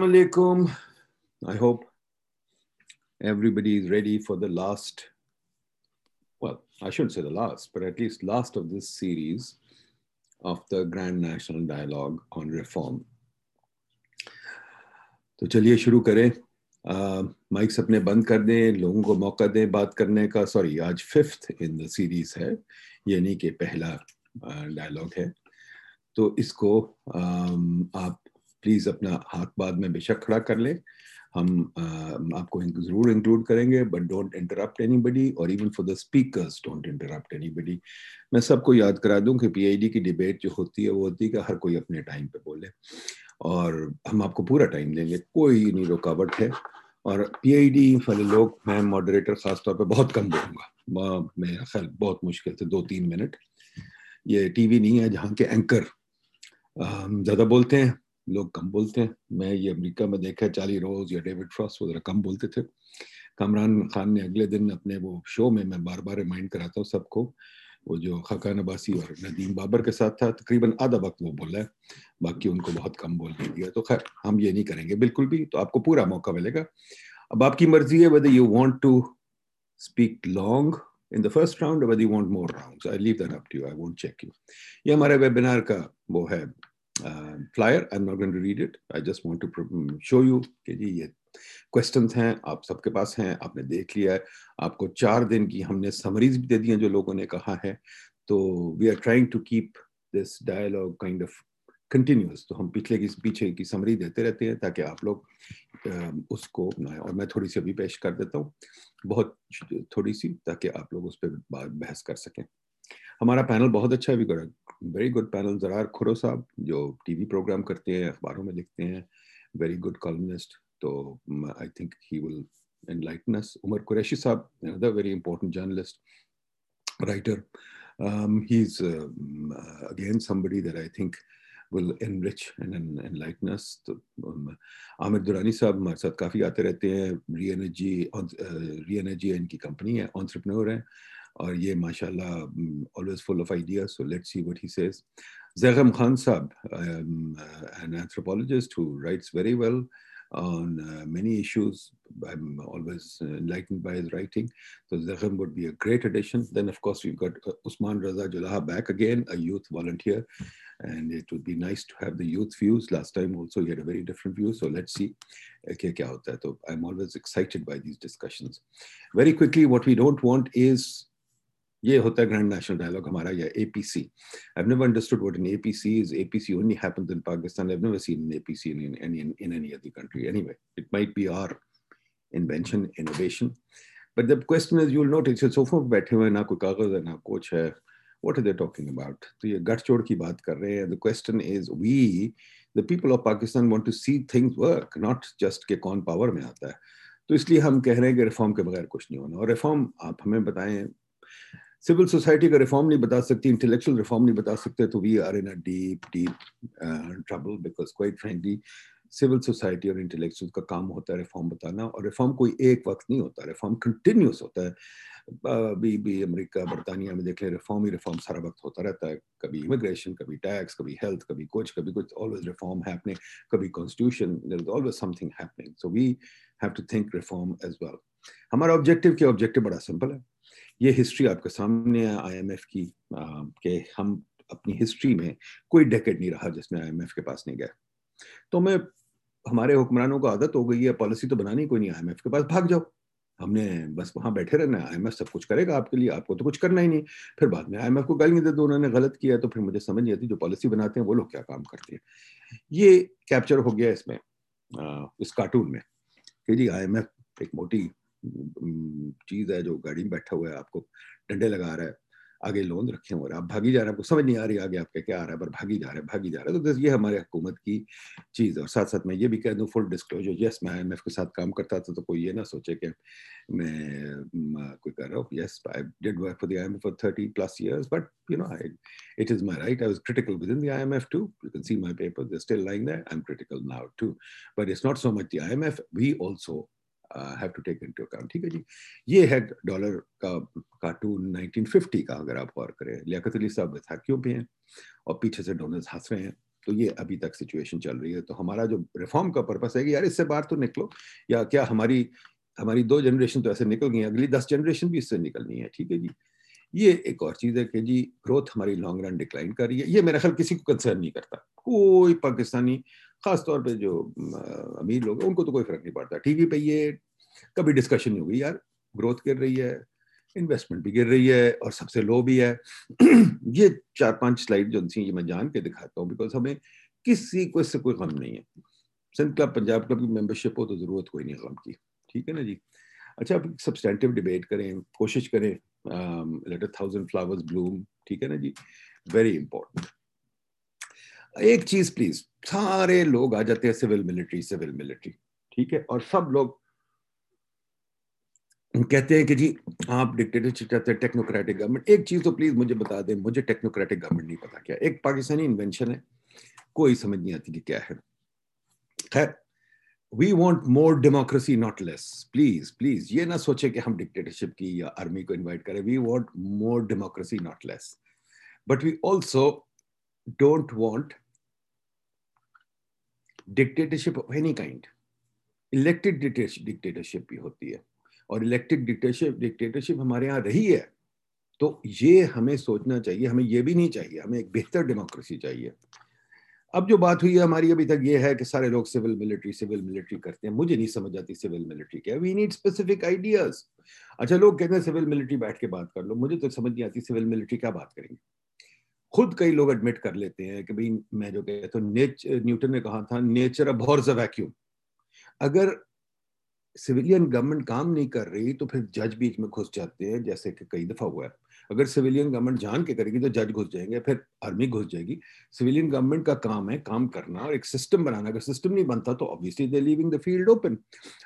alaikum. I hope everybody is ready for the last, well, I shouldn't say the last, but at least last of this series of the Grand National Dialogue on Reform. तो चलिए शुरू करें mics अपने बंद कर दें लोगों को मौका दें बात करने का सॉरी आज फिफ्थ इन द सीरीज़ है यानी कि पहला डायलॉग है तो इसको आप प्लीज़ अपना हाथ बाद में बेशक खड़ा कर लें। हम आपको ज़रूर इंक्लूड करेंगे बट डोंट इंटरप्ट एनीबडी और even for the speakers don't interrupt anybody मैं सबको याद करा दूँ कि पीआईडी की डिबेट जो होती है, वो होती है कि हर कोई अपने टाइम पे बोले। और हम आपको पूरा टाइम देंगे, कोई नहीं रुकावट है। और पीआईडी वाले लोग, मैं मॉडरेटर खासतौर पर बहुत कम बोलूँगा मेरा ख्याल बहुत मुश्किल से दो तीन मिनट ये टीवी नहीं है जहाँ के एंकर ज़्यादा बोलते हैं। लोग कम बोलते हैं। मैं ये अमेरिका में देखा चाली रोज या डेविड फ्रॉस वगैरह कम बोलते थे। कामरान खान ने अगले दिन अपने वो शो में मैं बार बार रिमाइंड कराता हूँ सबको। वो जो खकान अबासी और नदीम बाबर के साथ था, तकरीबन आधा वक्त वो बोला है। बाकी उनको बहुत कम बोलने दिया। तो खैर, हम ये नहीं करेंगे। बिल्कुल भी तो आपको पूरा मौका मिलेगा। अब आपकी मर्ज़ी है whether you want to speak long round or whether you want more rounds. I leave that up to you. I won't check ये हमारे वेबिनार का वो है। Uh, flyer. I'm not going to read it. I just want to show you कि जी ये questions हैं आप सबके पास हैं आपने देख लिया है। आपको चार दिन की हमने समरीज भी दे दी हैं जो लोगों ने कहा है। तो we are trying to keep this dialogue kind of continuous तो हम पिछले की पीछे की समरी देते रहते हैं ताकि आप लोग उसको अपनाएँ। और मैं थोड़ी सी अभी पेश कर देता हूँ। बहुत थोड़ी सी ताकि आप लोग उस पर बहस कर सकें। हमारा पैनल बहुत अच्छा है we very good panel Zarrar Khuhro sahab जो टीवी प्रोग्राम करते हैं अखबारों में लिखते हैं वेरी गुड कॉलमिस्ट तो I think he will us. Umar Qureshi Saab, another very important journalist, writer. Um, he's uh, again somebody that I think will enrich and enlighten us. तो आमिर दुरानी साहब हमारे साथ काफ़ी आते रहते हैं री एनर्जी री एनर्जी इनकी कंपनी है ऑन्ट्रप्रनोर है और ये माशाल्लाह always full of ideas so let's see what he says Zagham Khan Sab um, an anthropologist who writes very well on uh, many issues. I'm always enlightened by his writing. So Zagham would be a great addition. Then, of course, we've got uh, Usman Raza Jalaha back again, a youth volunteer. And it would be nice to have the youth views. Last time also he had a very different view. So let's see. Okay, so I'm always excited by these discussions. Very quickly, what we don't want is ये होता है grand national dialogue हमारा, या APC I never understood what an APC is APC only happens in Pakistan I have never seen an APC in any in any other country anyway it might be our invention innovation but the question is you will notice sofa पे बैठे हुए ना कोई कागज़ है ना कुछ है what are they talking about तो ये गठजोड़ की बात कर रहे हैं the question is we the people of Pakistan want to see things work not just के कौन पावर में आता है तो इसलिए हम कह रहे हैं कि रिफॉर्म के बगैर कुछ नहीं होना। और रिफॉर्म आप हमें बताएँ सिविल सोसाइटी का रिफॉर्म नहीं बता सकती इंटेलेक्चुअल रिफॉर्म नहीं बता सकते तो we are in a deep deep trouble because quite frankly civil society और इंटेलेक्चुअल का काम होता है रिफॉर्म बताना और रिफॉर्म कोई एक वक्त नहीं होता रिफॉर्म कंटिन्यूस होता है। अभी भी अमेरिका, बरतानिया में देख लें रिफॉर्म ही रिफॉर्म सारा वक्त होता रहता है। कभी इमिग्रेशन कभी टैक्स कभी हेल्थ कभी कुछ कभी कुछ ऑलवेज रिफॉर्म हैपनिंग कभी constitution there is always something happening so we have to think reform as well हमारा ऑब्जेक्टिव क्या? ऑब्जेक्टिव बड़ा सिंपल है। ये हिस्ट्री आपके सामने है आईएमएफ की कि हम अपनी हिस्ट्री में कोई डेकेट नहीं रहा जिसमें आईएमएफ के पास नहीं गया तो मैं, हमारे हुक्मरानों को आदत हो गई है पॉलिसी तो बनानी कोई नहीं आईएमएफ के पास भाग जाओ। हमने बस वहाँ बैठे रहना आई आईएमएफ सब कुछ करेगा आपके लिए, आपको तो कुछ करना ही नहीं। फिर बाद में आईएमएफ को गाली दे दो, उन्होंने गलत किया तो फिर मुझे समझ नहीं आती, जो पॉलिसी बनाते हैं, वो लोग क्या काम करते हैं। ये कैप्चर हो गया इसमें इस कार्टून में। कि जी आईएमएफ एक मोटी चीज़ है जो गाड़ी में बैठा हुआ है आपको डंडे लगा रहा है आगे लोन रखे हुए आप भागी जा रहे हैं आपको समझ नहीं आ रही आगे आपके क्या आ रहा है पर भागी जा रहे हैं भागी जा रहे हैं तो ये हमारे हुकूमत की चीज़ है और साथ साथ मैं ये भी कह दूँ फुल डिस्क्लोजर यस मैं आई के साथ काम करता था तो कोई ये ना सोचे कि मैं कोई कर रहा हूँ yes I did work for the I am for thirty plus years but you know I it is my right. I was critical within the IMF too. You can see my paper; they're still lying there. I'm critical now too, but it's not so much the IMF. We also have to take into account ठीक है जी? ये है dollar का cartoon 1950 का अगर आप गौर करें, लियाकत अली साहब वैसाखियों पे हैं और पीछे से डोनर्स हंस रहे हैं तो ये अभी तक सिचुएशन चल रही है। तो हमारा जो रिफॉर्म का पर्पस है कि यार इससे बाहर तो निकलो, या क्या हमारी हमारी दो जनरेशन तो ऐसे निकल गई अगली दस जनरेशन भी इससे निकलनी है। ठीक है जी? ये एक और चीज़ है कि जी ग्रोथ हमारी लॉन्ग रन डिक्लाइन कर रही है। ये मेरा ख्याल किसी को कंसर्न नहीं करता। कोई पाकिस्तानी खास तौर पे जो अमीर लोग हैं, उनको तो कोई फ़र्क नहीं पड़ता। टीवी पे ये कभी डिस्कशन नहीं हुई यार ग्रोथ गिर रही है इन्वेस्टमेंट भी गिर रही है, और सबसे लो भी है। ये चार पाँच स्लाइड जो थी, ये मैं जान के दिखाता हूँ बिकॉज़ हमें किसी को, इससे कोई गम नहीं है। सिंध क्लब पंजाब क्लब की मेंबरशिप हो तो ज़रूरत कोई नहीं गम की। ठीक है ना जी? अच्छा अब सब्सटेंटिव डिबेट करें, कोशिश करें let a thousand flowers bloom ठीक है ना जी? वेरी इंपॉर्टेंट एक चीज़ प्लीज़ सारे लोग आ जाते हैं सिविल मिलिट्री सिविल मिलिट्री ठीक है? और सब लोग कहते हैं कि जी, आप डिक्टेटरशिप चाहते हैं टेक्नोक्रेटिक गवर्नमेंट एक चीज़ तो प्लीज़ मुझे बता दें, मुझे टेक्नोक्रेटिक गवर्नमेंट नहीं पता क्या एक पाकिस्तानी इन्वेंशन है, कोई समझ नहीं आती कि क्या है। खैर we want more democracy not less please please ये ना सोचे कि हम डिक्टेटरशिप की या आर्मी को इन्वाइट करें we want more democracy not less but we also don't want dictatorship of any kind elected dictatorship भी होती है। और इलेक्टेड डिक्टेटरशिप डिक्टेटरशिप हमारे यहाँ रही है। तो ये हमें सोचना चाहिए। हमें ये भी नहीं चाहिए। हमें एक बेहतर डेमोक्रेसी चाहिए। अब जो बात हुई है हमारी अभी तक ये है कि सारे लोग सिविल मिलिट्री सिविल मिलिट्री करते हैं। मुझे नहीं समझ आती सिविल मिलिट्री क्या वी नीड स्पेसिफिक आइडियाज़ अच्छा लोग कहते हैं सिविल मिलिट्री बैठ के बात कर लो। मुझे तो समझ नहीं आती सिविल मिलिट्री क्या बात करेंगे। खुद कई लोग एडमिट कर लेते हैं कि भाई मैं जो कहता तो नेच न्यूटन ने कहा था नेचर अ वैक्यूम अगर सिविलियन गवर्नमेंट काम नहीं कर रही तो फिर जज बीच में घुस जाते हैं, जैसे कि कई दफ़ा हुआ है। अगर सिविलियन गवर्नमेंट जान के करेगी तो जज घुस जाएँगे, फिर आर्मी घुस जाएगी। सिविलियन गवर्नमेंट का काम है काम करना और एक सिस्टम बनाना। अगर सिस्टम नहीं बनता तो obviously they leaving the field open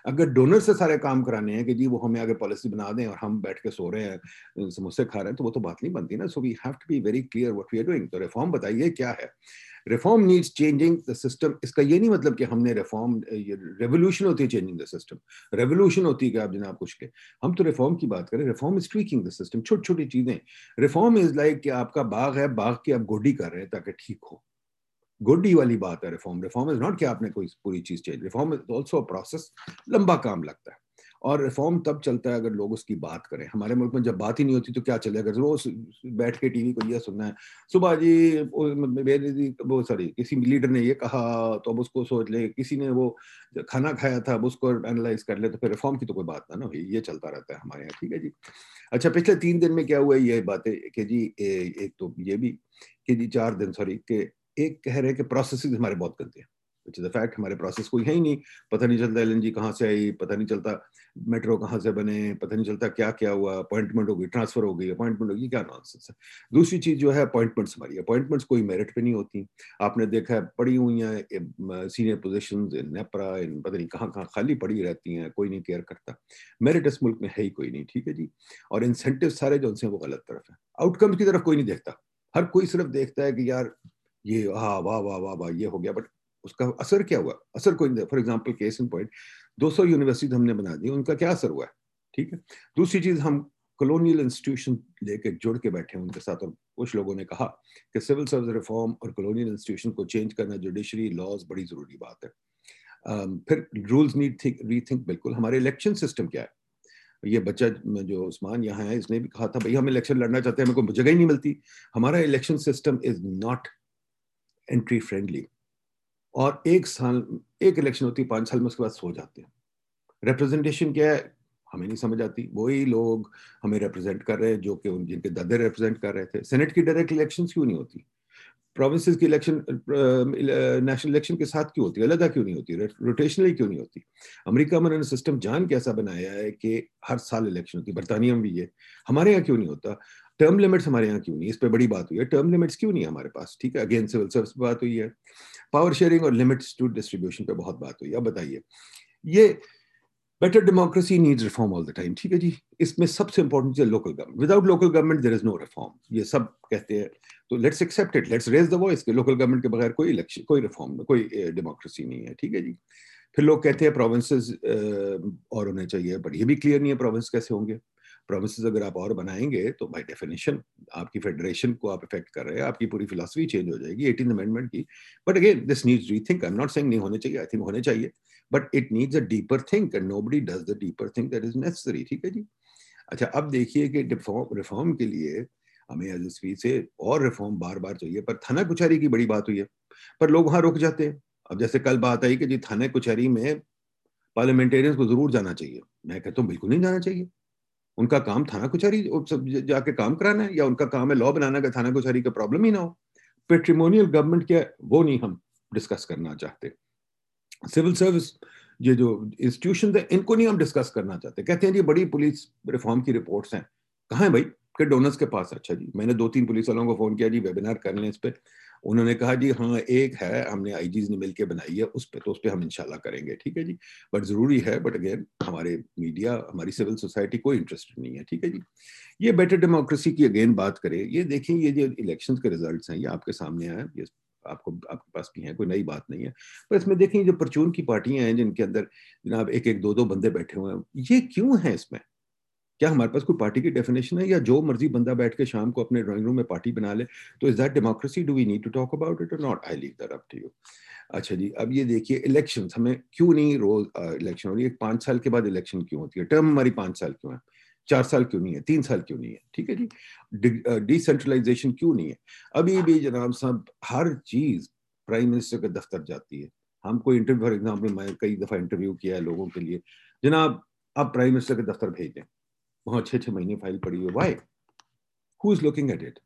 अगर डोनर से सारे काम कराने हैं कि जी वो हमें आगे पॉलिसी बना दें और हम बैठ के सो रहे हैं, समोसे खा रहे हैं तो वो तो बात नहीं बनती ना। So we have to be very clear what we are doing तो रिफॉर्म बताइए क्या है। Reform needs changing the system इसका ये नहीं मतलब कि हमने रिफॉर्म रेवोल्यूशन होती है चेंजिंग द सिस्टम रेवोल्यूशन होती है कि आप जनाब कुछ के। हम तो रिफॉर्म की बात करें reform is tweaking the system छोटी छोटी चीज़ें। रिफॉर्म इज़ लाइक कि आपका बाग है, बाग की आप गोडी कर रहे हैं ताकि ठीक हो। गोडी वाली बात है रिफॉर्म रिफॉर्म इज़ नॉट कि आपने कोई पूरी चीज़ change reform is also process लंबा काम लगता है। और रिफॉर्म तब चलता है अगर लोग उसकी बात करें। हमारे मुल्क में जब बात ही नहीं होती तो क्या चलेगा रोज बैठ के टीवी को यह सुनना है, सुबह जी, वो सॉरी किसी लीडर ने ये कहा तो अब उसको सोच ले, किसी ने वो खाना खाया था, अब उसको एनालाइज कर ले तो फिर रिफॉर्म की तो कोई बात ना ना भाई, ये चलता रहता है हमारे यहाँ, ठीक है जी? अच्छा पिछले तीन दिन में क्या हुआ ये बातें कि जी एक तो ये भी, कि जी, चार दिन सॉरी कि एक कह रहे हैं कि प्रोसेस हमारे बहुत गंदे हैं। विच इज़ फैक्ट हमारे प्रोसेस कोई है ही नहीं। पता नहीं चलता एल कहाँ से आई, पता नहीं चलता मेट्रो कहाँ से बने, पता नहीं चलता क्या क्या हुआ अपॉइंटमेंट हो गई ट्रांसफ़र हो गई अपॉइंटमेंट होगी क्या नॉनसेंस है। दूसरी चीज़ जो है अपॉइंटमेंट्स हमारी। अपॉइंटमेंट्स कोई मेरिट पे नहीं होती। आपने देखा है, पड़ी हुई हैं senior position in NEPRA in पता नहीं कहाँ कहाँ खाली पड़ी रहती हैं, कोई नहीं केयर करता। मेरिट इस मुल्क में है ही कोई नहीं, ठीक है जी? और इंसेंटिव सारे जो उनसे वो गलत तरफ़ है। आउटकम की तरफ़ कोई नहीं देखता। हर कोई सिर्फ़ देखता है कि यार, ये हाँ वाह वाह वाह वाह, ये हो गया बट उसका असर क्या हुआ? असर कोई for example case in point 200 university हमने बना दी उनका क्या असर हुआ? ठीक है? दूसरी चीज़ हम कॉलोनियल इंस्टीट्यूशन लेके जुड़ के बैठे हैं उनके साथ और कुछ लोगों ने कहा कि सिविल सर्विस रिफॉर्म और कॉलोनियल इंस्टीट्यूशन को चेंज करना जुडिशरी लॉज बड़ी ज़रूरी बात है। um, फिर रूल्स नीड थिंक रीथिंक बिल्कुल हमारे इलेक्शन सिस्टम क्या है? ये बच्चा जो उस्मान यहाँ है इसने भी कहा था भाई हम इलेक्शन लड़ना चाहते हैं हमें कोई जगह ही नहीं मिलती। हमारा election system is not entry friendly और एक साल, एक इलेक्शन होती है पाँच साल में उसके बाद सो जाते हैं। रिप्रेजेंटेशन क्या है? हमें नहीं समझ आती। वही लोग हमें रिप्रेजेंट कर रहे हैं, जो कि उन, जिनके दादे रिप्रेजेंट कर रहे थे। सेनेट की डायरेक्ट इलेक्शन क्यों नहीं होती? प्रोविंसेस की इलेक्शन नेशनल इलेक्शन के साथ क्यों होती? है अलग क्यों नहीं होती? रोटेशनली क्यों नहीं होती? अमेरिका में उन्होंने सिस्टम जान के ऐसा बनाया है कि हर साल इलेक्शन होती। है बरतानिया में भी ये। हमारे यहाँ क्यों नहीं होता? टर्म लिमिट्स हमारे यहाँ क्यों नहीं? इस पर बड़ी बात हुई है। टर्म लिमिट्स क्यों नहीं हमारे पास? ठीक है अगेन सिविल सर्विस पर बात हुई है। पावर शेयरिंग और लिमिट्स टू डिस्ट्रीब्यूशन पे बहुत बात हुई। अब बताइए, ये better democracy needs reform all the time ठीक है जी? इसमें सबसे important cheese local government without local government there is no reform ये सब कहते हैं तो let's accept it let's raise the voice के लोकल गवर्नमेंट के बगैर कोई इलेक्शन कोई रिफॉर्म कोई डेमोक्रेसी नहीं है, ठीक है जी? फिर लोग कहते हैं प्रोविंसेस और होने चाहिए बट ये भी क्लियर नहीं है प्रोविंस कैसे होंगे। प्रोमिस अगर आप और बनाएँगे तो बाई डेफिनेशन आपकी फेडरेशन को आप इफ़ेक्ट कर रहे हैं, आपकी पूरी फिलोसफी चेंज हो जाएगी एटीन अमेंडमेंट की। But again this needs rethink I am not saying नहीं होने चाहिए आई थिंक होने चाहिए। But it needs a deeper think and nobody does the deeper think that is necessary ठीक है जी? अच्छा अब देखिए कि रिफॉर्म के लिए हमें एज से और रिफॉर्म बार बार चाहिए, पर थाना कुचारी की बड़ी बात हुई है। पर लोग वहाँ रुक जाते हैं। अब जैसे कल बात आई कि जी थाना कुचारी में पार्लियामेंटेरियंस को ज़रूर जाना चाहिए। मैं कहता हूँ, बिल्कुल नहीं जाना चाहिए। उनका काम थाना कुचारी जाके काम कराना है या उनका काम है लॉ बनाना का थाना कुचारी का प्रॉब्लम ही ना हो। पेट्रीमोनियल गवर्नमेंट क्या वो नहीं हम डिस्कस करना चाहते। सिविल सर्विस, ये जो इंस्टीट्यूशन है, इनको नहीं हम डिस्कस करना चाहते। कहते हैं, जी, बड़ी पुलिस रिफॉर्म की रिपोर्ट्स हैं। कहाँ है भाई? के डोनर्स के पास। अच्छा जी, मैंने दो तीन पुलिस वालों को फ़ोन किया, जी, वेबिनार कर लें इस पर उन्होंने कहा, जी हाँ एक है, हमने आई ने मिलकर बनाई है, उस पर तो उस पर हम इंशाल्लाह करेंगे। ठीक है जी? बट ज़रूरी है, बट अगेन, हमारे मीडिया, हमारी सिविल सोसाइटी कोई इंटरेस्टेड नहीं है, ठीक है जी? ये बेटर डेमोक्रेसी की अगेन बात करें, ये देखें, ये जो इलेक्शन के रिज़ल्ट हैं, ये आपके सामने आए, ये आपको, आपके पास भी है, कोई नई बात नहीं है। पर इसमें देखें जो परचून की पार्टियाँ हैं, जिनके अंदर जनाब एक एक दो दो बंदे बैठे हुए हैं, ये क्यों है इसमें? क्या हमारे पास कोई पार्टी की डेफिनेशन है? या जो मर्ज़ी बंदा बैठ के शाम को अपने ड्राइंग रूम में पार्टी बना ले तो is that democracy do we need to talk about it और not I leave that up to you अच्छा जी, अब ये देखिए इलेक्शन हमें क्यों नहीं रोज इलेक्शन हो रही है? पाँच साल के बाद इलेक्शन क्यों होती है? टर्म हमारी पाँच साल क्यों है? चार साल क्यों नहीं है? तीन साल क्यों नहीं है? ठीक है जी? डिसेंट्रलाइजेशन क्यों नहीं है? अभी भी जनाब साहब, हर चीज़ प्राइम मिनिस्टर के दफ्तर जाती है। हम कोई इंटरव्यू फॉर एग्ज़ाम्पल मैं कई दफ़ा इंटरव्यू किया है लोगों के लिए। जनाब, आप प्राइम मिनिस्टर के दफ्तर भेज। दें वहाँ छह महीने फ़ाइल पड़ी हुई why who is looking at it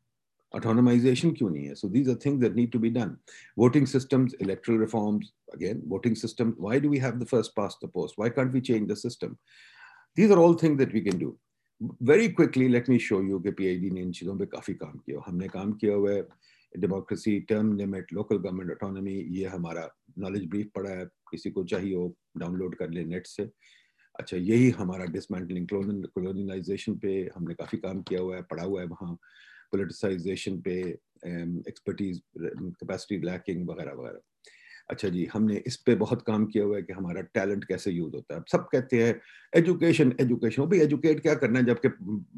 autonomization क्यों नहीं है? So these are things that need to be done voting systems electoral reforms again voting system why do we have the first past the post why can't we change the system these are all things that we can do very quickly let me show you के PhD ने इन चीज़ों पे काफ़ी काम किया हमने काम किया हुआ है। Democracy term limit local government autonomy ये हमारा नॉलेज ब्रीफ पड़ा है। किसी को चाहिए हो डाउनलोड कर ले नेट से। अच्छा यही हमारा डिसमेंटलिंग कॉलोनियलाइजेशन पे हमने काफ़ी काम किया हुआ है, पढ़ा हुआ है वहाँ। पोलिटिसाइजेशन पे एक्सपर्टीज कैपेसिटी लैकिंग वगैरह वगैरह। अच्छा जी, हमने इस पे बहुत काम किया हुआ है कि हमारा टैलेंट कैसे यूज़ होता है। सब कहते हैं एजुकेशन एजुकेशन भाई एजुकेट क्या करना है, जबकि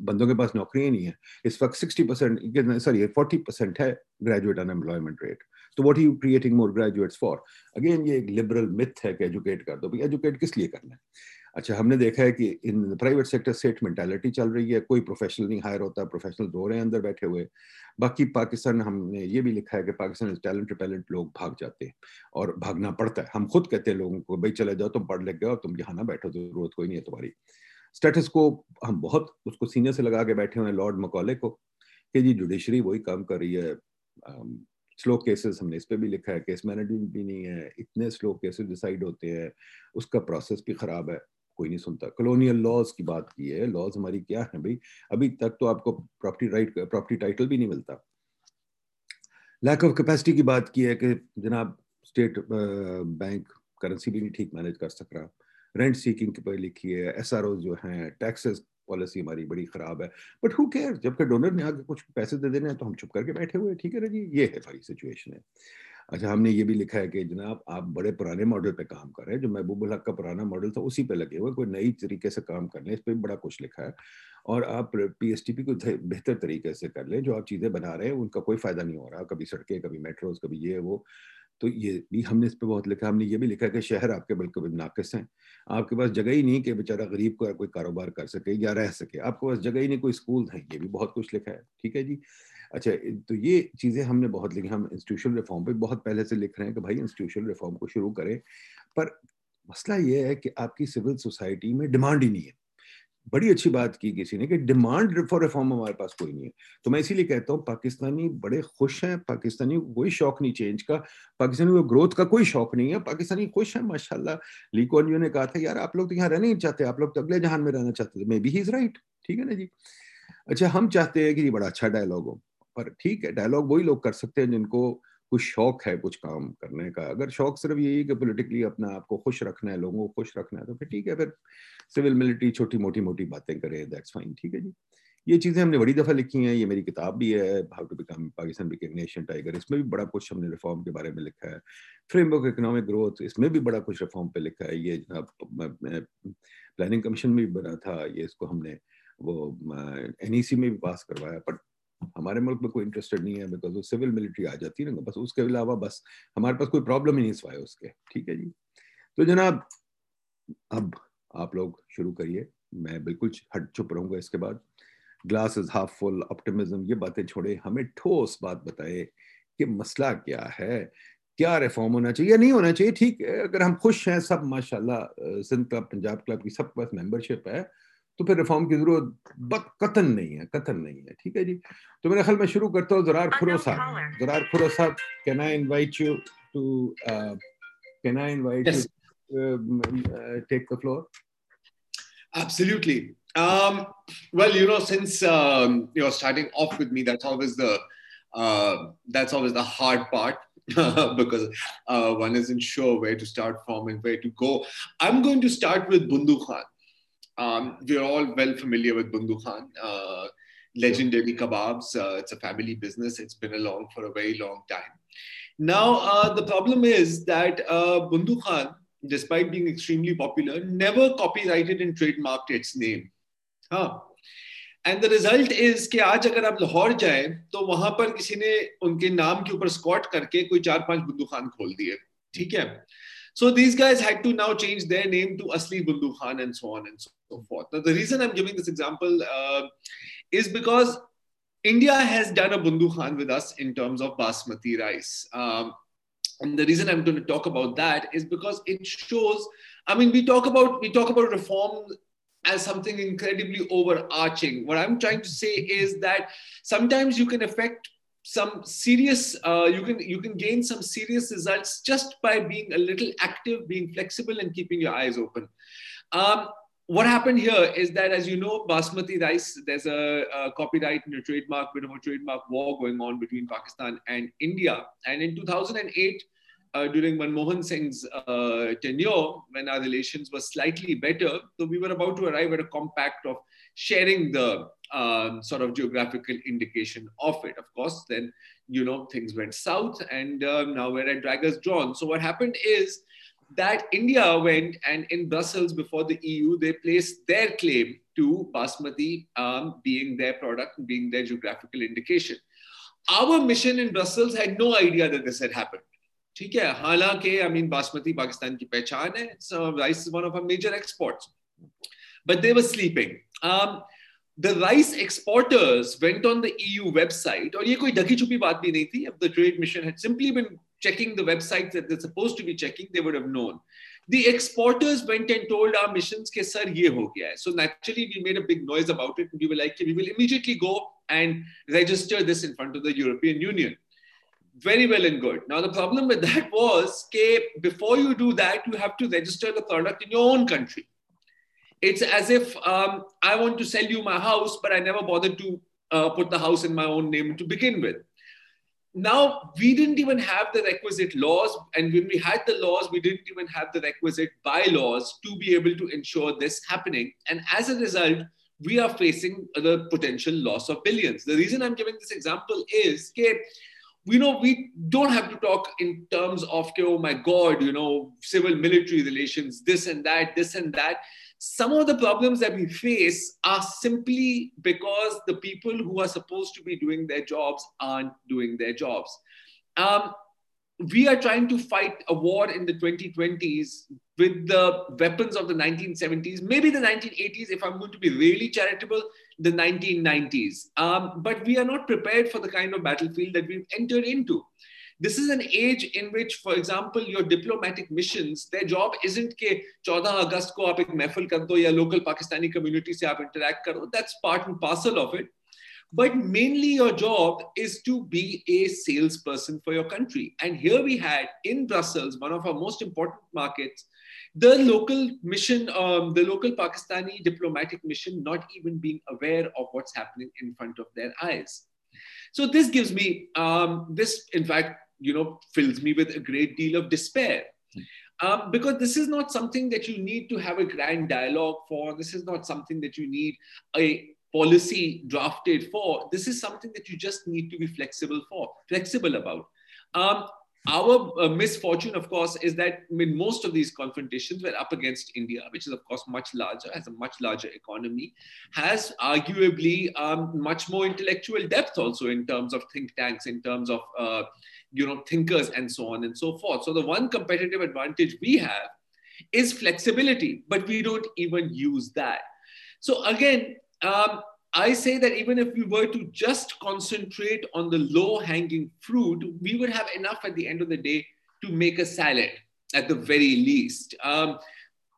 बंदों के पास नौकरी ही नहीं है। इस वक्त sixty percent sorry forty percent है ग्रेजुएट अनएम्प्लॉयमेंट रेट तो what you creating more graduates for again ये एक लिबरल मिथ है कि एजुकेट कर दो। भाई एजुकेट किस लिए करना है? अच्छा हमने देखा है कि in private sector set mentality चल रही है, कोई प्रोफेशनल नहीं हायर होता प्रोफेशनल रो रहे हैं अंदर बैठे हुए। बाकी पाकिस्तान, हमने ये भी लिखा है कि पाकिस्तान टैलेंट टैलेंट लोग भाग जाते हैं और भागना पड़ता है। हम खुद कहते हैं लोगों को, भाई चले जाओ, तुम पढ़ लिख गए तुम यहाँ ना बैठो ज़रूरत कोई नहीं है तुम्हारी। स्टेटस को हम बहुत उसको सीनियर से लगा के बैठे हुए हैं लॉर्ड मकौले को, कि जी जुडिशरी वही काम कर रही है। स्लो केसेस हमने इस पर भी लिखा है केस मैनेजमेंट भी नहीं है, इतने स्लो केसेस डिसाइड होते हैं, उसका प्रोसेस भी खराब है। कोई नहीं सुनता। कॉलोनियल लॉज की बात की है लॉज हमारी क्या है भाई? अभी तक तो आपको प्रॉपर्टी राइट प्रॉपर्टी टाइटल भी नहीं मिलता। लैक ऑफ़ कैपेसिटी की बात की है कि जनाब स्टेट बैंक करेंसी भी नहीं ठीक मैनेज कर सक रहा। रेंट सीकिंग की पर लिखी है एसआरओ जो हैं टैक्सेस पॉलिसी हमारी बड़ी खराब है। बट हु केयर जबकि डोनर ने आगे कुछ पैसे दे देने हैं तो हम चुप करके बैठे हुए ठीक है ना जी? ये है सारी सिचुएशन है। अच्छा हमने ये भी लिखा है कि जनाब, आप बड़े पुराने मॉडल पे काम कर रहे हैं, जो महबूबुल हक का पुराना मॉडल था, उसी पे लगे हुए कोई नई तरीके से काम कर लें, इस पर बड़ा कुछ लिखा है। और आप पी एस टी पी को बेहतर तरीके से कर लें, जो आप चीज़ें बना रहे हैं, उनका कोई फ़ायदा नहीं हो रहा, कभी सड़कें, कभी मेट्रोज कभी ये, वो। तो ये भी हमने इस पर बहुत लिखा, हमने ये भी लिखा कि शहर आपके बिल्कुल भी नाकस हैं। आपके पास जगह ही नहीं कि बेचारा गरीब को कोई कारोबार कर सके या रह सके। आपके पास जगह ही नहीं, कोई स्कूल है, ये भी बहुत कुछ लिखा है, ठीक है जी? अच्छा तो ये चीज़ें हमने बहुत लिखी, हम इंस्टीट्यूशनल रिफॉर्म पे बहुत पहले से लिख रहे हैं कि भाई इंस्टीट्यूशनल रिफॉर्म को शुरू करें, पर मसला ये है कि आपकी सिविल सोसाइटी में डिमांड ही नहीं है। बड़ी अच्छी बात की किसी ने कि डिमांड फॉर रिफॉर्म हमारे पास कोई नहीं है। तो मैं इसीलिए कहता हूँ, पाकिस्तानी बड़े खुश हैं, पाकिस्तानी को कोई शौक नहीं चेंज का, पाकिस्तानी को ग्रोथ का कोई शौक नहीं है, पाकिस्तानी खुश है, माशाल्लाह। ली कॉन ने कहा था, यार, आप लोग तो यहाँ रहना ही चाहते, आप लोग तो अगले जहान में रहना चाहते थे। Maybe he is right ठीक है ना जी? अच्छा हम चाहते हैं कि ये बड़ा अच्छा डायलॉग हो, पर ठीक है डायलॉग वही लोग कर सकते हैं जिनको कुछ शौक है कुछ काम करने का। अगर शौक सिर्फ़ यही है कि पोलिटिकली अपना आपको खुश रखना है, लोगों को खुश रखना है तो फिर ठीक है, फिर सिविल मिलिट्री छोटी मोटी मोटी बातें करें दैट्स फाइन ठीक है जी। ये चीज़ें हमने बड़ी दफ़ा लिखी हैं, ये मेरी किताब भी है how to become Pakistan become nation tiger इसमें भी बड़ा कुछ हमने रिफॉर्म के बारे में लिखा है। फ्रेमवर्क इकोनॉमिक ग्रोथ इसमें भी बड़ा कुछ रिफॉर्म पे लिखा है। ये जनाब प्लानिंग कमीशन में भी बना था, ये इसको हमने वो एन e में भी पास करवाया बट हमारे मुल्क में कोई इंटरेस्टेड नहीं है बिकॉज़ वो सिविल मिलिट्री आ जाती है ना, बस उसके अलावा बस हमारे पास कोई प्रॉब्लम ही नहीं सिवाय उसके, ठीक है जी? तो जनाब, अब आप लोग शुरू करिए। मैं बिल्कुल हट चुप रहूँगा इसके बाद। Glass is half full optimism ये बातें छोड़े। हमें ठोस बात बताए कि मसला क्या है, क्या रिफॉर्म होना चाहिए या नहीं होना चाहिए, ठीक है? अगर हम खुश हैं, सब माशाल्लाह सिंध क्लब पंजाब क्लब की सब पास मेंबरशिप है तो फिर रिफॉर्म की जरूरत बत कतन नहीं है कतन नहीं है ठीक है जी तो मेरे ख्याल में शुरू करता हूँ जरार खुरो साहब जरार खुरो साहब can I invite you to can I invite you take the floor Absolutely. Um, well, you know, since um, you're starting off with me, that's always the uh, that's always the hard part because uh, one isn't sure where to start from and where to go. I'm going to start with Bundu Khan. Um, we're all well familiar with Bundu Khan, uh, legendary kebabs. Uh, it's a family business. It's been along for a very long time. Now, uh, the problem is that uh, Bundu Khan, despite being extremely popular, never copyrighted and trademarked its name. Huh. And the result is कि आज अगर आप लाहौर जाए तो वहां पर किसी ने उनके नाम के ऊपर स्कॉट करके कोई चार पांच बुंदू खान खोल दिए ठीक है so these guys had to now change their name to Asli Bundu Khan and so on and so forth. Now, the reason I'm giving this example uh, is because India has done a Bundu Khan with us in terms of basmati rice. Um, and the reason I'm going to talk about that is because it shows. I mean, we talk about we talk about reform as something incredibly overarching. What I'm trying to say is that sometimes you can affect some serious uh, you can you can gain some serious results just by being a little active being flexible and keeping your eyes open. Um, what happened here is that as you know basmati rice there's a, a copyright and a trademark bit of a trademark war going on between pakistan and india. And in 2008 uh, during Manmohan Singh's uh, tenure, when our relations were slightly better, so we were about to arrive at a compact of sharing the um, sort of geographical indication of it. Of course, then you know things went south, and um, now we're at Draggers Drawn. So what happened is that India went and in Brussels before the EU, they placed their claim to basmati um, being their product, being their geographical indication. Our mission in Brussels had no idea that this had happened. ठीक है हालांकि I mean basmati Pakistan की पहचान है rice is one of our major exports but they were sleeping the rice exporters went on the EU website, or ये कोई ढकी छुपी बात भी नहीं थी. If the trade mission had simply been checking the websites that they're supposed to be checking, they would have known. The exporters went and told our missions कि sir ये हो गया है. So naturally we made a big noise about it. And we were like, we will immediately go and register this in front of the European Union. Very well and good. Now the problem with that was that before you do that, you have to register the product in your own country It's as if um, I want to sell you my house, but I never bothered to uh, put the house in my own name to begin with. Now, we didn't even have the requisite laws. And when we had the laws, we didn't even have the requisite bylaws to be able to ensure this happening. And as a result, we are facing the potential loss of billions. The reason I'm giving this example is okay, we know we don't have to talk in terms of oh my god you know civil military relations this and that this and that some of the problems that we face are simply because the people who are supposed to be doing their jobs aren't doing their jobs. Um, we are trying to fight a war in the 2020s with the weapons of the 1970s, maybe the 1980s, if I'm going to be really charitable, the 1990s. Um, but we are not prepared for the kind of battlefield that we've entered into. This is an age in which, for example, your diplomatic missions, their job isn't ke 14 August ko aap ek mehfil kar ya local Pakistani community se aap interact karo. That's part and parcel of it. But mainly your job is to be a salesperson for your country. And here we had in Brussels, one of our most important markets, the local mission, um, the local Pakistani diplomatic mission, not even being aware of what's happening in front of their eyes. So this gives me, um, this in fact you know, fills me with a great deal of despair. Um, because this is not something that you need to have a grand dialogue for. This is not something that you need a policy drafted for. This is something that you just need to be flexible for, flexible about. Um, our uh, misfortune, of course, is that I mean, most of these confrontations were up against India, which is, of course, much larger, has a much larger economy, has arguably um, much more intellectual depth also in terms of think tanks, in terms of uh, you know thinkers, and so on and so forth. So the one competitive advantage we have is flexibility, but we don't even use that. So again, um, I say that even if we were to just concentrate on the low hanging fruit, we would have enough at the end of the day to make a salad at the very least. Um,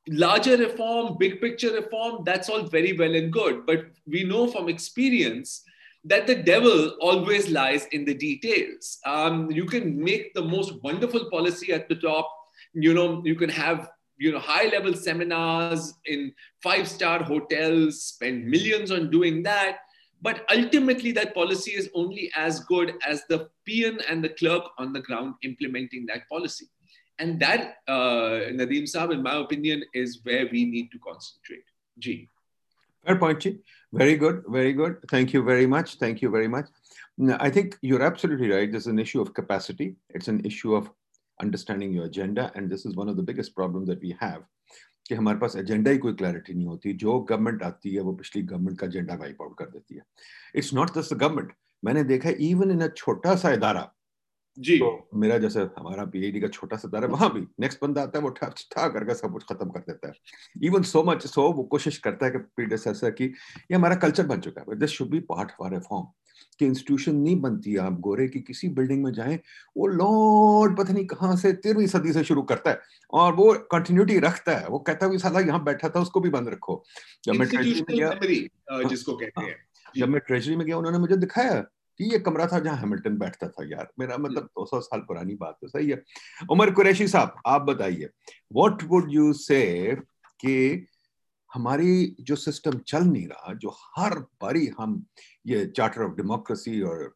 larger reform, big picture reform, that's all very well and good. But we know from experience that the devil always lies in the details. Um, you can make the most wonderful policy at the top. You know, you can have you know high level seminars in five star hotels spend millions on doing that but ultimately that policy is only as good as the peon and the clerk on the ground implementing that policy and that uh, nadeem saab in my opinion is where we need to concentrate g fair point G. very good very good thank you very much thank you very much I think you're absolutely right. There's an issue of capacity. It's an issue of understanding your agenda and this is one of the biggest problem that we have कि हमारे पास agenda ही कोई clarity नहीं होती जो government आती है वो पिछली गवर्नमेंट का एजेंडा वाइप आउट कर देती है it's not just the government मैंने देखा इवन इन अ छोटा सा इदारा जी। तो मेरा जैसे हमारा पीएचडी का छोटा सा दारा वहाँ भी नेक्स्ट बंदा आता है वो ठा ठा करके सब कुछ खत्म कर देता है। इवन सो मच सो वो कोशिश करता है कि प्रीडेसेसर की ये हमारा कल्चर बन चुका है। This should be part of our reform कि इंस्टीट्यूशन नहीं बनती आप गोरे की किसी बिल्डिंग में जाएँ वो लॉर्ड पता नहीं कहाँ से तेरहवीं सदी से शुरू करता है और वो कंटिन्यूटी रखता है। वो कहता है साला यहाँ बैठा था उसको भी बंद रखो। जब मैं ट्रेजरी में गया जिसको कहते हैं। जब मैं ट्रेजरी में गया उन्होंने मुझे दिखाया। ये कमरा था जहाँ हैमिल्टन बैठता था यार। मेरा मतलब 200 साल पुरानी बात तो सही है। उमर कुरैशी साहब आप बताइए व्हाट वुड यू से कि हमारी जो सिस्टम चल नहीं रहा जो हर बारी हम ये चार्टर ऑफ़ डेमोक्रेसी और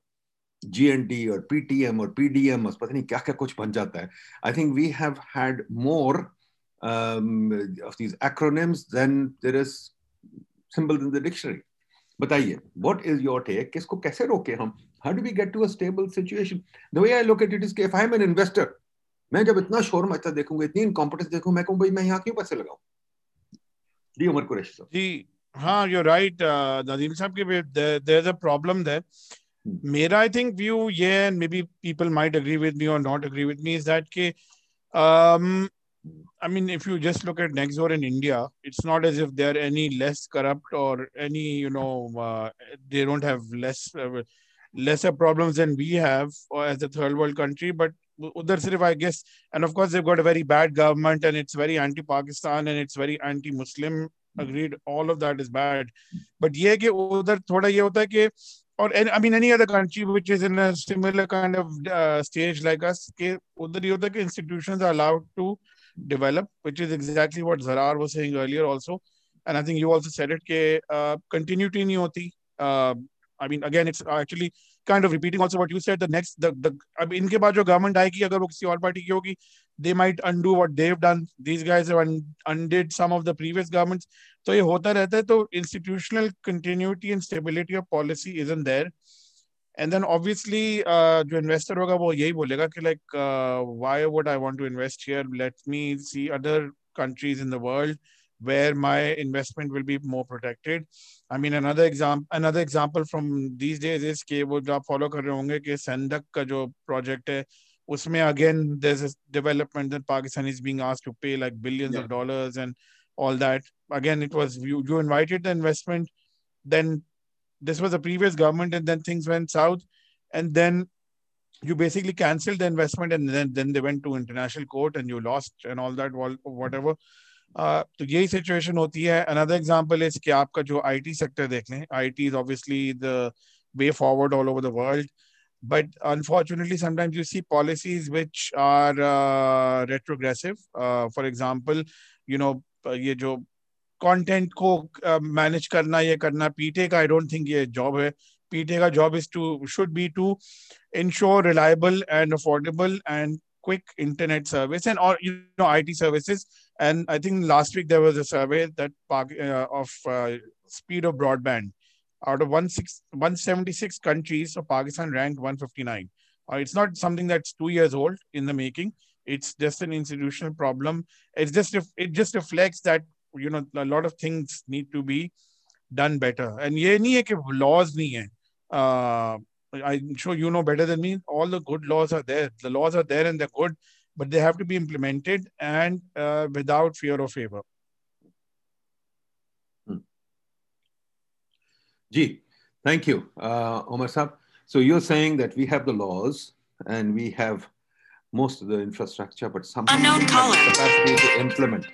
जीएनडी और पीटीएम और पीडीएम और पता नहीं क्या क्या कुछ बन जाता है। I think we have had more of these acronyms than there is symbols in the dictionary बताइए व्हाट इज़ योर टेक किसको कैसे रोके हम? How do we get to a stable situation the way I look it is if I am an investor मैं जब इतना शोर मचता देखूँगा इतनी इनकॉम्पिटेंस देखूँ मैं कहूँ भाई मैं यहाँ क्यों पैसे लगाऊँ? जी उमर कुरैशी साहब जी हाँ यू राइट नदीम साहब के there is a problem there मेरा आई थिंक व्यू ये and maybe people might agree with me और not agree with me is that के um I mean, if you just look at Nextdoor in India, it's not as if they're any less corrupt or any, you know, uh, they don't have less uh, lesser problems than we have uh, as a third world country. But Udhar Sirif, I guess, and of course, they've got a very bad government and it's very anti Pakistan and it's very anti Muslim. Agreed, all of that is bad. But yeah, Udhar or I mean, any other country which is in a similar kind of uh, stage like us, ke, Udhar ye institutions are allowed to develop which is exactly what Zarar was saying earlier also and I think you also said it कि uh, continuity नहीं होती uh, I mean again it's actually kind of repeating also what you said the next the the अब इनके बाद जो government आएगी अगर वो किसी और पार्टी की होगी they might undo what they've done these guys have undid some of the previous governments तो ये होता रहता है तो institutional continuity and stability of policy isn't there and then obviously uh, जो investor होगा वो यही बोलेगा कि like uh, why would I want to invest here let me see other countries in the world where my investment will be more protected. I mean, another example, another example from these days is कि वो जो आप follow कर रहे होंगे कि संदक का जो project है उसमें again there's a development that Pakistan is being asked to pay like billions yeah. of dollars and all that. Again, it was you, you invited the investment, then this was a previous government, and then things went south, and then you basically canceled the investment, and then then they went to international court, and you lost and all that, whatever. तो यही situation होती है another example is कि आपका जो IT sector देख लें IT is obviously the way forward all over the world but unfortunately sometimes you see policies which are uh, retrogressive uh, for example you know ये जो content को manage uh, करना ये करना पीटे का आई डोंट थिंक ये job है पीटे का job is to should be to ensure reliable and affordable and quick internet service and or you know IT services. And I think last week there was a survey that uh, of uh, speed of broadband out of 176 countries, so Pakistan ranked 159. Uh, it's not something that's two years old in the making. It's just an institutional problem. It's just it just reflects that you know a lot of things need to be done better. And ये नहीं है कि laws नहीं है. Uh, I'm sure you know better than me. All the good laws are there. The laws are there and they're good, but they have to be implemented and uh, without fear or favor. Hmm. Gee, thank you, uh, Omar Saab. So you're saying that we have the laws and we have most of the infrastructure, but somehow unknown caller capacity to implement.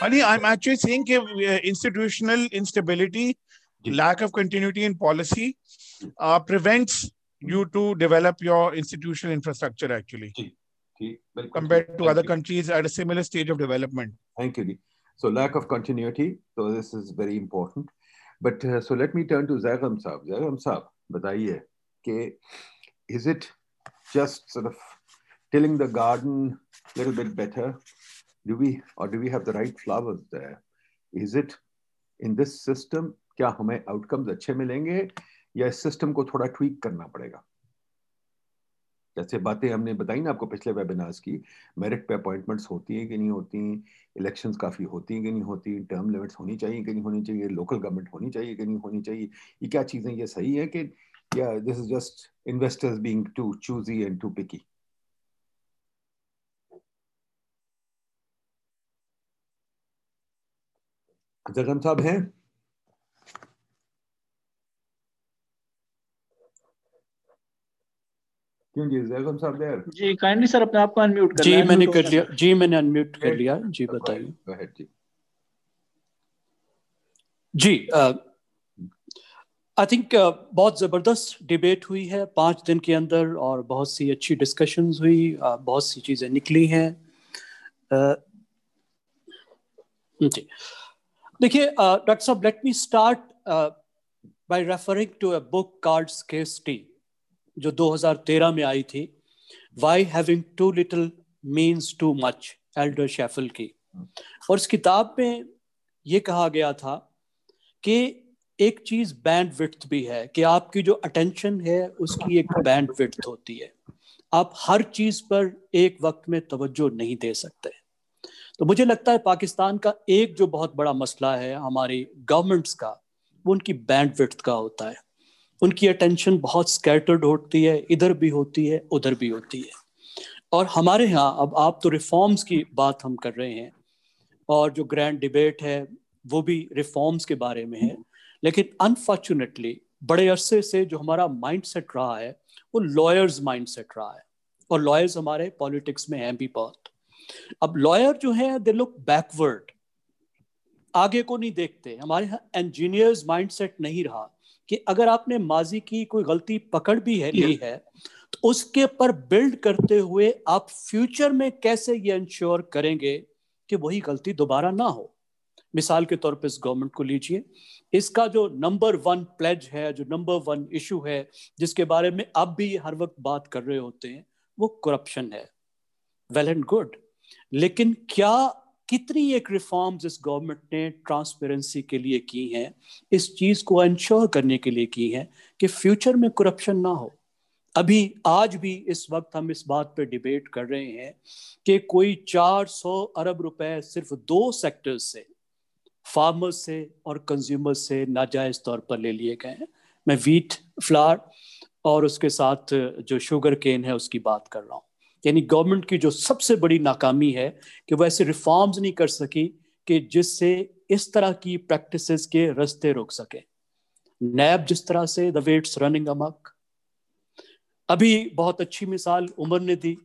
Honey, I'm actually saying uh, institutional instability, lack of continuity in policy, uh, prevents you to develop your institutional infrastructure actually compared to other countries at a similar stage of development. Thank you. So lack of continuity. So this is very important. But uh, so let me turn to Zagham Saab. Zagham Saab, बताइए कि is it just sort of tilling the garden a little bit better? Do we, or do we have the right flowers there? Is it in this system, क्या हमें outcomes अच्छे मिलेंगे, या इस system को थोड़ा ट्वीक करना पड़ेगा जैसे बातें हमने बताई ना आपको पिछले वेबिनार्स की मेरिट पे अपॉइंटमेंट्स होती हैं कि नहीं होती इलेक्शंस काफ़ी होती हैं कि नहीं होती टर्म लिमिट्स होनी चाहिए कि नहीं होनी चाहिए लोकल गवर्नमेंट होनी चाहिए कि नहीं होनी चाहिए, ये क्या चीज़ें, ये सही है कि, या this is just investors being too choosy and too picky Jagan sahab हैं? क्यों जी जैगम साहब देयर जी काइंडली सर अपने आप को अनम्यूट कर जी मैंने कर लिया जी मैंने अनम्यूट कर लिया। जी बताइए। जी। जी आई थिंक uh, बहुत ज़बरदस्त डिबेट हुई है पाँच दिन के अंदर और बहुत सी अच्छी डिस्कशंस हुई uh, बहुत सी चीज़ें निकली हैं। uh, जी। देखिए डॉक्टर साहब let me start by referring to a book cards case T जो 2013 में आई थी। Why having too little means too much elder shuffle की। और इस किताब में ये कहा गया था कि एक चीज़ बैंड विथ भी है कि आपकी जो अटेंशन है, उसकी एक बैंड विथ होती है। आप हर चीज़ पर एक वक्त में तवज्जो नहीं दे सकते। तो मुझे लगता है पाकिस्तान का एक जो बहुत बड़ा मसला है हमारी गवर्नमेंट्स का, वो उनकी बैंड का होता है। उनकी अटेंशन बहुत स्कैटर्ड होती है, इधर भी होती है, उधर भी होती है। और हमारे यहाँ, अब आप तो रिफॉर्म्स की बात हम कर रहे हैं, और जो ग्रैंड डिबेट है, वो भी रिफॉर्म्स के बारे में है। लेकिन अनफॉर्चुनेटली बड़े अरसे से जो हमारा माइंड सेट रहा है, वो लॉयर्स माइंड सेट रहा है। और लॉयर्स हमारे पॉलिटिक्स में हैं भी बहुत। अब लॉयर जो है दे लुक बैकवर्ड आगे को नहीं देखते। हमारे यहाँ इंजीनियर्स माइंडसेट नहीं रहा कि अगर आपने माजी की कोई गलती पकड़ भी है, ली है तो उसके पर बिल्ड करते हुए आप फ्यूचर में कैसे ये इंश्योर करेंगे कि वही गलती दोबारा ना हो? मिसाल के तौर पे इस गवर्नमेंट को लीजिए। इसका जो नंबर वन प्लेज है, जो नंबर वन इशू है, जिसके बारे में आप भी हर वक्त बात कर रहे होते हैं, वो करप्शन है। वेल एंड गुड लेकिन क्या कितनी एक रिफॉर्म्स इस गवर्नमेंट ने ट्रांसपेरेंसी के लिए की हैं, इस चीज़ को इंश्योर करने के लिए की है कि फ्यूचर में करप्शन ना हो? अभी, आज भी इस वक्त हम इस बात पे डिबेट कर रहे हैं कि कोई 400 अरब रुपए सिर्फ़ दो सेक्टर्स से फार्मर्स से और कंज्यूमर्स से नाजायज तौर पर ले लिए गए हैं। मैं वीट फ्लावर और उसके साथ जो शुगर केन है उसकी बात कर रहा हूँ। यानी गवर्नमेंट की जो सबसे बड़ी नाकामी है कि वो ऐसे रिफॉर्म्स नहीं कर सकी कि जिससे इस तरह की प्रैक्टिसेस के रस्ते रोक सके। नैब जिस तरह से द वेट्स रनिंग अमक अभी बहुत अच्छी मिसाल उमर ने दी,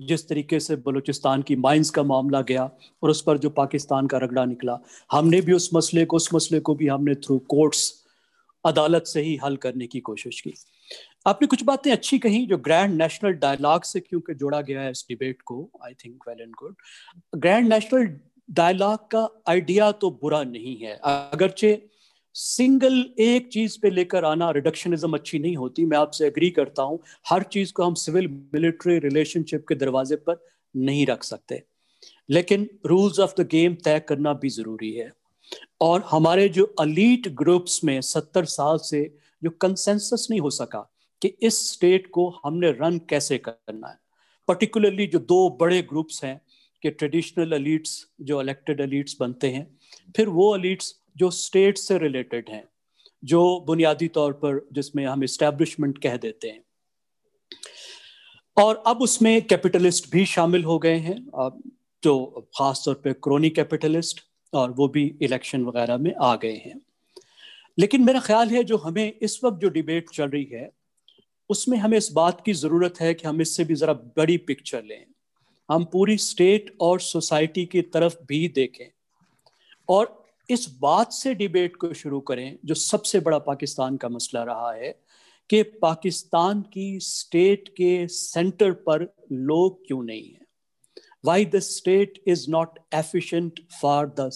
जिस तरीके से बलूचिस्तान की माइंस का मामला गया और उस पर जो पाकिस्तान का रगड़ा निकला। हमने भी उस मसले को, उस मसले को भी हमने थ्रू कोर्ट्स अदालत से ही हल करने की कोशिश की। आपने कुछ बातें अच्छी कही जो ग्रैंड नेशनल डायलॉग से क्योंकि जोड़ा गया है इस डिबेट को? I think well and good grand national dialogue का आइडिया तो बुरा नहीं है। अगरचे सिंगल एक चीज़ पे लेकर आना रिडक्शनिज्म अच्छी नहीं होती। मैं आपसे एग्री करता हूँ, हर चीज़ को हम सिविल मिलिट्री रिलेशनशिप के दरवाजे पर नहीं रख सकते। लेकिन रूल्स ऑफ़ द गेम तय करना भी ज़रूरी है। और हमारे जो अलीट ग्रुप्स में सत्तर साल से जो कंसेंसस नहीं हो सका कि इस स्टेट को हमने रन कैसे करना है। पर्टिकुलरली जो दो बड़े ग्रुप्स हैं कि ट्रेडिशनल अलीट्स जो इलेक्टेड अलीट्स बनते हैं, फिर वो अलीट्स जो स्टेट से रिलेटेड हैं, जो बुनियादी तौर पर जिसमें हम इस्टेब्लिशमेंट कह देते हैं। और अब उसमें कैपिटलिस्ट भी शामिल हो गए हैं। जो खास तौर पे क्रोनी कैपिटलिस्ट और वो भी इलेक्शन वगैरह में आ गए हैं। लेकिन मेरा ख्याल है जो हमें इस वक्त जो डिबेट चल रही है, उसमें हमें इस बात की ज़रूरत है कि हम इससे भी ज़रा बड़ी पिक्चर लें। हम पूरी स्टेट और सोसाइटी की तरफ़ भी देखें और इस बात से डिबेट को शुरू करें, जो सबसे बड़ा पाकिस्तान का मसला रहा है कि पाकिस्तान की स्टेट के सेंटर पर लोग क्यों नहीं है। Why the state is not efficient for the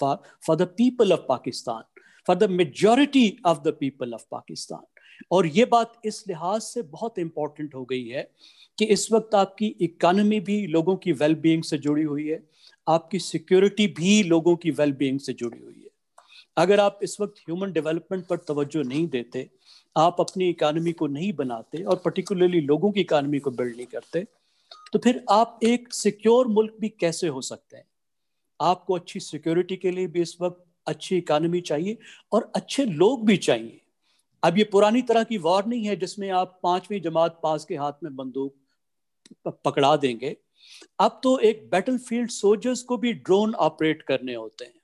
for for the people of Pakistan for the majority of the people of Pakistan और ये बात इस लिहाज से बहुत इंपॉर्टेंट हो गई है कि इस वक्त आपकी इकानमी भी लोगों की वेल बींग से जुड़ी हुई है, आपकी सिक्योरिटी भी लोगों की वेल बींग से जुड़ी हुई है। अगर आप इस वक्त ह्यूमन डेवलपमेंट पर तवज्जो नहीं देते, आप अपनी इकानमी को नहीं बनाते और पर्टिकुलरली लोगों की इकानमी को बिल्ड नहीं करते तो फिर आप एक सिक्योर मुल्क भी कैसे हो सकते हैं? आपको अच्छी सिक्योरिटी के लिए भी इस वक्त अच्छी इकानमी चाहिए और अच्छे लोग भी चाहिए। अब ये पुरानी तरह की वॉर नहीं है जिसमें आप पांचवी जमात पास के हाथ में बंदूक पकड़ा देंगे। अब तो एक बैटलफील्ड सोल्जर्स को भी ड्रोन ऑपरेट करने होते हैं।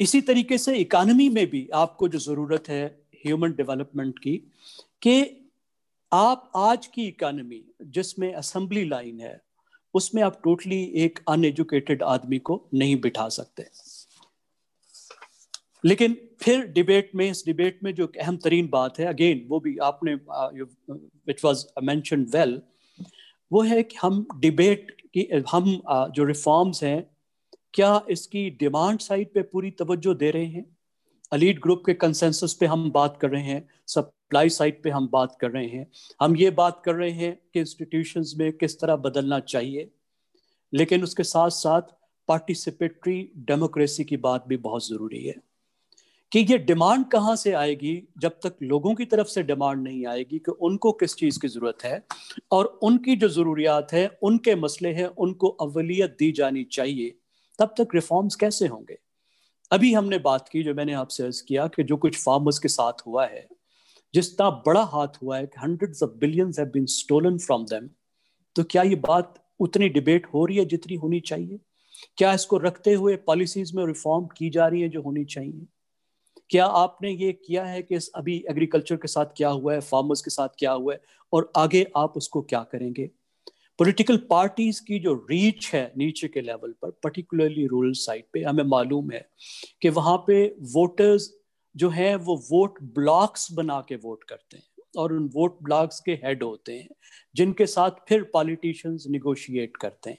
इसी तरीके से इकानमी में भी आपको जो ज़रूरत है ह्यूमन डेवलपमेंट की कि आप आज की इकानमी जिसमें असेंबली लाइन है, उसमें आप टोटली एक अनएजुकेटेड आदमी को नहीं बिठा सकते। लेकिन फिर डिबेट में, इस डिबेट में जो अहम तरीन बात है अगेन वो भी आपने विच वाज मेंशन वेल वो है कि हम डिबेट की, हम जो रिफॉर्म्स हैं, क्या इसकी डिमांड साइड पे पूरी तवज्जो दे रहे हैं? अलीड ग्रुप के कंसेंसस पे हम बात कर रहे हैं सप्लाई साइड पे हम बात कर रहे हैं। हम ये बात कर रहे हैं कि इंस्टीट्यूशंस में किस तरह बदलना चाहिए। लेकिन उसके साथ साथ पार्टिसिपेटरी डेमोक्रेसी की बात भी बहुत ज़रूरी है। कि ये डिमांड कहाँ से आएगी, जब तक लोगों की तरफ़ से डिमांड नहीं आएगी कि उनको किस चीज़ की ज़रूरत है। और उनकी जो ज़रूरियात है, उनके मसले हैं, उनको अवलियत दी जानी चाहिए, तब तक रिफॉर्म्स कैसे होंगे? अभी हमने बात की, जो मैंने आपसे अर्ज़ किया कि जो कुछ फार्मर्स के साथ हुआ है जितना बड़ा हाथ हुआ है कि hundreds of billions have been stolen from them तो क्या ये बात उतनी डिबेट हो रही है जितनी होनी चाहिए? क्या इसको रखते हुए पॉलिसीज़ में रिफॉर्म की जा रही है जो होनी चाहिए? क्या आपने ये किया है कि अभी एग्रीकल्चर के साथ क्या हुआ है फार्मर्स के साथ क्या हुआ है, और आगे आप उसको क्या करेंगे? पॉलिटिकल पार्टीज़ की जो रीच है नीचे के लेवल पर पर्टिकुलरली रूरल साइड पे, हमें मालूम है कि वहाँ पे वोटर्स जो है, वो वोट ब्लॉक्स बना के वोट करते हैं और उन वोट ब्लॉक्स के हेड होते हैं, जिनके साथ फिर पॉलिटिशियंस निगोशिएट करते हैं।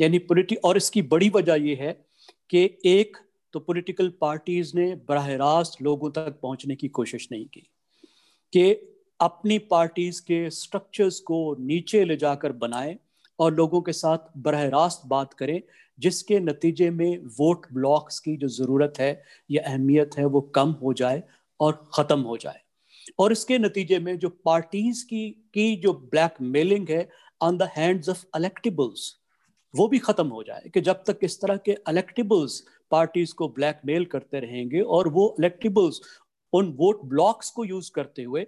यानी पॉलिटी और इसकी बड़ी वजह यह है कि एक तो पॉलिटिकल पार्टीज़ ने बरह रास्त लोगों तक पहुँचने की कोशिश नहीं की कि अपनी पार्टीज़ के स्ट्रक्चर्स को नीचे ले जाकर बनाए और लोगों के साथ बरह रास्त बात करें, जिसके नतीजे में वोट ब्लॉक्स की जो ज़रूरत है या अहमियत है, वो कम हो जाए और ख़त्म हो जाए। और इसके नतीजे में जो पार्टीज़ की की जो ब्लैक मेलिंग है on the hands of electables वो भी ख़त्म हो जाए। कि जब तक इस तरह के अलेक्टिबल्स पार्टीज़ को ब्लैक मेल करते रहेंगे और वो इलेक्टिबल्स उन वोट ब्लॉक्स को यूज़ करते हुए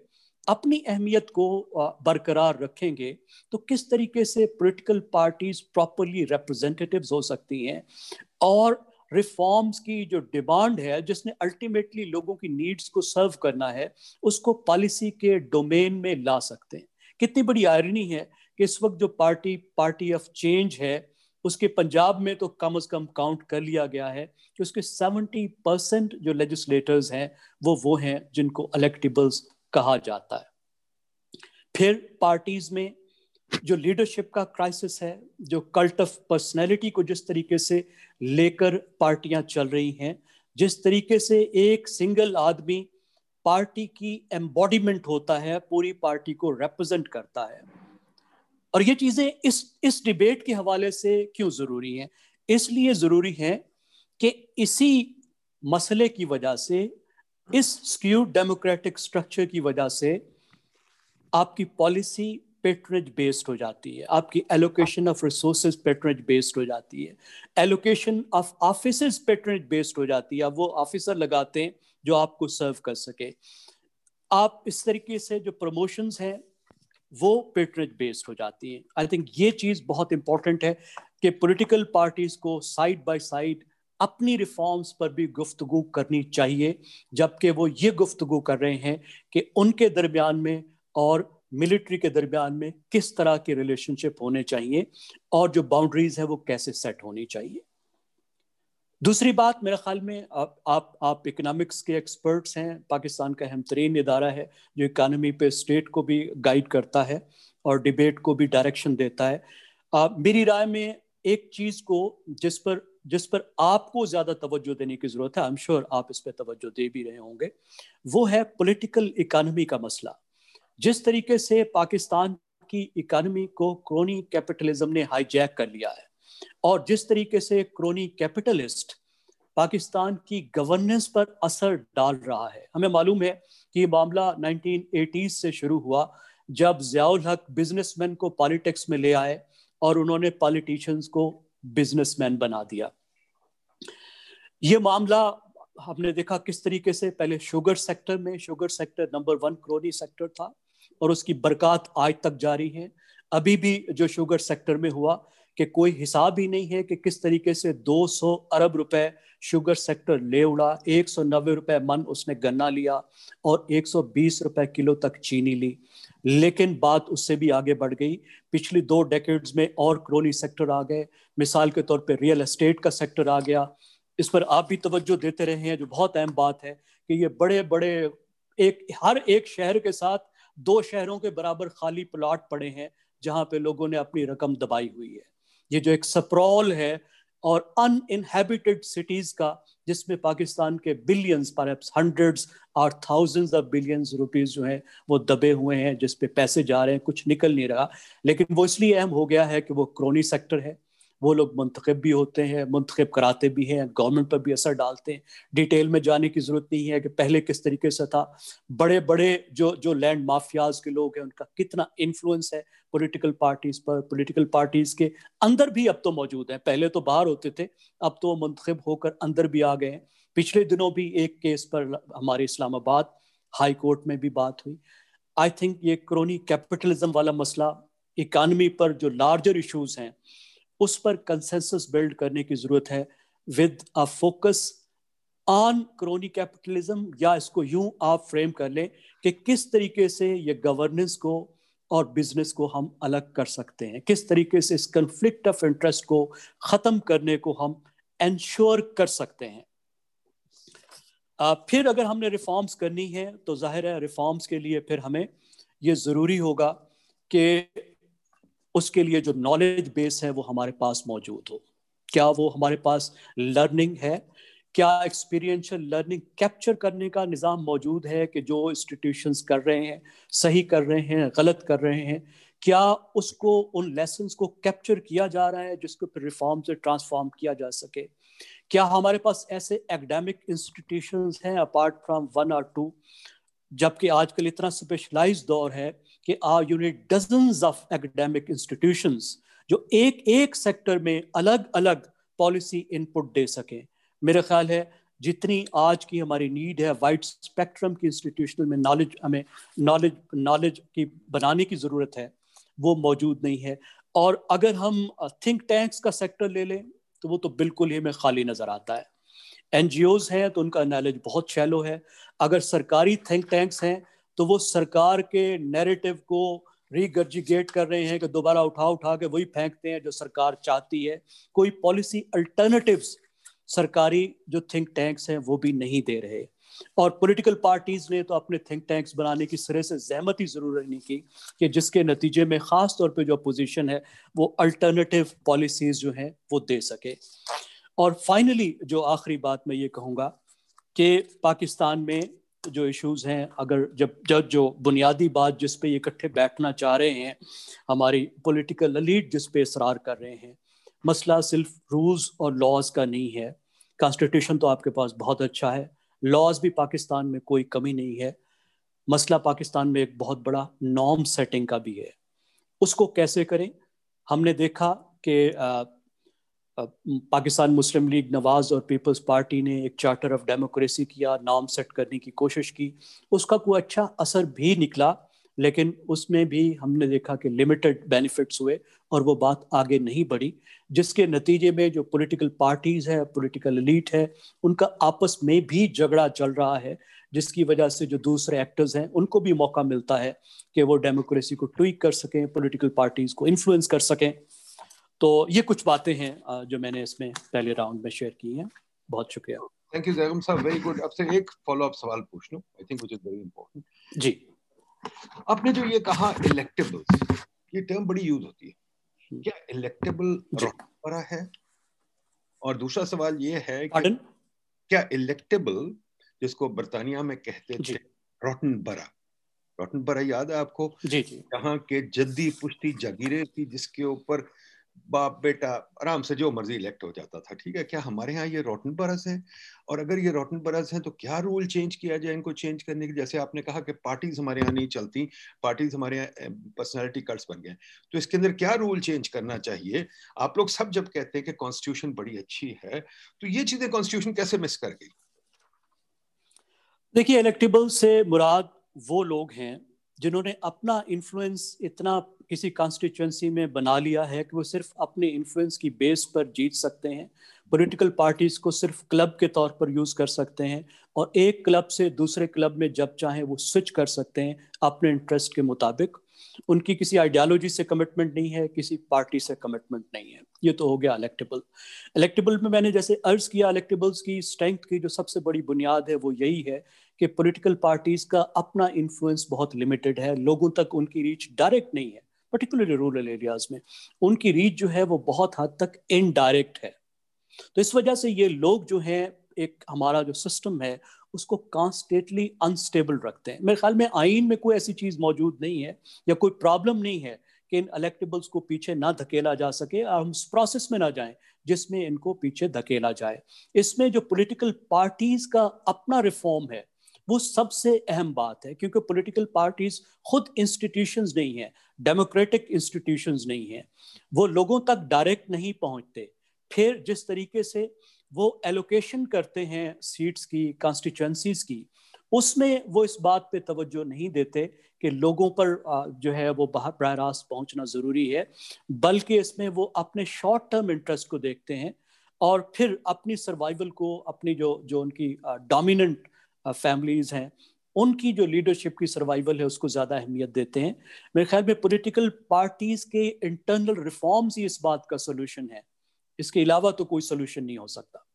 अपनी अहमियत को बरकरार रखेंगे तो किस तरीके से पॉलिटिकल पार्टीज़ प्रॉपरली रिप्रेजेंटेटिव्स हो सकती हैं और रिफॉर्म्स की जो डिमांड है, जिसने अल्टीमेटली लोगों की नीड्स को सर्व करना है, उसको पॉलिसी के डोमेन में ला सकते हैं। कितनी बड़ी आयरनी है कि इस वक्त जो पार्टी पार्टी ऑफ़ चेंज है, उसके पंजाब में तो कम अज कम काउंट कर लिया गया है कि उसके 70 परसेंट जो लेजिस्लेटर्स हैं, वो वो हैं जिनको इलेक्टिबल्स कहा जाता है। फिर पार्टीज़ में जो लीडरशिप का क्राइसिस है, जो कल्ट ऑफ़ पर्सनैलिटी को जिस तरीके से लेकर पार्टियाँ चल रही हैं, जिस तरीके से एक सिंगल आदमी पार्टी की एम्बॉडीमेंट होता है, पूरी पार्टी को रिप्रेजेंट करता है। और ये चीज़ें इस इस डिबेट के हवाले से क्यों ज़रूरी हैं? इसलिए ज़रूरी है कि इसी मसले की वजह से इस स्क्यू डेमोक्रेटिक स्ट्रक्चर की वजह से आपकी पॉलिसी पेट्रेज बेस्ड हो जाती है, आपकी allocation of resources patronage based हो जाती है। Allocation of office patronage based हो जाती है वो ऑफिसर लगाते हैं जो आपको सर्व कर सके। आप इस तरीके से जो प्रमोशंस हैं, वो पेट्रेज बेस्ड हो जाती है। आई थिंक ये चीज़ बहुत इंपॉर्टेंट है कि पॉलिटिकल पार्टीज़ को साइड बाय साइड अपनी रिफॉर्म्स पर भी गुफ्तगु करनी चाहिए जबकि वो ये गुफ्तगु कर रहे हैं कि उनके दरमियान में और मिलिट्री के दरमियान में किस तरह के रिलेशनशिप होने चाहिए और जो बाउंड्रीज है वो कैसे सेट होनी चाहिए। दूसरी बात मेरे ख्याल में आप आप आप इकोनॉमिक्स के एक्सपर्ट्स हैं पाकिस्तान का अहम तरीन इदारा है जो इकानमी पे स्टेट को भी गाइड करता है और डिबेट को भी डायरेक्शन देता है। आ, मेरी राय में एक चीज़ को जिस पर जिस पर आपको ज़्यादा तवज्जो देने की ज़रूरत है आई एम श्योर आप इस पर तवज्जो दे भी रहे होंगे, वो है पॉलिटिकल इकानमी का मसला। जिस तरीके से पाकिस्तान की इकानमी को क्रोनी कैपिटलिज्म ने हाईजैक कर लिया है, और जिस तरीके से क्रोनी कैपिटलिस्ट पाकिस्तान की गवर्नेंस पर असर डाल रहा है। हमें मालूम है कि ये मामला 1980s से शुरू हुआ, जब जियाउल हक बिजनेसमैन को पॉलिटिक्स में ले आए, और उन्होंने पॉलिटिशियंस को बिजनेसमैन बना दिया। ये मामला हमने देखा किस तरीके से, पहले शुगर सेक्टर में, sugar sector number one crony sector था और उसकी बरकत आज तक जारी है। अभी भी जो शुगर सेक्टर में हुआ कि कोई हिसाब ही नहीं है कि किस तरीके से 200 अरब रुपए शुगर सेक्टर ले उड़ा, एक सौ नब्बे मन उसने गन्ना लिया और 120 रुपए किलो तक चीनी ली। लेकिन बात उससे भी आगे बढ़ गई। पिछली दो डेकेड्स में और क्रोनी सेक्टर आ गए। मिसाल के तौर पे रियल एस्टेट का सेक्टर आ गया। इस पर आप भी तवज्जो देते रहे हैं, जो बहुत अहम बात है कि ये बड़े बड़े एक, हर एक शहर के साथ दो शहरों के बराबर खाली प्लाट पड़े हैं, जहाँ पे लोगों ने अपनी रकम दबाई हुई है। ये जो एक सप्रॉल है और अन इनहेबिटेड सिटीज़ का, जिसमें पाकिस्तान के बिलियंस पर हंड्रेड्स और थाउजेंड्स ऑफ़ बिलियंस रुपीस जो हैं, वो दबे हुए हैं जिसपे पैसे जा रहे हैं, कुछ निकल नहीं रहा। लेकिन वो इसलिए अहम हो गया है कि वो क्रोनी सेक्टर है। वो लोग मंतखब भी होते हैं, मंतखब कराते भी हैं गवर्नमेंट पर भी असर डालते हैं। डिटेल में जाने की ज़रूरत नहीं है कि पहले किस तरीके से था। बड़े बड़े जो जो लैंड माफियाज के लोग हैं, उनका कितना इन्फ्लुएंस है पॉलिटिकल पार्टीज़ पर। पॉलिटिकल पार्टीज़ के अंदर भी अब तो मौजूद हैं। पहले तो बाहर होते थे, अब तो वो मंतखब होकर अंदर भी आ गए हैं। पिछले दिनों भी एक केस पर हमारे इस्लामाबाद हाई कोर्ट में भी बात हुई। आई थिंक ये क्रोनी कैपिटलिज्म वाला मसला इकानमी पर जो लार्जर इश्यूज़ हैं उस पर कंसेंसस बिल्ड करने की ज़रूरत है with a focus on crony capitalism या इसको यूँ आप फ्रेम कर लें कि किस तरीके से ये गवर्नेंस को और बिज़नेस को हम अलग कर सकते हैं। किस तरीके से इस कंफ्लिक्ट ऑफ़ इंटरेस्ट को ख़त्म करने को हम इंश्योर कर सकते हैं। आ, फिर अगर हमने रिफॉर्म्स करनी है तो ज़ाहिर है रिफॉर्म्स के लिए फिर हमें ये ज़रूरी होगा कि उसके लिए जो नॉलेज बेस है वो हमारे पास मौजूद हो। क्या वो हमारे पास लर्निंग है? क्या एक्सपीरियंशियल लर्निंग कैप्चर करने का निज़ाम मौजूद है कि जो इंस्टीट्यूशंस कर रहे हैं, सही कर रहे हैं, गलत कर रहे हैं? क्या उसको, उन लेसन को कैप्चर किया जा रहा है जिसको फिर रिफॉर्म से ट्रांसफॉर्म किया जा सके? क्या हमारे पास ऐसे एकेडमिक इंस्टीट्यूशंस हैं अपार्ट फ्रॉम वन और टू जबकि आजकल इतना स्पेशलाइज दौर है कि are unit dozens of academic institutions जो एक एक सेक्टर में अलग अलग पॉलिसी इनपुट दे सकें। मेरा ख्याल है, जितनी आज की हमारी नीड है वाइड स्पेक्ट्रम की इंस्टीट्यूशनल में नॉलेज हमें नॉलेज नॉलेज की बनाने की ज़रूरत है, वो मौजूद नहीं है। और अगर हम थिंक टैंक्स का सेक्टर ले लें तो वो तो बिल्कुल ही हमें खाली नज़र आता है। एन हैं तो उनका नॉलेज बहुत शैलो है। अगर सरकारी थिंक टैंक्स हैं तो वो सरकार के नैरेटिव को रिगर्जिगेट कर रहे हैं कि दोबारा उठा उठा के वही फेंकते हैं जो सरकार चाहती है। कोई पॉलिसी अल्टरनेटिव्स सरकारी जो थिंक टैंक्स हैं वो भी नहीं दे रहे। और पॉलिटिकल पार्टीज़ ने तो अपने थिंक टैंक्स बनाने की सिरे से जहमत ही ज़रूर नहीं की कि जिसके नतीजे में ख़ास तौर पे जो अपोजिशन है, वो अल्टरनेटिव पॉलिसीज़ जो हैं वो दे सके। और फाइनली जो आखिरी बात मैं ये कहूँगा कि पाकिस्तान में जो इश्यूज़ हैं, अगर जब जब जो बुनियादी बात जिस पे इकट्ठे बैठना चाह रहे हैं, हमारी पॉलिटिकल लीड जिस पे इसरार कर रहे हैं, मसला सिर्फ़ रूल्स और लॉज का नहीं है। कॉन्स्टिट्यूशन तो आपके पास बहुत अच्छा है। लॉज भी पाकिस्तान में कोई कमी नहीं है। मसला पाकिस्तान में एक बहुत बड़ा नॉर्म सेटिंग का भी है। उसको कैसे करें? हमने देखा कि पाकिस्तान मुस्लिम लीग नवाज़ और पीपल्स पार्टी ने एक चार्टर ऑफ़ डेमोक्रेसी किया, नाम सेट करने की कोशिश की। उसका कोई अच्छा असर भी निकला, लेकिन उसमें भी हमने देखा कि लिमिटेड बेनिफिट्स हुए और वो बात आगे नहीं बढ़ी, जिसके नतीजे में जो पॉलिटिकल पार्टीज़ है पॉलिटिकल एलीट है, उनका आपस में भी झगड़ा चल रहा है, जिसकी वजह से जो दूसरे एक्टर्स हैं, उनको भी मौका मिलता है कि वो डेमोक्रेसी को ट्वीक कर सकें पॉलिटिकल पार्टीज़ को इन्फ्लुएंस कर सकें। तो ये कुछ बातें हैं जो मैंने इसमें पहले राउंड में शेयर की हैं। बहुत शुक्रिया। थैंक यू जैगम साहब वेरी गुड अब से एक फॉलो अप सवाल पूछ लूँ I think which is very important जी। आपने जो ये कहा इलेक्टेबल्स ये टर्म बड़ी यूज़ होती है। हम्म। क्या इलेक्टेबल बड़ा है? और दूसरा सवाल ये है कि क्या इलेक्टेबल जिसको बर्तानिया में कहते थे रोटन बरा? रोटन बरा याद है आपको? जी जी। यहाँ के जद्दी पुश्ती जागीरें थी जिसके ऊपर बाप बेटा, आराम से जो मर्ज़ी इलेक्ट हो जाता था, ठीक है? क्या हमारे यहाँ ये रोटन बरस है? और अगर ये रोटन बरस है तो क्या रूल चेंज किया जाए इनको चेंज करने की जैसे आपने कहा कि पार्टीज़ हमारे यहाँ नहीं चलती पार्टीज़ हमारे यहाँ पर्सनैलिटी कट्स बन गए। तो इसके अंदर क्या रूल चेंज करना चाहिए? आप लोग सब जब कहते हैं कि कॉन्स्टिट्यूशन बड़ी अच्छी है तो ये चीज़ें कॉन्स्टिट्यूशन कैसे मिस कर गई? देखिए इलेक्टेबल से मुराद वो लोग हैं, जिन्होंने अपना इन्फ्लुएंस इतना किसी कॉन्स्टिट्यूंसी में बना लिया है कि वो सिर्फ़ अपने इन्फ्लुएंस की बेस पर जीत सकते हैं। पॉलिटिकल पार्टीज़ को सिर्फ़ क्लब के तौर पर यूज़ कर सकते हैं और एक क्लब से दूसरे क्लब में जब चाहे वो स्विच कर सकते हैं अपने इंटरेस्ट के मुताबिक। उनकी किसी आइडियालॉजी से कमिटमेंट नहीं है, किसी पार्टी से कमिटमेंट नहीं है। ये तो हो गया इलेक्टेबल इलेक्टेबल में मैंने जैसे अर्ज़ किया इलेक्टेबल्स की स्ट्रेंथ की जो सबसे बड़ी बुनियाद है वो यही है कि पॉलिटिकल पार्टीज़ का अपना इन्फ्लुएंस बहुत लिमिटेड है। लोगों तक उनकी रीच डायरेक्ट नहीं है। पर्टिकुलरली रूरल एरियाज़ में, उनकी रीच जो है वो बहुत हद तक इनडायरेक्ट है। तो इस वजह से ये लोग जो हैं, एक हमारा जो सिस्टम है, उसको कॉन्स्टेंटली अनस्टेबल रखते हैं। मेरे ख्याल में आइन में कोई ऐसी चीज़ मौजूद नहीं है, या कोई प्रॉब्लम नहीं है कि इन इलेक्टेबल्स को पीछे ना धकेला जा सके, और हम उस प्रोसेस में ना जाएँ, जिसमें इनको पीछे धकेला जाए। इसमें जो पॉलिटिकल पार्टीज़ का अपना रिफॉर्म है वो सबसे अहम बात है, क्योंकि पॉलिटिकल पार्टीज़ खुद इंस्टीट्यूशंस नहीं है डेमोक्रेटिक इंस्टीट्यूशंस नहीं है। वो लोगों तक डायरेक्ट नहीं पहुँचते। फिर जिस तरीके से वो एलोकेशन करते हैं सीट्स की कॉन्स्टिट्यूंसीज की, उसमें वो इस बात पे तवज्जो नहीं देते कि लोगों पर जो है वो बाहर बरह रास्त पहुँचना ज़रूरी है, बल्कि इसमें वो अपने शॉर्ट टर्म इंटरेस्ट को देखते हैं और फिर अपनी सर्वाइवल को, अपनी जो जो उनकी डोमिनेंट फैमिलीज़ हैं उनकी जो लीडरशिप की सर्वाइवल है उसको ज़्यादा अहमियत देते हैं मेरे ख्याल में पॉलिटिकल पार्टीज़ के इंटरनल रिफॉर्म्स ही इस बात का सोल्यूशन है इसके अलावा तो कोई सोल्यूशन नहीं हो सकता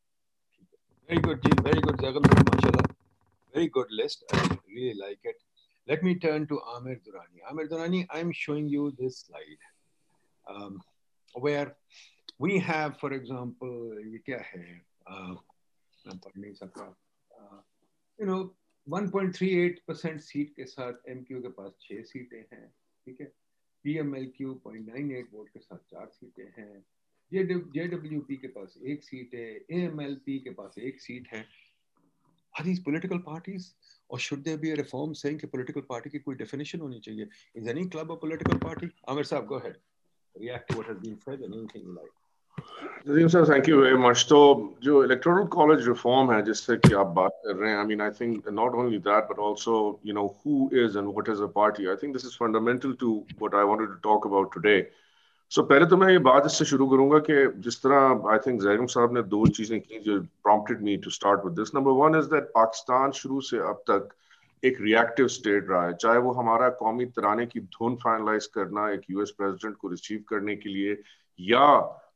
वेरी गुड जी वेरी गुड जगन माशाल्लाह very good list I like it let me turn to Amir Durani. Amir Durani, I'm showing you this slide um, where we have, for example, ये क्या है? Uh, मैं पढ़ नहीं सकता. यू नो 1.38 परसेंट सीट के साथ एमक्यू के पास छह सीटें हैं, ठीक है? पीएमएलक्यू 0.98 वोट के साथ चार सीटें हैं। जेडब्ल्यूपी के पास एक सीट है एएमएलपी के पास एक सीट है। आर पोलिटिकल पार्टीज़ और should there be reform saying कि पार्टी की कोई डेफिनेशन होनी चाहिए? Is any club a political party Aamir sahab go ahead react to what has been said anything like sir thank you very much तो जो electoral college reform है जिससे कि आप बात कर रहे हैं I mean I think not only that but also you know who is and what is a party I think this is fundamental to what I wanted to talk about today so पहले तो मैं ये बात इससे शुरू करूँगा कि जिस तरह आई थिंक जैगम साहब ने दो चीज़ें की जो prompted me to start with this number one is that Pakistan शुरू से अब तक एक रिएक्टिव स्टेट रहा है। चाहे वो हमारा कौमी तराने की धुन फाइनलाइज करना एक यूएस प्रेसिडेंट को रिसीव करने के लिए, या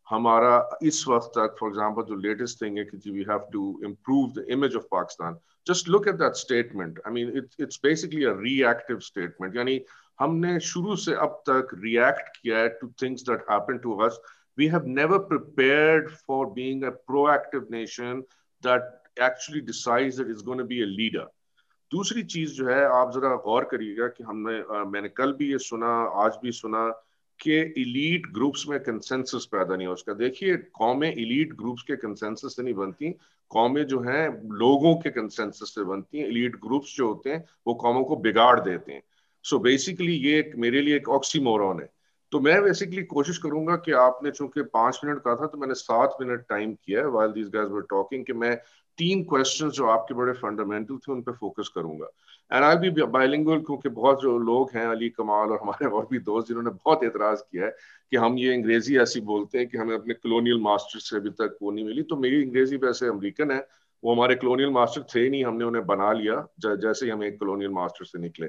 हमारा इस वक्त तक फॉर एग्जांपल जो लेटेस्ट थिंग है कि we have to improve the image of Pakistan just look at that statement I mean it's it's basically a reactive statement यानी हमने शुरू से अब तक रिएक्ट किया है to things that happen to us we have never prepared for being a proactive nation that actually decides that it's going to be a leader. दूसरी चीज़ जो है, आप जरा गौर करिएगा कि हमने मैंने कल भी ये सुना, आज भी सुना कि इलीट ग्रुप्स में कंसेंसस पैदा नहीं हो उसका। देखिए, कौमें इलीट ग्रुप्स के कंसेंसस से नहीं बनती, कौमें जो हैं, लोगों के कंसेंसस से बनती हैं। इलीट ग्रुप्स जो होते हैं, वो कौमों को बिगाड़ देते हैं। सो so बेसिकली ये एक, मेरे लिए एक ऑक्सीमोरॉन है। तो मैं बेसिकली कोशिश करूँगा कि आपने, चूँकि पाँच मिनट कहा था तो मैंने सात मिनट टाइम किया है while these guys were talking कि मैं तीन क्वेश्चन जो आपके बड़े फंडामेंटल थे, उन पर फोकस करूँगा। एंड आई बी बाइलिंगुअल क्योंकि बहुत जो लोग हैं, अली कमाल और हमारे और भी दोस्त, जिन्होंने बहुत एतराज़ किया है कि हम ये अंग्रेज़ी ऐसी बोलते हैं कि हमें अपने कलोनियल मास्टर से अभी तक वो नहीं मिली। तो मेरी अंग्रेज़ी वैसे अमरीकन है, वो हमारे कलोनियल मास्टर थे नहीं, हमने उन्हें बना लिया जैसे ही हम एक कलोनियल मास्टर से निकले।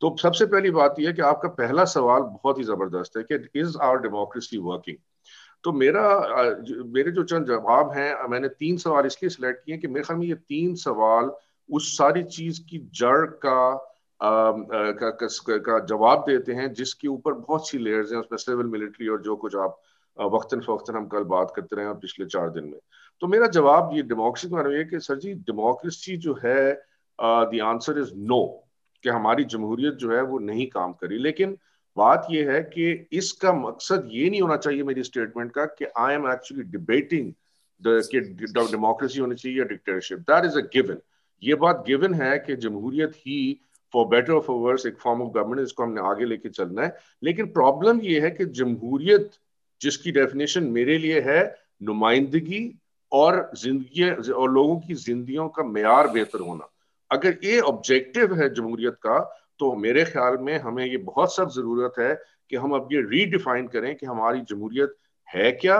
तो सबसे पहली बात यह कि आपका पहला सवाल बहुत ही ज़बरदस्त है कि इज़ आवर डेमोक्रेसी वर्किंग तो मेरा मेरे जो चंद जवाब हैं, मैंने तीन सवाल इसलिए सिलेक्ट किए कि मेरे ख्याल में ये तीन सवाल उस सारी चीज़ की जड़ का का, का, का जवाब देते हैं जिसके ऊपर बहुत सी लेयर्स हैं उसमें सिविल मिलिट्री और जो कुछ आप वक्तन फवक्तन हम कल बात करते रहे हैं पिछले चार दिन में। तो मेरा जवाब ये डेमोक्रेसी के बारे में कि सर जी डेमोक्रेसी जो है द आंसर इज़ नो कि हमारी जमहूरियत जो है वो नहीं काम करी। लेकिन बात यह है कि इसका मकसद ये नहीं होना चाहिए मेरी स्टेटमेंट का कि I am actually debating democracy होनी चाहिए या dictatorship that is a given ये बात गिवन है कि जमहूरियत ही फॉर बेटर ऑफ़ वर्स एक फॉर्म ऑफ़ गवर्नमेंट इसको हमने आगे लेके चलना है। लेकिन प्रॉब्लम ये है कि जमहूरियत, जिसकी डेफिनेशन मेरे लिए है, नुमाइंदगी और ज़िंदगी, और लोगों की जिंदगियों का मैार बेहतर होना। अगर ये ऑब्जेक्टिव है जमहूरियत का तो मेरे ख्याल में हमें ये बहुत सख्त ज़रूरत है कि हम अब ये रीडिफाइन करें कि हमारी जमहूरियत है क्या,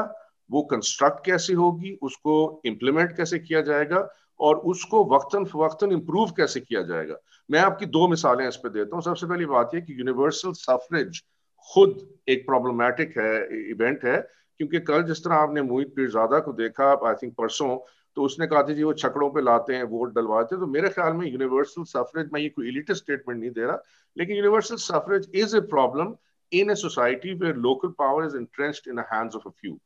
वो कंस्ट्रक्ट कैसे होगी, उसको इम्प्लीमेंट कैसे किया जाएगा और उसको वक्तन फवक्तन इम्प्रूव कैसे किया जाएगा? मैं आपकी दो मिसालें इस पर देता हूँ। सबसे पहली बात यह कि यूनिवर्सल सफरेज खुद एक प्रॉब्लमैटिक है इवेंट है, क्योंकि कल जिस तरह आपने मोहित पीरजादा को देखा आई थिंक परसों तो उसने कहा था, जी, वो छकड़ों पे लाते हैं, वोट डलवाते हैं। तो मेरे ख्याल में यूनिवर्सल सफरेज मैं ये कोई इलिट स्टेटमेंट नहीं दे रहा, लेकिन universal suffrage is a problem in a society where local power is entrenched in hands of a few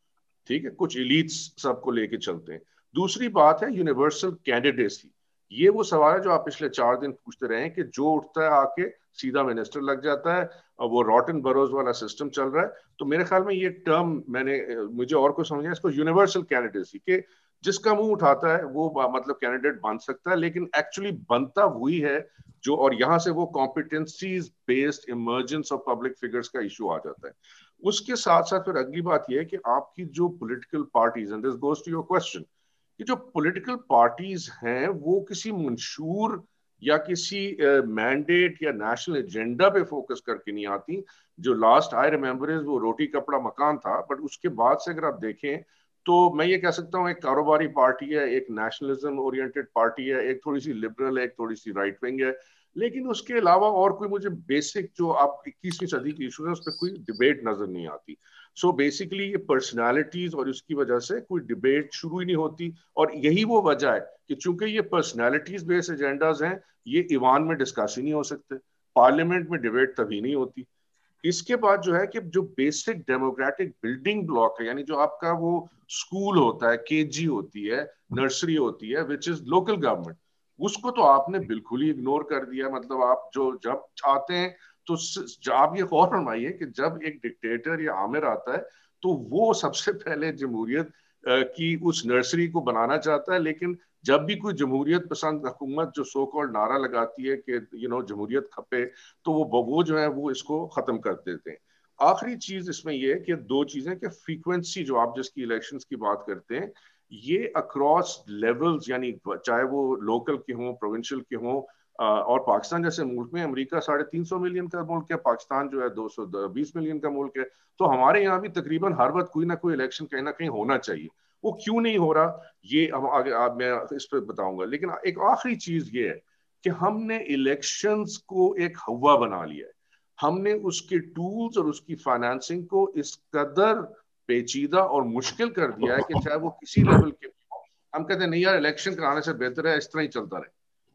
ठीक है? कुछ इलीट्स सबको लेके चलते हैं। दूसरी बात है यूनिवर्सल कैंडिडेसी ये वो सवाल है जो आप पिछले चार दिन पूछते रहे हैं कि जो उठता है आके सीधा मिनिस्टर लग जाता है वो रॉटन बरोज वाला सिस्टम चल रहा है। तो मेरे ख्याल में ये टर्म मैंने, मुझे और कुछ समझा इसको यूनिवर्सल कैंडिडेसी के जिसका मुँह उठाता है, वो मतलब कैंडिडेट बन सकता है, लेकिन एक्चुअली बनता वही है जो, और यहाँ से वो competencies based emergence of public figures का इशू आ जाता है। उसके साथ साथ फिर अगली बात यह है कि आपकी जो political parties and this goes to your question कि जो पॉलिटिकल पार्टीज़ हैं वो किसी मंशूर या किसी मैंडेट uh, या नेशनल एजेंडा पे फोकस करके नहीं आती। जो लास्ट आई रिमेम्बर वो रोटी कपड़ा मकान था बट उसके बाद से अगर आप देखें तो मैं ये कह सकता हूँ एक कारोबारी पार्टी है एक नेशनलिज्म ओरिएंटेड पार्टी है एक थोड़ी सी लिबरल है एक थोड़ी सी राइट विंग है। लेकिन उसके अलावा और कोई मुझे बेसिक जो आप इक्कीसवीं सदी की इशू है, उस पर कोई डिबेट नज़र नहीं आती। सो so बेसिकली ये पर्सनैलिटीज और उसकी वजह से कोई डिबेट शुरू ही नहीं होती। और यही वो वजह है कि चूँकि ये पर्सनैलिटीज बेस्ड एजेंडाज हैं, ये ईवान में डिस्कस ही नहीं हो सकते। पार्लियामेंट में डिबेट तभी नहीं होती। इसके बाद जो है कि जो बेसिक डेमोक्रेटिक बिल्डिंग ब्लॉक है, यानी जो आपका वो स्कूल होता है केजी होती है नर्सरी होती है विच इज़ लोकल गवर्नमेंट उसको तो आपने बिल्कुल ही इग्नोर कर दिया। मतलब आप जो, जब चाहते हैं तो आप ये गौर फरमाइए कि जब एक डिक्टेटर या आमिर आता है तो वो सबसे पहले जमहूरियत की उस नर्सरी को बनाना चाहता है। लेकिन जब भी कोई जमहूरियत पसंद हुकूमत जो सो कॉल्ड नारा लगाती है कि यू नो जमहूरियत खपे तो वो वो जो है, वो इसको खत्म कर देते हैं। आखिरी चीज़ इसमें यह है कि दो चीज़ें कि फ्रीक्वेंसी जो आप जिसकी इलेक्शन की बात करते हैं ये अक्रॉस लेवल्स यानी चाहे वो लोकल के हों प्रोविंशियल के हों और पाकिस्तान जैसे मुल्क में अमेरिका साढ़े तीन सौ मिलियन का मुल्क है, पाकिस्तान जो है दो सौ बीस मिलियन का मुल्क है तो हमारे यहाँ भी तकरीबन हर वक्त कोई ना कोई इलेक्शन कहीं ना कहीं होना चाहिए। वो क्यों नहीं हो रहा? ये हम आगे, आप, मैं इस पर बताऊँगा। लेकिन एक आखिरी चीज़ ये है कि हमने इलेक्शंस को एक हवा बना लिया है। हमने उसके टूल्स और उसकी फाइनेंसिंग को इस कदर पेचीदा और मुश्किल कर दिया है कि चाहे वो किसी लेवल के हम कहते हैं नहीं यार इलेक्शन कराने से बेहतर है इस तरह ही चलता रहे।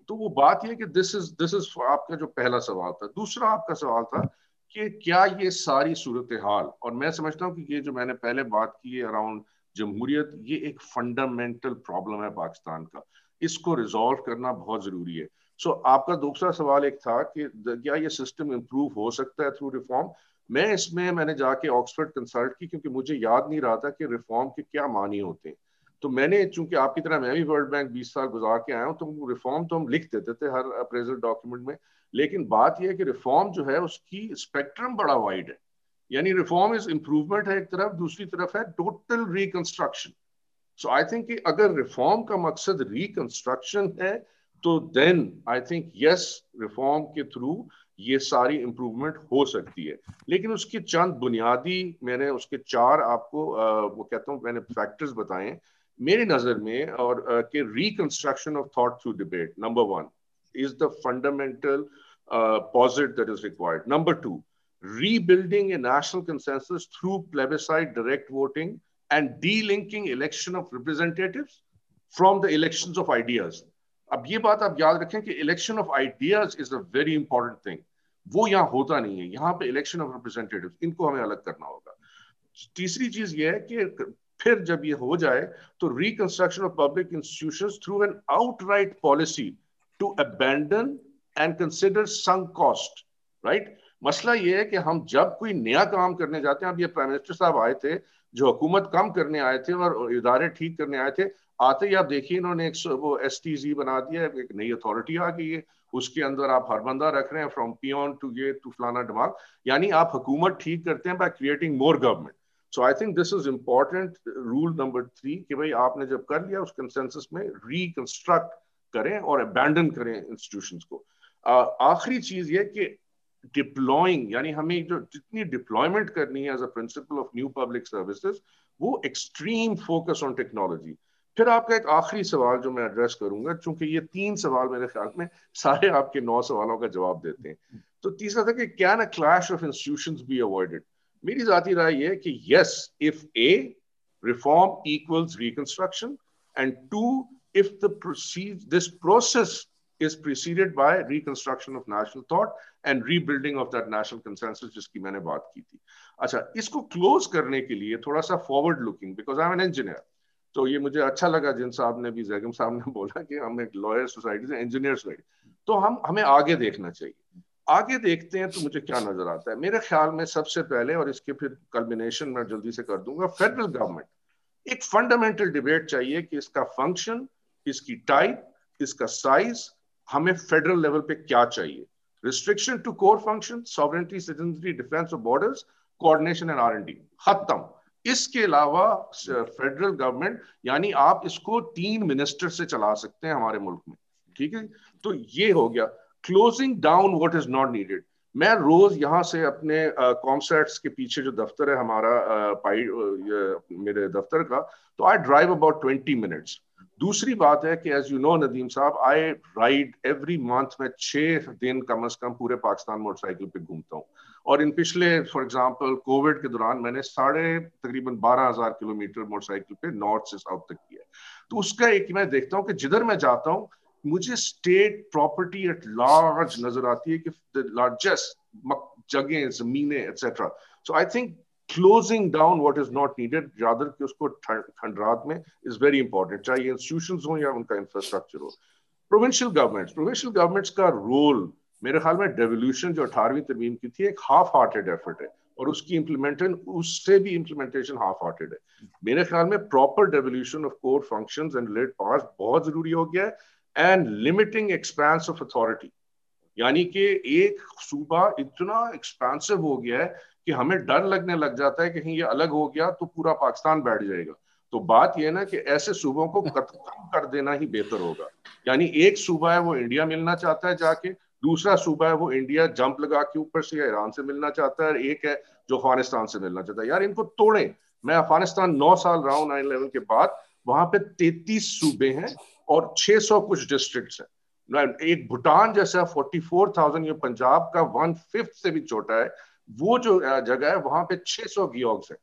तो वो बात यह कि दिस इज़ दिस इज़ आपका जो पहला सवाल था। दूसरा आपका सवाल था कि क्या ये सारी सूरत हाल और मैं समझता हूँ कि ये जो मैंने पहले बात की है अराउंड जमहूरियत ये एक फंडामेंटल प्रॉब्लम है पाकिस्तान का। इसको रिजॉल्व करना बहुत ज़रूरी है। सो so, आपका दूसरा सवाल एक था कि क्या ये सिस्टम इम्प्रूव हो सकता है थ्रू रिफॉर्म मैं इसमें मैंने जाके ऑक्सफर्ड कंसल्ट की क्योंकि मुझे याद नहीं रहा था कि रिफॉर्म के क्या मानी होते हैं। तो मैंने, चूँकि आपकी तरह मैं भी वर्ल्ड बैंक 20 साल गुजार के आया हूँ तो रिफॉर्म तो हम लिख देते थे हर अप्रेजल डॉक्यूमेंट में। लेकिन बात यह है कि रिफॉर्म जो है, उसकी स्पेक्ट्रम बड़ा वाइड है। यानी रिफॉर्म इज़ इंप्रूवमेंट है एक तरफ़, दूसरी तरफ़ है total reconstruction so I think अगर रिफॉर्म का मकसद रिकंस्ट्रक्शन है तो then I think yes reform के थ्रू ये सारी इम्प्रूवमेंट हो सकती है। लेकिन उसके चंद बुनियादी मैंने, उसके चार आपको वो कहता हूँ, मैंने फैक्टर्स बताए मेरी नज़र में और के reconstruction of thought through debate number one is the fundamental posit that is required number two rebuilding a national consensus through plebiscite direct voting and delinking election of representative from the election of ideas अब ये बात आप याद रखें कि election of ideas is a very important thing वो यहाँ होता नहीं है। यहाँ पे इलेक्शन ऑफ़ रिप्रेजेंटेटिव इनको हमें अलग करना होगा। तीसरी चीज़ ये है कि फिर जब ये हो जाए तो reconstruction of public institution through an outright policy to abandon and consider sunk cost right मसला ये है कि हम जब कोई नया काम करने जाते हैं, अब ये प्राइम मिनिस्टर साहब आए थे, जो हुकूमत कम करने आए थे और इदारे ठीक करने आए थे आते ही आप देखिए इन्होंने एक वो एसटीजी बना दिया है एक नई अथॉरिटी आ गई है। उसके अंदर आप हर बंदा रख रहे हैं फ्रॉम पियोन टू ये टू फलाना दिमाग यानी आप हुकूमत ठीक करते हैं by creating more government so I think this is important rule number three कि भाई आपने जब कर लिया, उस कंसेंसस में रिकंस्ट्रक्ट करें और अबैंडन करें इंस्टीट्यूशंस को। आखिरी चीज़ ये कि डिप्लॉइंग यानी हमें जो जितनी डिप्लॉयमेंट करनी है as a principle of new public services वो एक्सट्रीम फोकस ऑन टेक्नोलॉजी फिर आपका एक आखिरी सवाल जो मैं एड्रेस करूँगा, चूँकि ये तीन सवाल मेरे ख्याल में सारे आपके नौ सवालों का जवाब देते हैं। तो तीसरा था कि can a clash of institution be avoided मेरी जाती राय ये है कि yes if a reform equals reconstruction and two if the this process is preceded by reconstruction of national thought and rebuilding of that national consensus जिसकी मैंने बात की थी। अच्छा इसको क्लोज करने के लिए थोड़ा सा forward looking because I am an engineer तो ये मुझे अच्छा लगा जिन साहब ने भी जैगम साहब ने बोला कि हम एक लॉयर सोसाइटी से इंजीनियर सोसाइटी तो हम, हमें आगे देखना चाहिए। आगे देखते हैं तो मुझे क्या नज़र आता है? मेरे ख्याल में सबसे पहले, और इसके फिर कल्बिनेशन मैं जल्दी से कर दूँगा फेडरल गवर्नमेंट एक फंडामेंटल डिबेट चाहिए कि इसका फ़ंक्शन इसकी टाइप इसका साइज़ हमें फेडरल लेवल पे क्या चाहिए? Restriction to core function sovereignty defence of borders coordination and R and D खत्म। इसके अलावा फेडरल गवर्नमेंट यानी आप इसको तीन मिनिस्टर से चला सकते हैं हमारे मुल्क में, ठीक है? तो ये हो गया। Closing down what is not needed मैं रोज यहाँ से अपने कॉमसेट्स के पीछे जो दफ्तर है हमारा पाई मेरे दफ्तर का तो I drive about twenty minutes दूसरी बात है कि एज यू नो नदीम साहब आई राइड एवरी मंथ में छह दिन कम अज कम पूरे पाकिस्तान मोटरसाइकिल पे घूमता हूँ। और इन पिछले फॉर एग्जांपल कोविड के दौरान मैंने साढ़े तकरीबन बारह हज़ार किलोमीटर मोटरसाइकिल पे नॉर्थ से साउथ तक किया तो उसका एक मैं देखता हूँ कि जिधर मैं जाता हूँ, मुझे स्टेट प्रॉपर्टी एट लार्ज नज़र आती है कि लार्जेस्ट जगह जमीने etcetera so I think closing down what is not needed rather कि उसको खंडरात में इज़ वेरी इंपॉर्टेंट चाहे इंस्टीट्यूशन हो या उनका इंफ्रास्ट्रक्चर हो। प्रोविंशियल गवर्नमेंट्स प्रोविंशियल गवर्नमेंट्स का रोल मेरे ख्याल में डेवोल्यूशन जो अठारहवीं तरमीम की थी, एक हाफ़ हार्टेड एफर्ट है और उसकी इम्प्लीमेंटेशन उससे भी इम्प्लीमेंटेशन हाफ़ हार्टेड है। मेरे ख्याल में proper devolution of core functions and related powers बहुत ज़रूरी हो गया है and limiting expanse of authority यानी कि एक सूबा इतना एक्सपेंसिव हो गया है कि हमें डर लगने लग जाता है कहीं ये अलग हो गया तो पूरा पाकिस्तान बैठ जाएगा। तो बात यह ना कि ऐसे सूबों को कम कर देना ही बेहतर होगा। यानी एक सूबा है, वो इंडिया मिलना चाहता है जाके दूसरा सूबा है वो इंडिया जंप लगा के ऊपर से ईरान से मिलना चाहता है एक है जो अफ़गानिस्तान से मिलना चाहता है। यार इनको तोड़े। मैं अफ़गानिस्तान नौ साल रहा हूँ नाइन इलेवन के बाद। वहाँ पे तैतीस सूबे हैं और 600 कुछ डिस्ट्रिक्ट हैं। एक भूटान जैसा 44,000 ये पंजाब का वन फिफ्थ से भी छोटा है। वो जो जगह है वहाँ पे 600 गियोग्स है।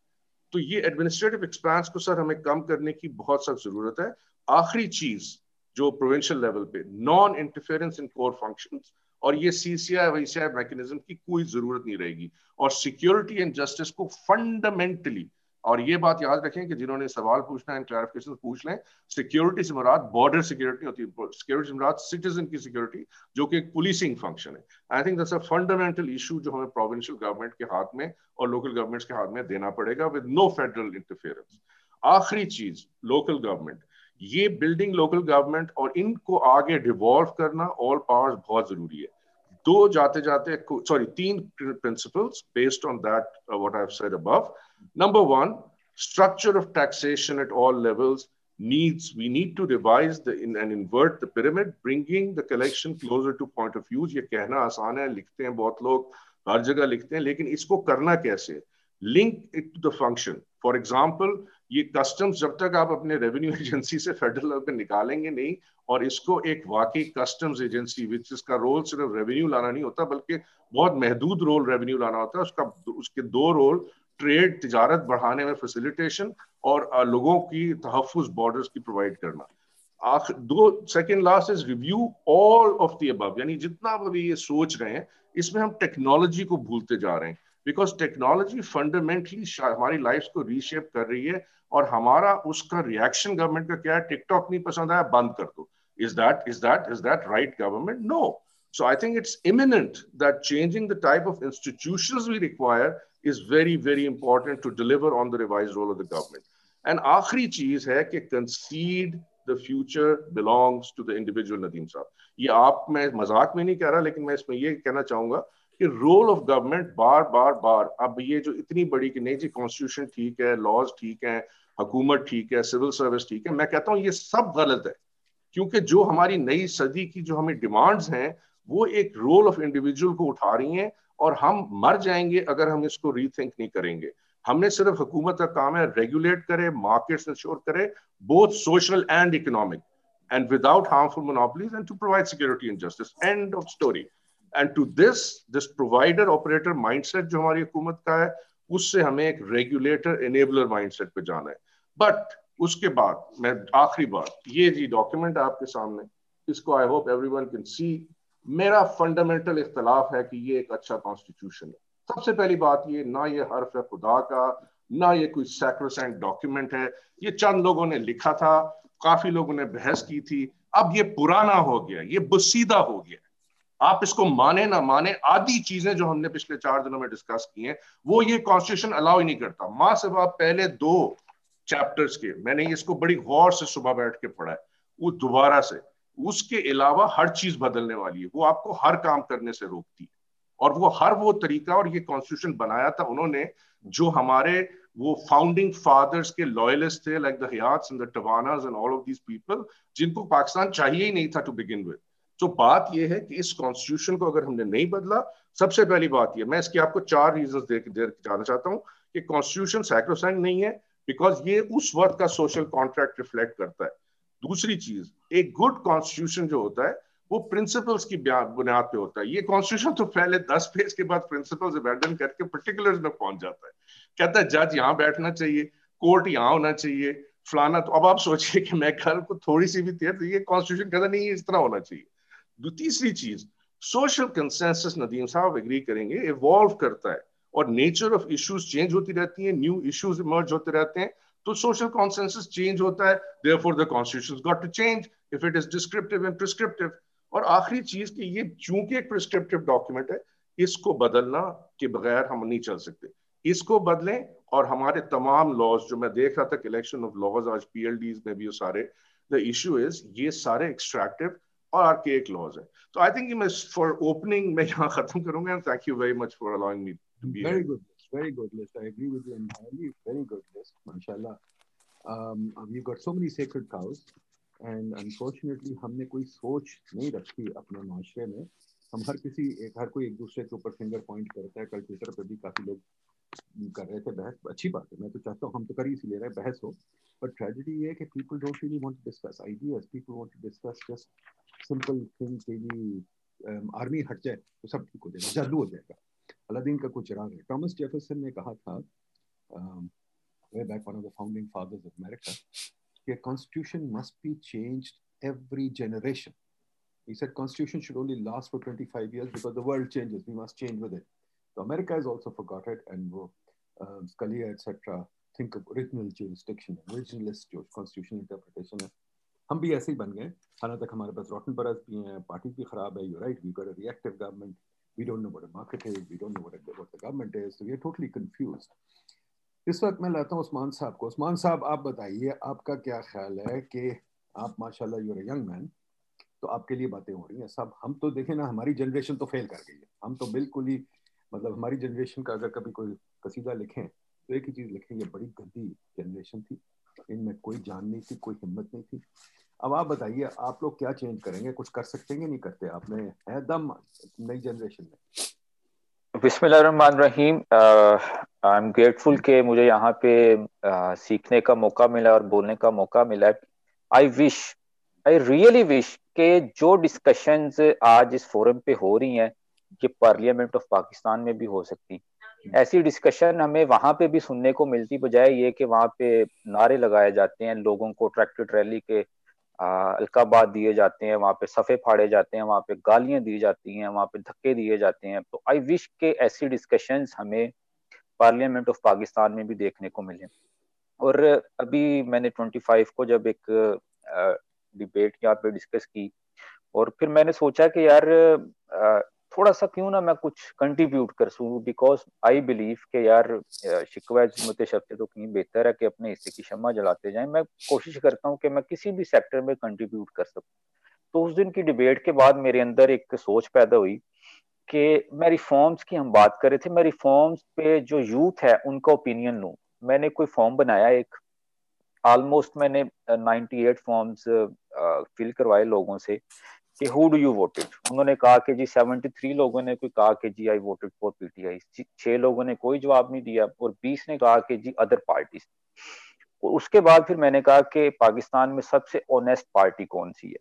तो ये एडमिनिस्ट्रेटिव एक्सपेंस को सर हमें कम करने की बहुत सख्त ज़रूरत है। आखिरी चीज़ जो प्रोविंशियल लेवल पे non interference in core functions और ये सीसीआई वैसीआई मैकेनिज्म की कोई ज़रूरत नहीं रहेगी। और सिक्योरिटी एंड जस्टिस को फंडामेंटली और ये बात याद रखें कि जिन्होंने सवाल पूछना है क्लैरिफिकेशन पूछ लें सिक्योरिटी से मुराद बॉर्डर सिक्योरिटी होती है सिक्योरिटी से मुराद सिटीजन की सिक्योरिटी जो कि एक पुलिसिंग फ़ंक्शन है। I think that's a fundamental issue जो हमें प्रोविंशियल गवर्नमेंट के हाथ में और लोकल गवर्नमेंट्स के हाथ में देना पड़ेगा विद नो फेडरल इंटरफेरेंस आखिरी चीज़ लोकल गवर्नमेंट ये बिल्डिंग लोकल गवर्नमेंट और इनको आगे डिवॉल्व करना ऑल पावर्स बहुत ज़रूरी है। दो जाते जाते सॉरी तीन principles based on that what I have said above number one structure of taxation at all levels needs we need to revise the in, and invert the pyramid bringing the collection closer to point of use. ये कहना आसान है लिखते हैं बहुत लोग हर जगह लिखते हैं लेकिन इसको करना कैसे? Link it to the function for example ये कस्टम्स जब तक आप अपने रेवेन्यू एजेंसी से फेडरल लेवल पे निकालेंगे नहीं, और इसको एक वाकई कस्टम्स एजेंसी विच इसका रोल सिर्फ़ रेवेन्यू लाना नहीं होता, बल्कि बहुत महदूद रोल रेवेन्यू लाना होता है, उसका, उसके दो रोल ट्रेड तिजारत बढ़ाने में फैसिलिटेशन और लोगों की तहफ़ बॉर्डर्स की प्रोवाइड करना। आखिर दो second last is review all of the above यानी जितना अभी ये सोच रहे हैं, इसमें हम टेक्नोलॉजी को भूलते जा रहे हैं बिकॉज़ टेक्नोलॉजी फंडामेंटली हमारी लाइफ को रीशेप कर रही है और हमारा उसका रिएक्शन गवर्नमेंट का क्या है? टिकटॉक नहीं पसंद आया, बंद कर दो। Is that is that is that right government no so I think it's imminent that changing the type of institution we require is very very important to deliver on the revised role of the government. And आखिरी चीज़ है कि concede the future belongs to the individual Nadeem साहब। ये आप, मैं मज़ाक में नहीं कह रहा, लेकिन मैं इसमें ये कहना चाहूँगा कि रोल ऑफ़ गवर्नमेंट बार बार बार, अब ये जो इतनी बड़ी कि नहीं जी कॉन्स्टिट्यूशन ठीक है लॉज ठीक है हुकूमत ठीक है, सिविल सर्विस ठीक है, मैं कहता हूँ ये सब गलत है, क्योंकि जो हमारी नई सदी की जो हमें डिमांड्स हैं, वो एक रोल ऑफ़ इंडिविजुअल को उठा रही हैं और हम मर जाएँगे अगर हम इसको रीथिंक नहीं करेंगे। हमने सिर्फ़ हुकूमत का काम है रेगुलेट करे मार्केट्स इंश्योर करे both social and economic and without harmful monopolies and to provide security and justice end of story and to this this provider operator mindset जो हमारी हुकूमत का है, उससे हमें एक रेगुलेटर एनेबलर माइंडसेट पे जाना है। बट उसके बाद, मैं आखिरी बात ये जी डॉक्यूमेंट है आपके सामने, इसको I hope everyone can see मेरा फंडामेंटल इख्तलाफ है कि ये एक अच्छा कॉन्स्टिट्यूशन है। सबसे पहली बात ये, ना ये हर्फ है खुदा का, ना ये कोई सैक्रोसेंट डॉक्यूमेंट है। ये चंद लोगों ने लिखा था, काफ़ी लोगों ने बहस की थी। अब ये पुराना हो गया, ये बुसीदा हो गया। आप इसको माने ना माने आदि चीज़ें जो हमने पिछले चार दिनों में डिस्कस की हैं, वो ये कॉन्स्टिट्यूशन अलाउ ही नहीं करता। माँ आप पहले दो चैप्टर्स के। मैंने इसको बड़ी गौर से सुबह बैठ के पढ़ा है। वो दोबारा से, उसके अलावा हर चीज़ बदलने वाली है। वो आपको हर काम करने से रोकती है। और वो हर वो तरीका और ये कॉन्स्टिट्यूशन बनाया था उन्होंने, जो हमारे वो फाउंडिंग फादर्स के लॉयलिस्ट थे like the and the and all of these people जिनको पाकिस्तान चाहिए ही नहीं था टू बिगिन विद तो बात यह है कि इस कॉन्स्टिट्यूशन को अगर हमने नहीं बदला, सबसे पहली बात यह मैं इसकी आपको चार रीजन दे जाना चाहता हूँ कि कॉन्स्टिट्यूशन सैक्रोसाइंड नहीं है बिकॉज़ ये उस वक्त का सोशल कॉन्ट्रैक्ट रिफ्लेक्ट करता है। दूसरी चीज़, एक गुड कॉन्स्टिट्यूशन जो होता है, वो प्रिंसिपल्स की बुनियाद पे होता है। ये कॉन्स्टिट्यूशन तो पहले दस पेज के बाद प्रिंसिपल्स अबेंडन करके पर्टिकुलर्स में पहुँच जाता है। कहता है, जज यहाँ बैठना चाहिए कोर्ट यहाँ होना चाहिए, फलाना तो अब आप सोचिए कि मैं कल को थोड़ी सी भी थी तो ये कॉन्स्टिट्यूशन कहता नहीं, इस तरह होना चाहिए। तीसरी चीज़ सोशल कंसेंसस नदीम साहब एग्री करेंगे इवॉल्व करता है। और नेचर ऑफ़ इश्यूज़ चेंज होती रहती है न्यू इश्यूज़ इमर्ज होते रहते हैं तो सोशल कॉन्सेंसस चेंज होता है therefore the constitution got to change if it is descriptive and prescriptive और आखिरी चीज़ कि ये चूँकि एक प्रिस्क्रिप्टिव डॉक्यूमेंट है, इसको बदलना के बगैर हम नहीं चल सकते। इसको बदलें और हमारे तमाम लॉज जो मैं देख रहा था इलेक्शन ऑफ़ लॉज आज पीएलडीज में भी सारे द इशू इज़ ये सारे एक्सट्रैक्टिव और आर्केक लॉज है। तो आई थिंक फॉर ओपनिंग मैं यहाँ खत्म करूँगा thank you very much for allowing me be very good very good list. I agree with you entirely. Very good list mashallah. Um we've got so many sacred cows and unfortunately हमने कोई सोच नहीं रखी अपने माशरे में। हम हर किसी एक हर कोई एक दूसरे के ऊपर फिंगर पॉइंट करता है कल ट्विटर पर भी काफ़ी लोग कर रहे थे बहस। अच्छी बात है मैं तो चाहता हूँ हम तो कर ही ले रहे बहस हो। बट ट्रेजिडी ये है कि people don't really want to discuss ideas people want to discuss just simple thing कि आर्मी हट जाए तो सब ठीक हो जाएगा जादू हो जाएगा। अलादीन का कुछ राग है। थॉमस जेफरसन ने कहा था way back one of the founding fathers of America कि constitution must be changed every generation he said constitution should only last for 25 years because the world changes we must change with it तो America is also forgotten and वो Scalia etcetera think of original jurisdiction originalist जो constitutional interpretation है। हम भी ऐसे ही बन गए। हालाँकि हमारे पास रोटन बरस भी हैं पार्टी भी खराब है। You right we got a reactive government we don't know what a market is we don't know what what the government is so we are totally confused इस वक्त मैं लाता हूँ उस्मान साहब को। उस्मान साहब, आप बताइए, आपका क्या ख्याल है कि आप, माशाल्लाह यूर यंग मैन तो आपके लिए बातें हो रही हैं। सब, हम तो देखें ना, हमारी जनरेशन तो फेल कर गई है। हम तो बिल्कुल ही मतलब हमारी जनरेशन का अगर कभी कोई कसीदा लिखें तो एक ही चीज़ लिखें ये बड़ी गंदी जनरेशन थी। इनमें कोई जान नहीं थी, कोई हिम्मत नहीं थी। अब आप बताइए आप लोग क्या चेंज करेंगे? कुछ कर सकते हैं नहीं करते? आपने है दम नई जनरेशन में? बिस्मिल्लाहिर्रहमानिर्रहीम। आई एम ग्रेटफुल के मुझे यहाँ पे uh, सीखने का मौका मिला और बोलने का मौका मिला। I wish I really wish के जो डिस्कशंस आज इस फोरम पे हो रही हैं ये पार्लियामेंट ऑफ़ पाकिस्तान में भी हो सकती। ऐसी डिस्कशन हमें वहाँ पे भी सुनने को मिलती बजाय ये कि वहाँ पे नारे लगाए जाते हैं लोगों को ट्रैक्टर रैली के अलकाबाद दिए जाते हैं, वहाँ पे सफ़े फाड़े जाते हैं, वहाँ पे गालियाँ दी जाती हैं, वहाँ पे धक्के दिए जाते हैं। तो आई विश के ऐसी डिस्कशन हमें पार्लियामेंट ऑफ़ पाकिस्तान में भी देखने को मिले। और अभी मैंने 25 को जब एक डिबेट यहाँ पे डिस्कस की, और फिर मैंने सोचा कि यार थोड़ा सा क्यों ना मैं कुछ कंट्रीब्यूट कर सकूँ? बिकॉज़ आई बिलीव के यार शिकवा जिसमत शब्द तो कहीं बेहतर है कि अपने हिस्से की क्षमा जलाते जाएँ। मैं कोशिश करता हूँ कि मैं किसी भी सेक्टर में कंट्रीब्यूट कर सकूँ। तो उस दिन की डिबेट के बाद मेरे अंदर एक सोच पैदा हुई कि मैं रिफॉर्म्स की हम बात कर रहे थे। मैं रिफॉर्म्स पे जो यूथ है, उनका ओपिनियन लूँ। मैंने कोई फॉर्म बनाया एक। ऑलमोस्ट मैंने 98 फॉर्म्स फिल करवाए लोगों से। कि हु डू यू वोटेड उन्होंने कहा कि जी 73 लोगों ने कोई कहा कि जी आई वोटेड फॉर पीटीआई छह लोगों ने कोई जवाब नहीं दिया और 20 ने कहा कि जी अदर पार्टीज़ उसके बाद फिर मैंने कहा कि पाकिस्तान में सबसे ऑनेस्ट पार्टी कौन सी है?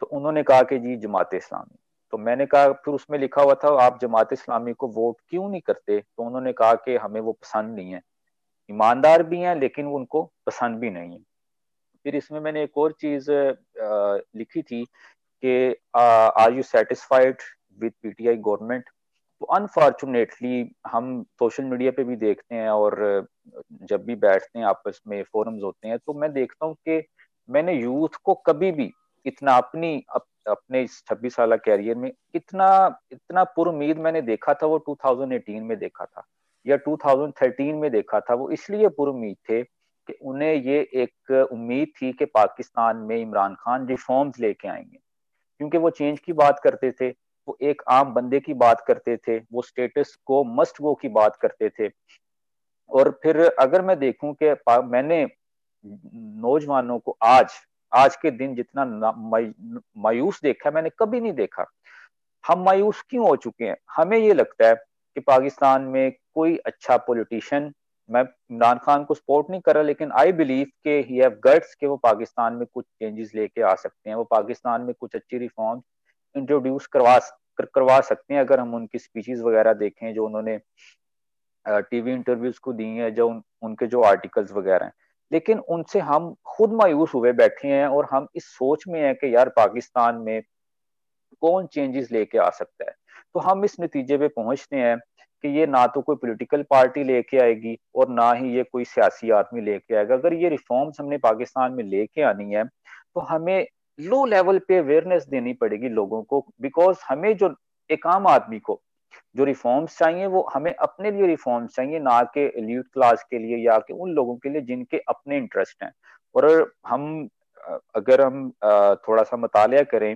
तो उन्होंने कहा कि जी, जमात इस्लामी. तो मैंने कहा, फिर उसमें लिखा हुआ था, आप जमात इस्लामी को वोट क्यों नहीं करते? तो उन्होंने कहा कि हमें वो पसंद नहीं है. ईमानदार भी हैं, लेकिन उनको पसंद भी नहीं है. फिर इसमें मैंने एक और चीज़ लिखी थी कि are you satisfied with PTI government तो अनफॉर्चुनेटली हम सोशल मीडिया पे भी देखते हैं और जब भी बैठते हैं आपस में फोरम्स होते हैं तो मैं देखता हूँ कि मैंने यूथ को कभी भी इतना अपनी अप, अपने इस छब्बीस साल कैरियर में इतना इतना पुर उम्मीद मैंने देखा था वो 2018 में देखा था या 2013 में देखा था वो इसलिए पुर उम्मीद थे कि उन्हें ये एक उम्मीद थी कि पाकिस्तान में इमरान खान रिफॉर्म्स लेके आएँगे। क्योंकि वो चेंज की बात करते थे, वो एक आम बंदे की बात करते थे, वो स्टेटस को मस्ट गो की बात करते थे। और फिर अगर मैं देखूँ कि मैंने नौजवानों को आज आज के दिन जितना मायूस देखा मैंने कभी नहीं देखा। हम मायूस क्यों हो चुके हैं? हमें ये लगता है कि पाकिस्तान में कोई अच्छा पॉलिटिशियन मैं इमरान खान को सपोर्ट नहीं कर रहा लेकिन आई बिलीव के ही हैव गट्स के वो पाकिस्तान में कुछ चेंजेस लेके आ सकते हैं। वो पाकिस्तान में कुछ अच्छी रिफॉर्म इंट्रोड्यूस करवा कर, करवा सकते हैं। अगर हम उनकी स्पीचेस वगैरह देखें जो उन्होंने टीवी इंटरव्यूज़ को दी हैं जो उन, उनके जो आर्टिकल्स वगैरह हैं। लेकिन उनसे हम खुद मायूस हुए बैठे हैं और हम इस सोच में हैं कि यार पाकिस्तान में कौन चेंजेस लेके आ सकता है। तो हम इस नतीजे पे पहुँचते हैं। कि ये ना तो कोई पॉलिटिकल पार्टी लेके आएगी और ना ही ये कोई सियासी आदमी लेके आएगा। अगर ये रिफॉर्म्स हमने पाकिस्तान में लेके आनी है तो हमें लो लेवल पे अवेयरनेस देनी पड़ेगी लोगों को बिकॉज़ हमें जो एक आम आदमी को, जो रिफॉर्म्स चाहिए, वो हमें अपने लिए रिफॉर्म्स चाहिए, ना कि एल्यूट क्लास के लिए या कि उन लोगों के लिए जिनके अपने इंटरेस्ट हैं। और हम अगर हम थोड़ा सा मुताल करें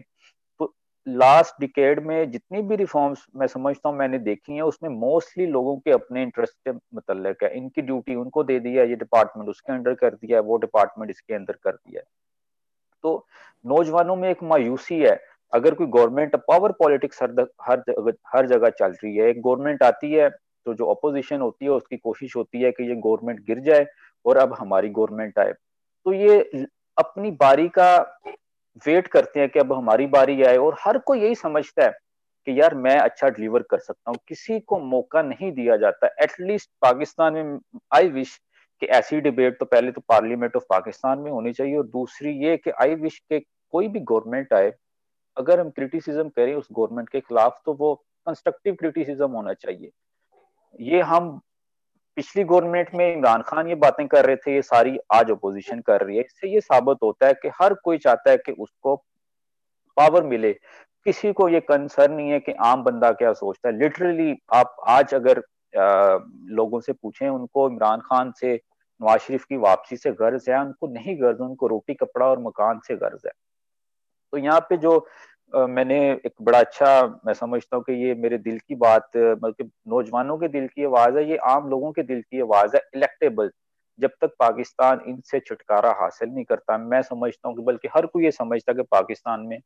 लास्ट डिकेड में जितनी भी रिफॉर्म्स मैं समझता हूँ, मैंने देखी है, उसमें मोस्टली लोगों के अपने इंटरेस्ट से मतलब है, इनकी ड्यूटी उनको दे दिया ये डिपार्टमेंट उसके अंडर कर दिया वो डिपार्टमेंट इसके अंदर कर दिया तो नौजवानों में एक मायूसी है, अगर कोई गवर्नमेंट पावर पॉलिटिक्स हर हर हर जगह चल रही है, एक गवर्नमेंट आती है तो जो अपोजिशन होती है, उसकी कोशिश होती है कि ये गवर्नमेंट गिर जाए और अब हमारी गवर्नमेंट आए। तो ये अपनी बारी का वेट करते हैं कि अब हमारी बारी आए और हर कोई यही समझता है कि यार मैं अच्छा डिलीवर कर सकता हूँ। किसी को मौका नहीं दिया जाता। एटलीस्ट पाकिस्तान में आई विश कि ऐसी डिबेट तो पहले तो पार्लियामेंट ऑफ़ पाकिस्तान में होनी चाहिए और दूसरी ये कि आई विश के कोई भी गवर्नमेंट आए। अगर हम क्रिटिसिज्म करें उस गवर्नमेंट के खिलाफ तो वो कंस्ट्रक्टिव क्रिटिसिज्म होना चाहिए। ये हम पिछली गवर्नमेंट में इमरान खान ये बातें कर रहे थे ये सारी आज अपोजिशन कर रही है इससे ये साबित होता है कि हर कोई चाहता है कि उसको पावर मिले। किसी को ये कंसर्न नहीं है कि आम बंदा क्या सोचता है। लिटरली आप आज अगर आ, लोगों से पूछें उनको इमरान खान से नवाज़ शरीफ की वापसी से गर्ज है उनको नहीं गर्ज उनको रोटी कपड़ा और मकान से गर्ज है। तो यहाँ पे जो मैंने एक बड़ा अच्छा मैं समझता हूँ कि ये मेरे दिल की बात मतलब नौजवानों के दिल की आवाज़ है, ये आम लोगों के दिल की आवाज़ है इलेक्टेबल जब तक पाकिस्तान इनसे छुटकारा हासिल नहीं करता, मैं समझता हूँ कि बल्कि हर कोई ये समझता कि पाकिस्तान में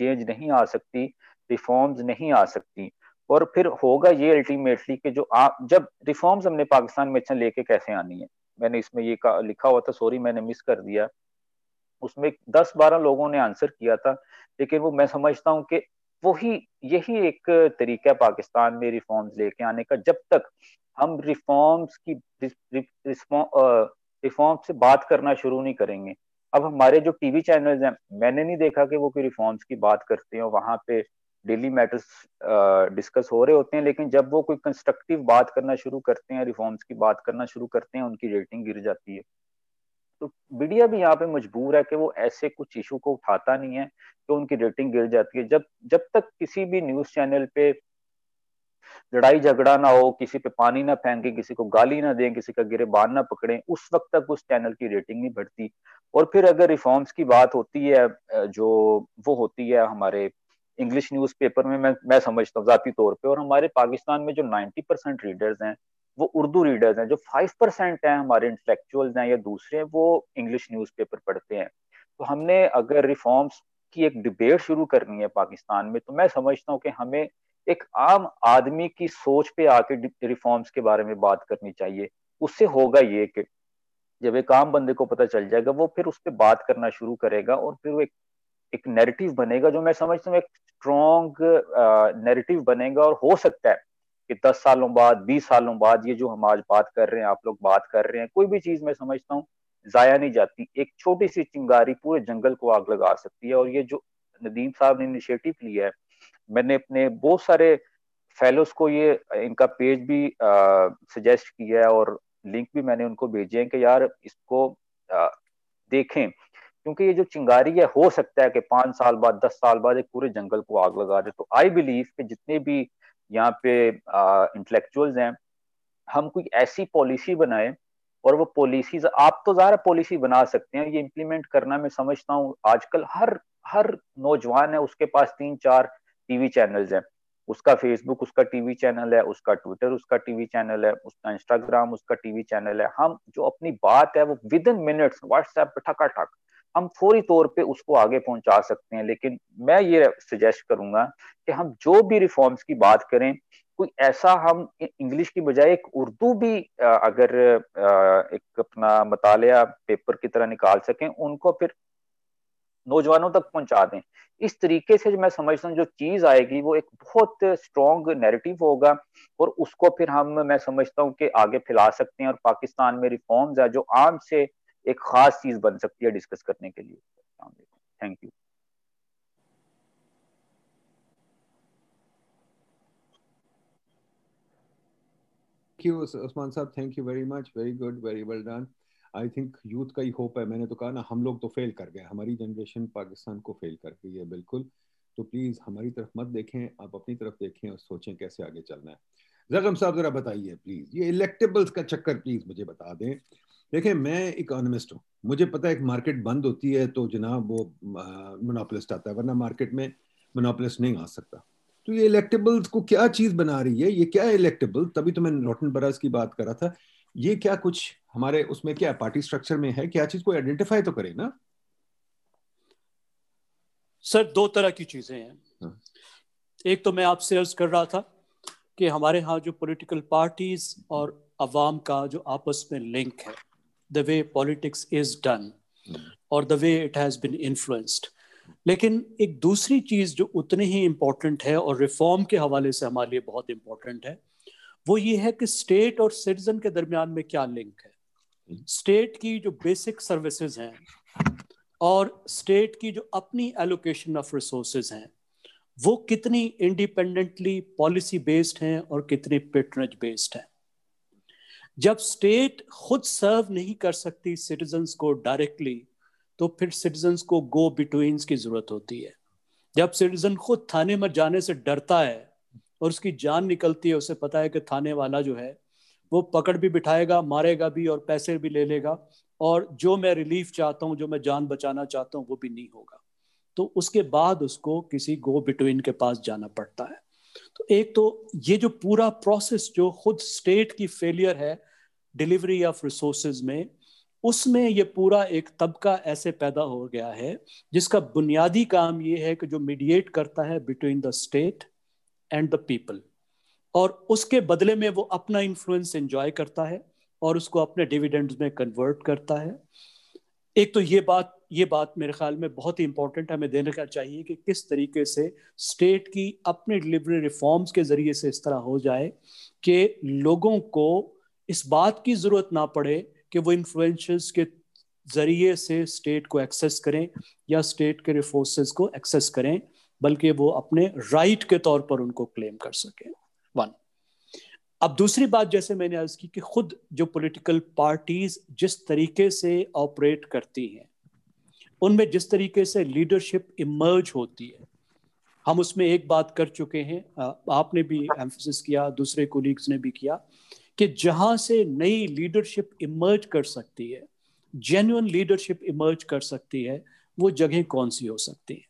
चेंज नहीं आ सकती रिफॉर्म्स नहीं आ सकती। और फिर होगा ये अल्टीमेटली कि जो आप जब रिफॉर्म्स हमने पाकिस्तान में अच्छा लेके कैसे आनी है? मैंने इसमें ये लिखा हुआ था सॉरी मैंने मिस कर दिया। उसमें दस बारह लोगों ने आंसर किया था, लेकिन वो मैं समझता हूँ कि वही, यही एक तरीका है पाकिस्तान में रिफॉर्म्स लेके आने का। जब तक हम रिफॉर्म्स की रिफॉर्म से बात करना शुरू नहीं करेंगे, अब हमारे जो टीवी चैनल्स हैं, मैंने नहीं देखा कि वो कोई रिफॉर्म्स की बात करते हैं वहाँ पे डेली मैटर्स डिस्कस हो रहे होते हैं, लेकिन जब वो कोई कंस्ट्रक्टिव बात करना शुरू करते हैं रिफॉर्म्स की बात करना शुरू करते हैं, उनकी रेटिंग गिर जाती है। तो मीडिया भी यहाँ पे मजबूर है कि वो ऐसे कुछ इशू को उठाता नहीं है तो उनकी रेटिंग गिर जाती है। जब जब तक किसी भी न्यूज़ चैनल पे लड़ाई झगड़ा ना हो, किसी पे पानी ना फेंके, किसी को गाली ना दें, किसी का गिरेबान ना पकड़े, उस वक्त तक उस चैनल की रेटिंग नहीं बढ़ती। और फिर अगर रिफॉर्म्स की बात होती है जो वो होती है हमारे इंग्लिश न्यूज़पेपर में, मैं मैं समझता हूँ जाती तौर पे, और हमारे पाकिस्तान में जो 90 परसेंट रीडर्स हैं वो उर्दू रीडर्स हैं, जो फाइव परसेंट हैं हमारे इंटेलेक्चुअल्स हैं या दूसरे हैं, वो इंग्लिश न्यूज़पेपर पढ़ते हैं। तो हमने अगर रिफॉर्म्स की एक डिबेट शुरू करनी है पाकिस्तान में तो मैं समझता हूँ कि हमें एक आम आदमी की सोच पे आके रिफॉर्म्स के बारे में बात करनी चाहिए। उससे होगा ये कि जब एक आम बंदे को पता चल जाएगा, वो फिर उस पर बात करना शुरू करेगा और फिर वो एक एक नैरेटिव बनेगा जो मैं समझता हूँ एक स्ट्रॉन्ग नैरेटिव बनेगा और हो सकता है कि दस सालों बाद बीस सालों बाद ये जो हम आज बात कर रहे हैं आप लोग बात कर रहे हैं कोई भी चीज़ मैं समझता हूँ जाया नहीं जाती। एक छोटी सी चिंगारी पूरे जंगल को आग लगा सकती है और ये जो नदीम साहब ने इनिशिएटिव लिया है मैंने अपने बहुत सारे फेलोज को ये इनका पेज भी सजेस्ट किया है और लिंक भी मैंने उनको भेजे हैं कि यार इसको आ, देखें। क्योंकि ये जो चिंगारी है हो सकता है कि पाँच साल बाद दस साल बाद एक पूरे जंगल को आग लगा दे। तो आई बिलीव कि जितने भी यहाँ पे इंटेलेक्चुअल्स हैं, हम कोई ऐसी पॉलिसी बनाए और वो पॉलिसीज़ आप तो ज़्यादा पॉलिसी बना सकते हैं, ये इम्प्लीमेंट करना मैं समझता हूँ, आजकल हर हर नौजवान है, उसके पास तीन चार टीवी चैनल्स हैं। उसका फेसबुक उसका टीवी चैनल है, उसका ट्विटर उसका टीवी चैनल है, उसका इंस्टाग्राम उसका टीवी चैनल है। हम जो अपनी बात है, वो विद इन मिनट्स व्हाट्सएप ठका ठक हम फौरी तौर पे उसको आगे पहुँचा सकते हैं, लेकिन मैं ये सजेस्ट करूँगा कि हम जो भी रिफॉर्म्स की बात करें, कोई ऐसा हम इंग्लिश की बजाय एक उर्दू भी अगर एक अपना मतालिया पेपर की तरह निकाल सकें, उनको फिर नौजवानों तक पहुँचा दें। इस तरीके से जो मैं समझता हूँ जो चीज़ आएगी वो एक बहुत स्ट्रॉन्ग नैरेटिव होगा और उसको फिर हम, मैं समझता हूँ कि आगे फैला सकते हैं और पाकिस्तान में रिफॉर्म्स है जो आम से एक खास चीज़ बन सकती है डिस्कस करने के लिए। Thank you Thank you, Usman साहब thank you very much very good very well done I think youth का ही होप है। मैंने तो कहा ना हम लोग तो फेल कर गए। हमारी जनरेशन पाकिस्तान को फेल कर गई है बिल्कुल। तो प्लीज़ हमारी तरफ़ मत देखें। आप अपनी तरफ़ देखें और सोचें कैसे आगे चलना है। जगम साहब जरा बताइए प्लीज़ ये इलेक्टेबल्स का चक्कर प्लीज़ मुझे बता दें। देखिए मैं इकोनॉमिस्ट हूँ। मुझे पता है एक मार्केट बंद होती है तो जनाब वो मोनोपलिस्ट आता है वरना मार्केट में मोनोपलिस्ट नहीं आ सकता। तो ये इलेक्टेबल्स को क्या चीज़ बना रही है? ये क्या है इलेक्टेबल तभी तो मैं रोटन बरस की बात कर रहा था। ये क्या कुछ हमारे उसमें क्या पार्टी स्ट्रक्चर में है? क्या चीज़ को आइडेंटिफाई तो करे ना। सर दो तरह की चीज़ें हैं। हाँ। एक तो मैं आपसे अर्ज़ कर रहा था कि हमारे यहाँ जो पॉलिटिकल पार्टीज़ और अवाम का जो आपस में लिंक है the way politics is done और the way it has been influenced लेकिन एक दूसरी चीज़ जो उतनी ही इम्पोर्टेंट है और रिफॉर्म के हवाले से हमारे लिए बहुत इम्पोर्टेंट है वो ये है कि स्टेट और सिटीजन के दरमियान में क्या लिंक है। स्टेट की जो बेसिक सर्विसेज़ हैं और स्टेट की जो अपनी एलोकेशन ऑफ़ रिसोर्सेज हैं वो कितनी इंडिपेंडेंटली पॉलिसी बेस्ड हैं और कितनी पेट्रनेज बेस्ड हैं। जब स्टेट खुद सर्व नहीं कर सकती सिटीजन्स को डायरेक्टली तो फिर सिटीजन्स को गो बिटवीन्स की ज़रूरत होती है। जब सिटीजन खुद थाने में जाने से डरता है और उसकी जान निकलती है, उसे पता है कि थाने वाला जो है, वो पकड़ भी बिठाएगा, मारेगा भी और पैसे भी ले लेगा और जो मैं रिलीफ चाहता हूँ, जो मैं जान बचाना चाहता हूँ, वो भी नहीं होगा। तो उसके बाद उसको किसी गो बिटवीन के पास जाना पड़ता है। तो एक तो ये जो पूरा प्रोसेस जो खुद स्टेट की फेलियर है डिलीवरी ऑफ़ रिसोर्सेज में, उसमें ये पूरा एक तबका ऐसे पैदा हो गया है, जिसका बुनियादी काम ये है कि जो मीडिएट करता है between the state and the people और उसके बदले में वो अपना इन्फ्लुएंस एंजॉय करता है और उसको अपने डिविडेंड्स में कन्वर्ट करता है। एक तो ये बात ये बात मेरे ख्याल में बहुत ही इंपॉर्टेंट हमें देने का चाहिए कि किस तरीके से स्टेट की अपने डिलीवरी रिफॉर्म्स के ज़रिए से इस तरह हो जाए कि लोगों को इस बात की ज़रूरत ना पड़े कि वो इन्फ्लुएंशल्स के ज़रिए से स्टेट को एक्सेस करें या स्टेट के रिसोर्सेज को एक्सेस करें, बल्कि वो अपने राइट के तौर पर उनको क्लेम कर सकें। वन अब दूसरी बात जैसे मैंने अर्ज़ की कि खुद जो पॉलिटिकल पार्टीज़ जिस तरीके से ऑपरेट करती हैं, उनमें जिस तरीके से लीडरशिप इमर्ज होती है, हम उसमें एक बात कर चुके हैं। आपने भी एम्फोसिस किया, दूसरे कोलीग्स ने भी किया। कि जहाँ से नई लीडरशिप इमर्ज कर सकती है जेन्युन लीडरशिप इमर्ज कर सकती है, वो जगह कौन सी हो सकती है?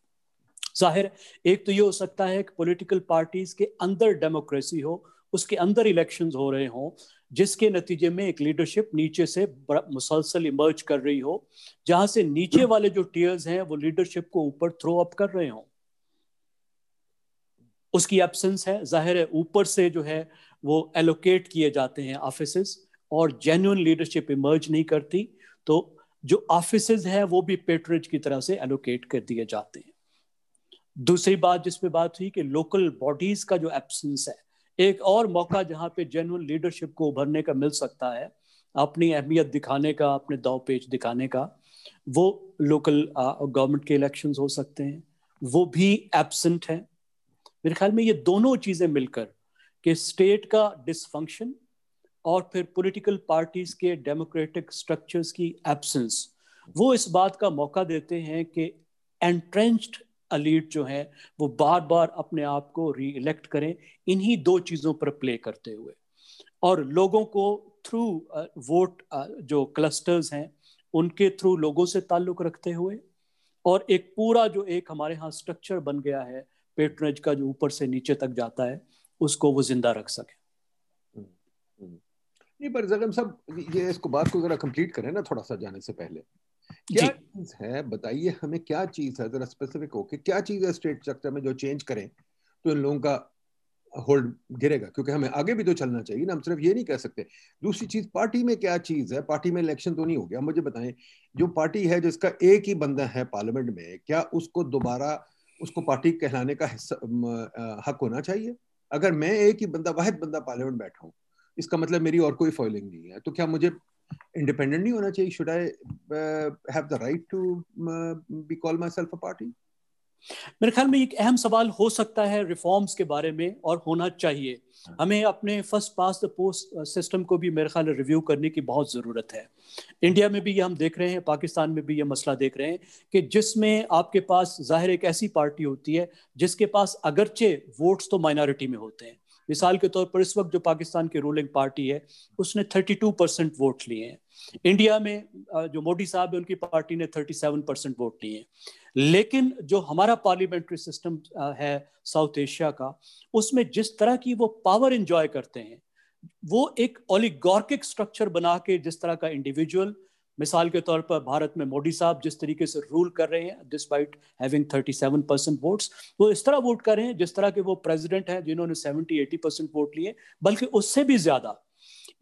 ज़ाहिर, एक तो ये हो सकता है कि पॉलिटिकल पार्टीज़ के अंदर डेमोक्रेसी हो, उसके अंदर इलेक्शंस हो रहे हों, जिसके नतीजे में एक लीडरशिप नीचे से मुसलसल इमर्ज कर रही हो, जहाँ से नीचे वाले जो टीयर्स हैं, वो लीडरशिप को ऊपर थ्रो अप कर रहे हों। उसकी एब्सेंस है, ज़ाहिर है, ऊपर से जो है वो एलोकेट किए जाते हैं ऑफ़िस और जेन्यून लीडरशिप इमर्ज नहीं करती तो जो ऑफ़िस है वो भी पेट्रेज की तरह से एलोकेट कर दिए जाते हैं। दूसरी बात जिसपे बात हुई कि लोकल बॉडीज का जो एब्सेंस है, एक और मौका जहाँ पे जेनुअन लीडरशिप को उभरने का मिल सकता है, अपनी अहमियत दिखाने का, अपने दाव पेच दिखाने का, वो लोकल गवर्नमेंट के इलेक्शंस हो सकते हैं, वो भी एबसेंट है। मेरे ख्याल में ये दोनों चीज़ें मिलकर कि स्टेट का डिसफंक्शन और फिर पॉलिटिकल पार्टीज़ के डेमोक्रेटिक स्ट्रक्चर्स की एब्सेंस वो इस बात का मौका देते हैं कि एंट्रेंच्ड अलीट जो है, वो बार बार अपने आप को री इलेक्ट करें, इन्हीं दो चीज़ों पर प्ले करते हुए। और लोगों को थ्रू वोट जो क्लस्टर्स हैं, उनके थ्रू लोगों से ताल्लुक रखते हुए और एक पूरा जो एक हमारे यहाँ स्ट्रक्चर बन गया है पेट्रनेज का जो ऊपर से नीचे तक जाता है उसको वो ज़िंदा रख सके। नहीं पर जगम सब ये इसको बात को जरा कंप्लीट करें ना थोड़ा सा जाने से पहले। क्या चीज़ है बताइए हमें क्या चीज़ है जरा स्पेसिफिक हो कि क्या चीज़ है स्टेट स्ट्रक्चर में जो चेंज करें तो इन लोगों का होल्ड गिरेगा? क्योंकि हमें आगे भी तो चलना चाहिए ना हम सिर्फ़ ये नहीं कह सकते। दूसरी चीज़ पार्टी में क्या चीज़ है? पार्टी में इलेक्शन तो नहीं हो गया। मुझे बताएँ जो पार्टी है जिसका एक ही बंदा है पार्लियामेंट में क्या उसको दोबारा उसको पार्टी कहलाने का हिस्सा हक होना चाहिए? अगर मैं एक ही बंदा, वाहिद बंदा पार्लियामेंट बैठा हूँ, इसका मतलब मेरी और कोई फॉलोइंग नहीं है। तो क्या मुझे इंडिपेंडेंट नहीं होना चाहिए? Should I have the right to be call myself a party मेरे ख्याल में एक अहम सवाल हो सकता है रिफॉर्म्स के बारे में और होना चाहिए। हमें अपने first past the post system को भी मेरे ख्याल रिव्यू करने की बहुत ज़रूरत है इंडिया में भी ये हम देख रहे हैं पाकिस्तान में भी ये मसला देख रहे हैं कि जिसमें आपके पास ज़ाहिर एक ऐसी पार्टी होती है जिसके पास अगरचे वोट्स तो माइनॉरिटी में होते हैं मिसाल के तौर पर इस वक्त जो पाकिस्तान की रूलिंग पार्टी है, उसने 32 परसेंट वोट लिए हैं। इंडिया में जो मोदी साहब है, उनकी पार्टी ने 37 परसेंट वोट लिए हैं। लेकिन जो हमारा पार्लियामेंट्री सिस्टम है साउथ एशिया का, उसमें जिस तरह की वो पावर इंजॉय करते हैं, वो एक ओलिगॉर्किक स्ट्रक्चर बना के जिस तरह का इंडिविजुअल मिसाल के तौर पर भारत में मोदी साहब जिस तरीके से रूल कर रहे हैं डिस्पाइट हैविंग 37 परसेंट वोट्स वो इस तरह वोट कर रहे हैं जिस तरह के वो प्रेसिडेंट हैं जिन्होंने 70 80 परसेंट वोट लिए, बल्कि उससे भी ज़्यादा।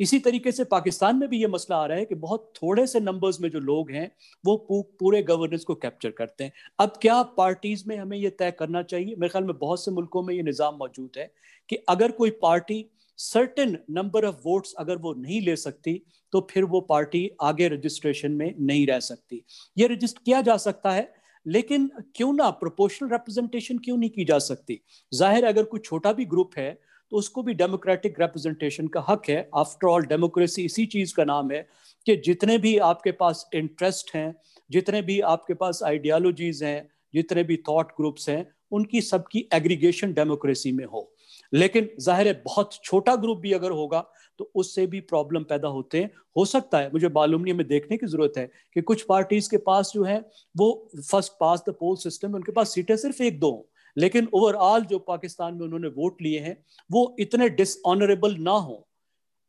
इसी तरीके से पाकिस्तान में भी ये मसला आ रहा है कि बहुत थोड़े से नंबर्स में जो लोग हैं, वो पूरे गवर्नेंस को कैप्चर करते हैं। अब क्या पार्टीज़ में हमें ये तय करना चाहिए? मेरे ख्याल में बहुत से मुल्कों में ये निज़ाम मौजूद है कि अगर कोई party certain number of votes अगर वो नहीं ले सकती तो फिर वो पार्टी आगे रजिस्ट्रेशन में नहीं रह सकती। ये रजिस्टर किया जा सकता है, लेकिन क्यों ना प्रोपोर्शनल रिप्रेजेंटेशन क्यों नहीं की जा सकती? ज़ाहिर अगर कोई छोटा भी ग्रुप है तो उसको भी डेमोक्रेटिक रिप्रेजेंटेशन का हक है। आफ्टर ऑल डेमोक्रेसी इसी चीज़ का नाम है कि जितने भी आपके पास इंटरेस्ट हैं, जितने भी आपके पास आइडियालॉजीज हैं, जितने भी थॉट ग्रुप्स हैं, उनकी सबकी एग्रीगेशन डेमोक्रेसी में हो। लेकिन ज़ाहिर है बहुत छोटा ग्रुप भी अगर होगा तो उससे भी प्रॉब्लम पैदा होते हैं। हो सकता है, मुझे मालूम नहीं, हमें देखने की ज़रूरत है कि कुछ पार्टीज़ के पास जो है, वो first past the poll system उनके पास सीटें सिर्फ़ एक दो लेकिन ओवरऑल जो पाकिस्तान में उन्होंने वोट लिए हैं, वो इतने डिसऑनरेबल ना हो।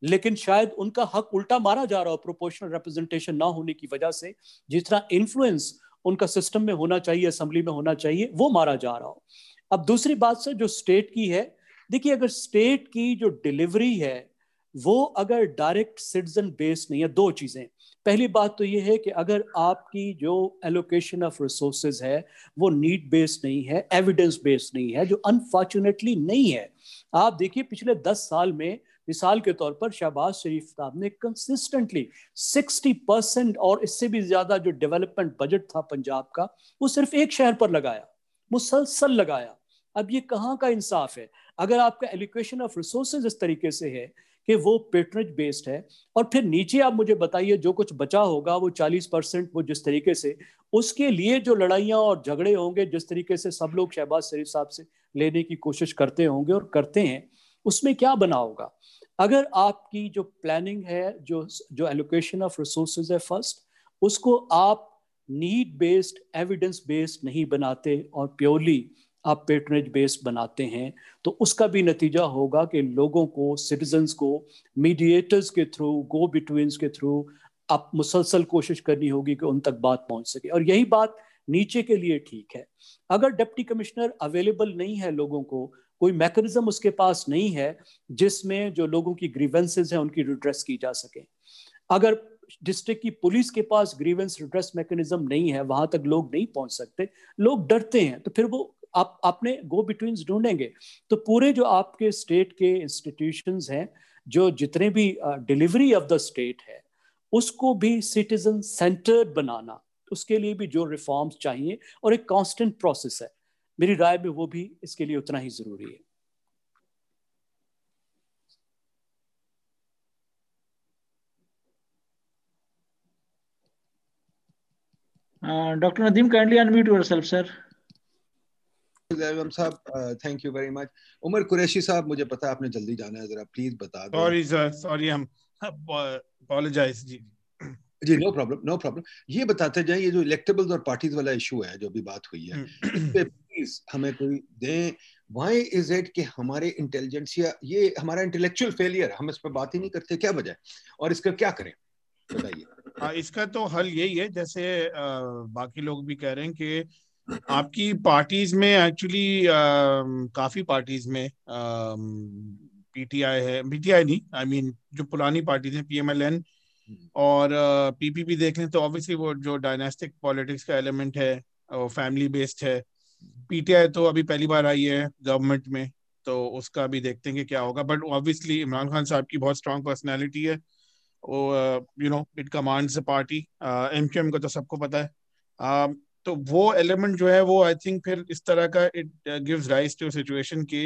लेकिन शायद उनका हक उल्टा मारा जा रहा हो प्रोपोर्शनल रिप्रेजेंटेशन ना होने की वजह से जितना इन्फ्लुएंस उनका सिस्टम में होना चाहिए असेंबली में होना चाहिए, वो मारा जा रहा हो। अब दूसरी बात से जो स्टेट की है देखिए, अगर स्टेट की जो डिलीवरी है, वो अगर डायरेक्ट सिटीजन बेस्ड नहीं है, दो चीज़ें। पहली बात तो ये है कि अगर आपकी जो एलोकेशन ऑफ़ रिसोर्सेज है, वो नीड बेस्ड नहीं है एविडेंस बेस्ड नहीं है, जो अनफॉर्चुनेटली नहीं है। आप देखिए, पिछले दस साल में, मिसाल के तौर पर शहबाज शरीफ साहब ने कंसिस्टेंटली 60 परसेंट और इससे भी ज़्यादा जो डेवलपमेंट बजट था पंजाब का, वो सिर्फ़ एक शहर पर लगाया, मुसलसल लगाया। अब ये कहाँ का इंसाफ है? अगर आपका एलोकेशन ऑफ़ रिसोर्सेज इस तरीके से है कि वो पेट्रनेज बेस्ड है, और फिर नीचे आप मुझे बताइए जो कुछ बचा होगा, वो 40 परसेंट, वो जिस तरीके से, उसके लिए जो लड़ाइयाँ और झगड़े होंगे, जिस तरीके से सब लोग शहबाज शरीफ साहब से लेने की कोशिश करते होंगे और करते हैं, उसमें क्या बना होगा? अगर आपकी जो प्लानिंग है, जो जो एलोकेशन ऑफ़ रिसोर्सेज है फ़र्स्ट उसको आप नीड बेस्ड एविडेंस बेस्ड नहीं बनाते और प्योरली आप पेटनेज बेस बनाते हैं तो उसका भी नतीजा होगा कि लोगों को सिटीजन्स को मीडिएटर्स के थ्रू गो बिटवीन्स के थ्रू आप मुसलसल कोशिश करनी होगी कि उन तक बात पहुँच सके। और यही बात नीचे के लिए ठीक है। अगर डिप्टी कमिश्नर अवेलेबल नहीं है लोगों को, कोई मैकेनिज्म उसके पास नहीं है, जिसमें जो लोगों की ग्रीवेंसेज हैं, उनकी रिड्रेस की जा सके। अगर डिस्ट्रिक्ट की पुलिस के पास ग्रीवेंस रिड्रेस मैकेनिज्म नहीं है, वहाँ तक लोग नहीं पहुँच सकते, लोग डरते हैं तो फिर वो आप अपने गो बिटवीन ढूंढेंगे तो पूरे जो आपके स्टेट के इंस्टीट्यूशंस हैं, जो जितने भी डिलीवरी ऑफ़ द स्टेट है, उसको भी सिटीजन सेंटर्ड बनाना, उसके लिए भी जो रिफॉर्म्स चाहिए, और एक कांस्टेंट प्रोसेस है। मेरी राय में वो भी इसके लिए उतना ही ज़रूरी है। Doctor Nadeem kindly unmute yourself sir साहब thank you very much Umar Qureshi साहब मुझे पता है आपने जल्दी जाना है जरा प्लीज़ बता दो। सॉरी सर सॉरी हम अपोलोजाइज जी। जी नो प्रॉब्लम नो प्रॉब्लम ये बताते जाए ये जो इलेक्टेबल्स और पार्टीज़ वाला इशू है जो भी बात हुई है हम्म। प्लीज़ हमें कोई दें। व्हाई इज़ इट कि हमारे इंटेलिजेंसिया ये हमारा इंटेलेक्चुअल फेलियर हम इस पर बात ही नहीं करते क्या वजह और इसका क्या करें? बताइए। हाँ इसका तो हल यही है जैसे आ, बाकी लोग भी कह रहे हैं कि आपकी पार्टीज़ में एक्चुअली काफ़ी पार्टीज़ में पीटीआई है पीटीआई नहीं आई I मीन mean, जो पुरानी पार्टीज़ हैं पीएमएलएन। और पीपीपी देख लें तो ऑब्वियसली वो जो डायनेस्टिक पॉलिटिक्स का एलिमेंट है वो फैमिली बेस्ड है। पीटीआई तो अभी पहली बार आई है गवर्नमेंट में तो उसका भी देखते हैं कि क्या होगा। बट ऑब्वियसली इमरान खान साहब की बहुत स्ट्रांग पर्सनैलिटी है। वो you know it commands party M Q M का तो सबको पता है। Uh, तो वो एलिमेंट जो है वो आई थिंक फिर इस तरह का it gives rise to situation के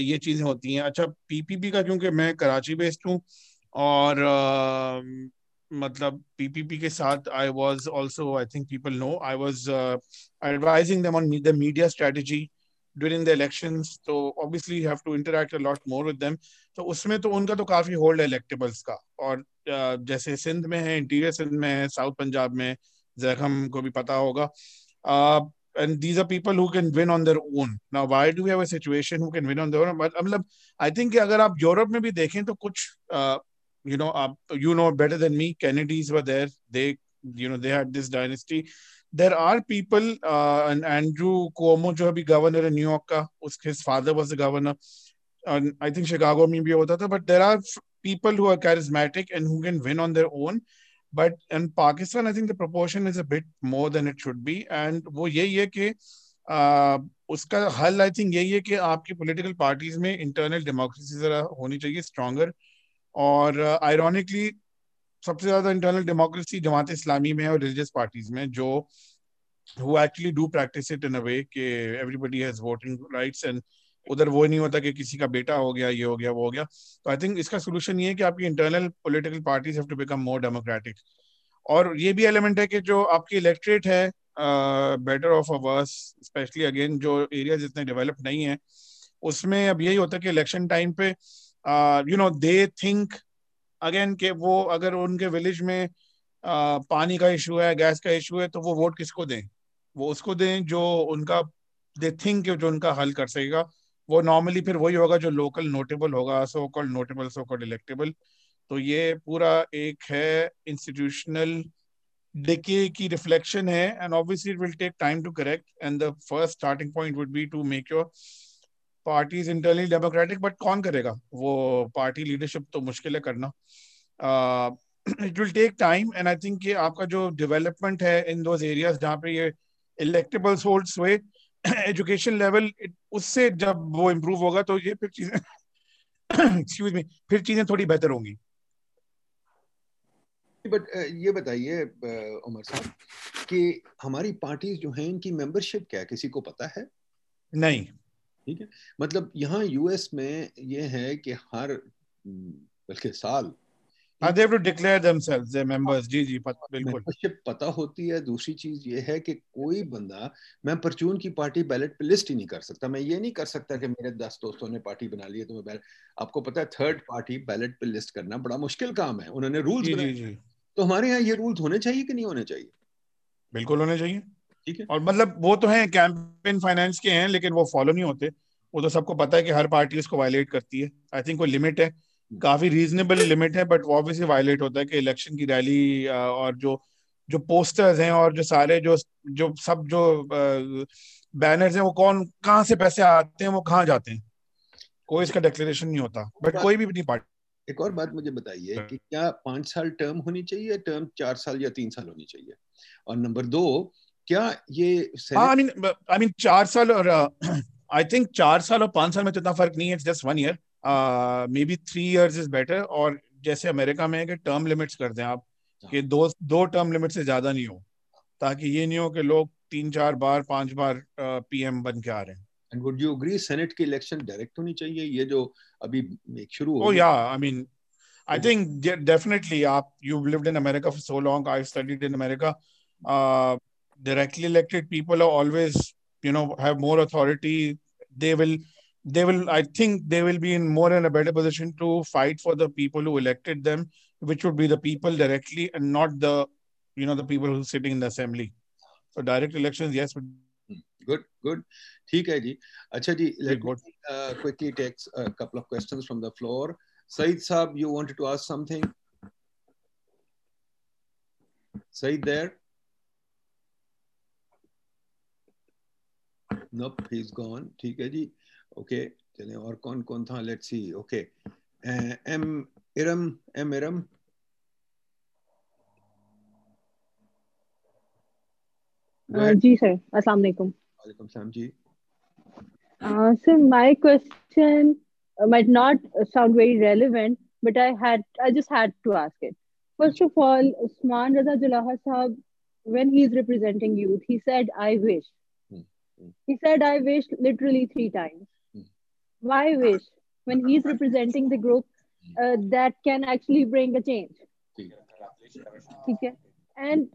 ये चीज़ें होती हैं। अच्छा पीपीपी का क्योंकि मैं कराची बेस्ड हूँ और uh, मतलब पीपीपी के साथ I was also I think people know I was advising them on the media strategy during the elections तो obviously have to interact a lot more with them तो उसमें तो उनका तो काफ़ी होल्ड है इलेक्टेबल्स का। और uh, जैसे सिंध में है इंटीरियर सिंध में है साउथ पंजाब में जैखम को भी पता होगा uh, and these are people who can win on their own now why do we have a situation who can win on their own but मतलब I think अगर आप यूरोप में भी देखें तो कुछ uh, you know uh, you know better than me kennedys were there they you know they had this dynasty there are people uh, and andrew cuomo जो अभी governor है न्यूयॉर्क का उसके his father was the governor and i think chicago में भी होता था but there are people who are charismatic and who can win on their own but in Pakistan I think the proportion is a bit more than it should be and वो यही है कि uh, उसका हल I think यही है कि आपकी पॉलिटिकल पार्टीज़ में इंटरनल डेमोक्रेसी जरा होनी चाहिए स्ट्रॉगर और आयरॉनिकली uh, सबसे ज़्यादा इंटरनल डेमोक्रेसी जमात इस्लामी में और रिलीजियस पार्टीज़ में जो who actually do practice it in a way कि everybody has voting rights and उधर वो नहीं होता कि किसी का बेटा हो गया ये हो गया वो हो गया। तो आई थिंक इसका सोल्यूशन ये है कि आपकी internal political parties to become more democratic और ये भी एलिमेंट है कि जो आपकी इलेक्ट्रेट है better off a worse especially again जो एरियाज़ इतने डेवलप नहीं है उसमें अब यही होता है कि इलेक्शन टाइम पे you know they think again के वो अगर उनके विलेज में uh, पानी का इशू है गैस का इशू है तो वो वोट किसको दें? वो उसको दें जो उनका दे थिंक जो उनका हल कर सकेगा। वो नॉर्मली फिर वही होगा जो लोकल नोटेबल होगा so called notable so called electable तो ये पूरा एक है इंस्टीट्यूशनल डिके की रिफ्लेक्शन है and obviously it will take time to correct and the first starting point would be to make your parties internally democratic but कौन करेगा? वो पार्टी लीडरशिप तो मुश्किल है करना। It will take time and I think ये आपका जो डेवलपमेंट है इन दोज एरियाज़ जहाँ पे ये इलेक्टेबल सोल्स हुए एजुकेशन लेवल उससे जब वो इम्प्रूव होगा तो ये फिर चीज़ें एक्सक्यूज मी फिर चीज़ें थोड़ी बेहतर होंगी। बट ये बताइए उमर साहब कि हमारी पार्टीज़ जो हैं इनकी मेंबरशिप क्या है? किसी को पता है? नहीं। ठीक है? मतलब यहाँ यूएस में ये है कि हर बल्कि साल हाँ जी जी पत, बिल्कुल। मेंबरशिप पता होती है। दूसरी चीज़ ये है कि कोई बंदा मैं परचून की पार्टी बैलेट पे लिस्ट ही नहीं कर सकता। मैं ये नहीं कर सकता कि मेरे दस दोस्तों ने पार्टी बना ली है तो मैं बैलेट आपको पता है थर्ड पार्टी बैलेट पे लिस्ट करना बड़ा मुश्किल काम है। उन्होंने रूल्स बनाए। तो हमारे यहाँ ये रूल्स होने चाहिए कि नहीं होने चाहिए? बिल्कुल होने चाहिए। ठीक है। और मतलब वो तो है कैंपेन फाइनेंस के हैं लेकिन वो फॉलो नहीं होते। वो तो सबको पता है कि हर पार्टी उसको वायलेट करती है। आई थिंक कोई लिमिट है। काफ़ी रीजनेबल लिमिट है बट वो ऑब्वियसली वायलेट होता है कि इलेक्शन की रैली और जो जो पोस्टर्स हैं और जो सारे जो जो सब जो बैनर्स हैं वो कौन कहाँ से पैसे आते हैं वो कहाँ जाते हैं? कोई इसका डिक्लेरेशन नहीं होता बट कोई भी नहीं पार्टी एक और बात मुझे बताइए कि क्या पाँच साल टर्म होनी चाहिए टर्म चार साल या तीन साल होनी चाहिए? और नंबर दो क्या ये आई मीन आई मीन चार साल और आई थिंक चार साल और पाँच साल में तो इतना फ़र्क नहीं है it's just one year maybe three years is better और जैसे अमेरिका में है कि टर्म लिमिट्स कर दें आप कि दो दो टर्म लिमिट से ज़्यादा नहीं हो ताकि ये नहीं हो कि लोग तीन चार बार पाँच बार पीएम बन के आ रहे हैं and would you agree senate की इलेक्शन डायरेक्ट होनी चाहिए ये जो अभी एक शुरू हो या I mean I think definitely. Uh, you've lived in America for so long. I've studied in America. Uh, directly elected people are always, you know, have more authority. They will, they will i think they will be in more and a better position to fight for the people who elected them which would be the people directly and not the you know the people who are sitting in the assembly. So direct elections yes but good good. theek hai ji acha ji let me, uh, quickly takes a couple of questions from the floor. Said sahab you wanted to ask something? Said there? Nope he's gone. theek hai ji Okay, चलें और कौन कौन था? Okay. Uh, M Iram, M Iram. Uh, जी sir अस्सलाम वालेकुम वालेकुम सलाम जी uh, my question uh, might not sound very relevant, but I had I just had to ask it. First of all, Usman Raza Julaha Sahab, when he's representing youth, he said, I wish. He said, I wish literally three times. Why wish? When he's representing the group uh, that can actually bring a change. Okay. And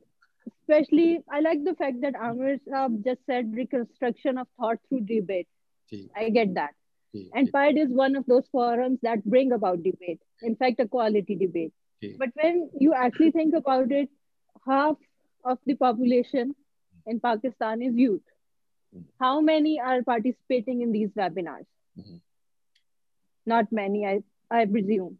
especially, I like the fact that Amir Saab just said reconstruction of thought through debate. I get that. And PIDE is one of those forums that bring about debate, in fact, a quality debate. But when you actually think about it, half of the population in Pakistan is youth. How many are participating in these webinars? Mhm. Not many, I, I presume.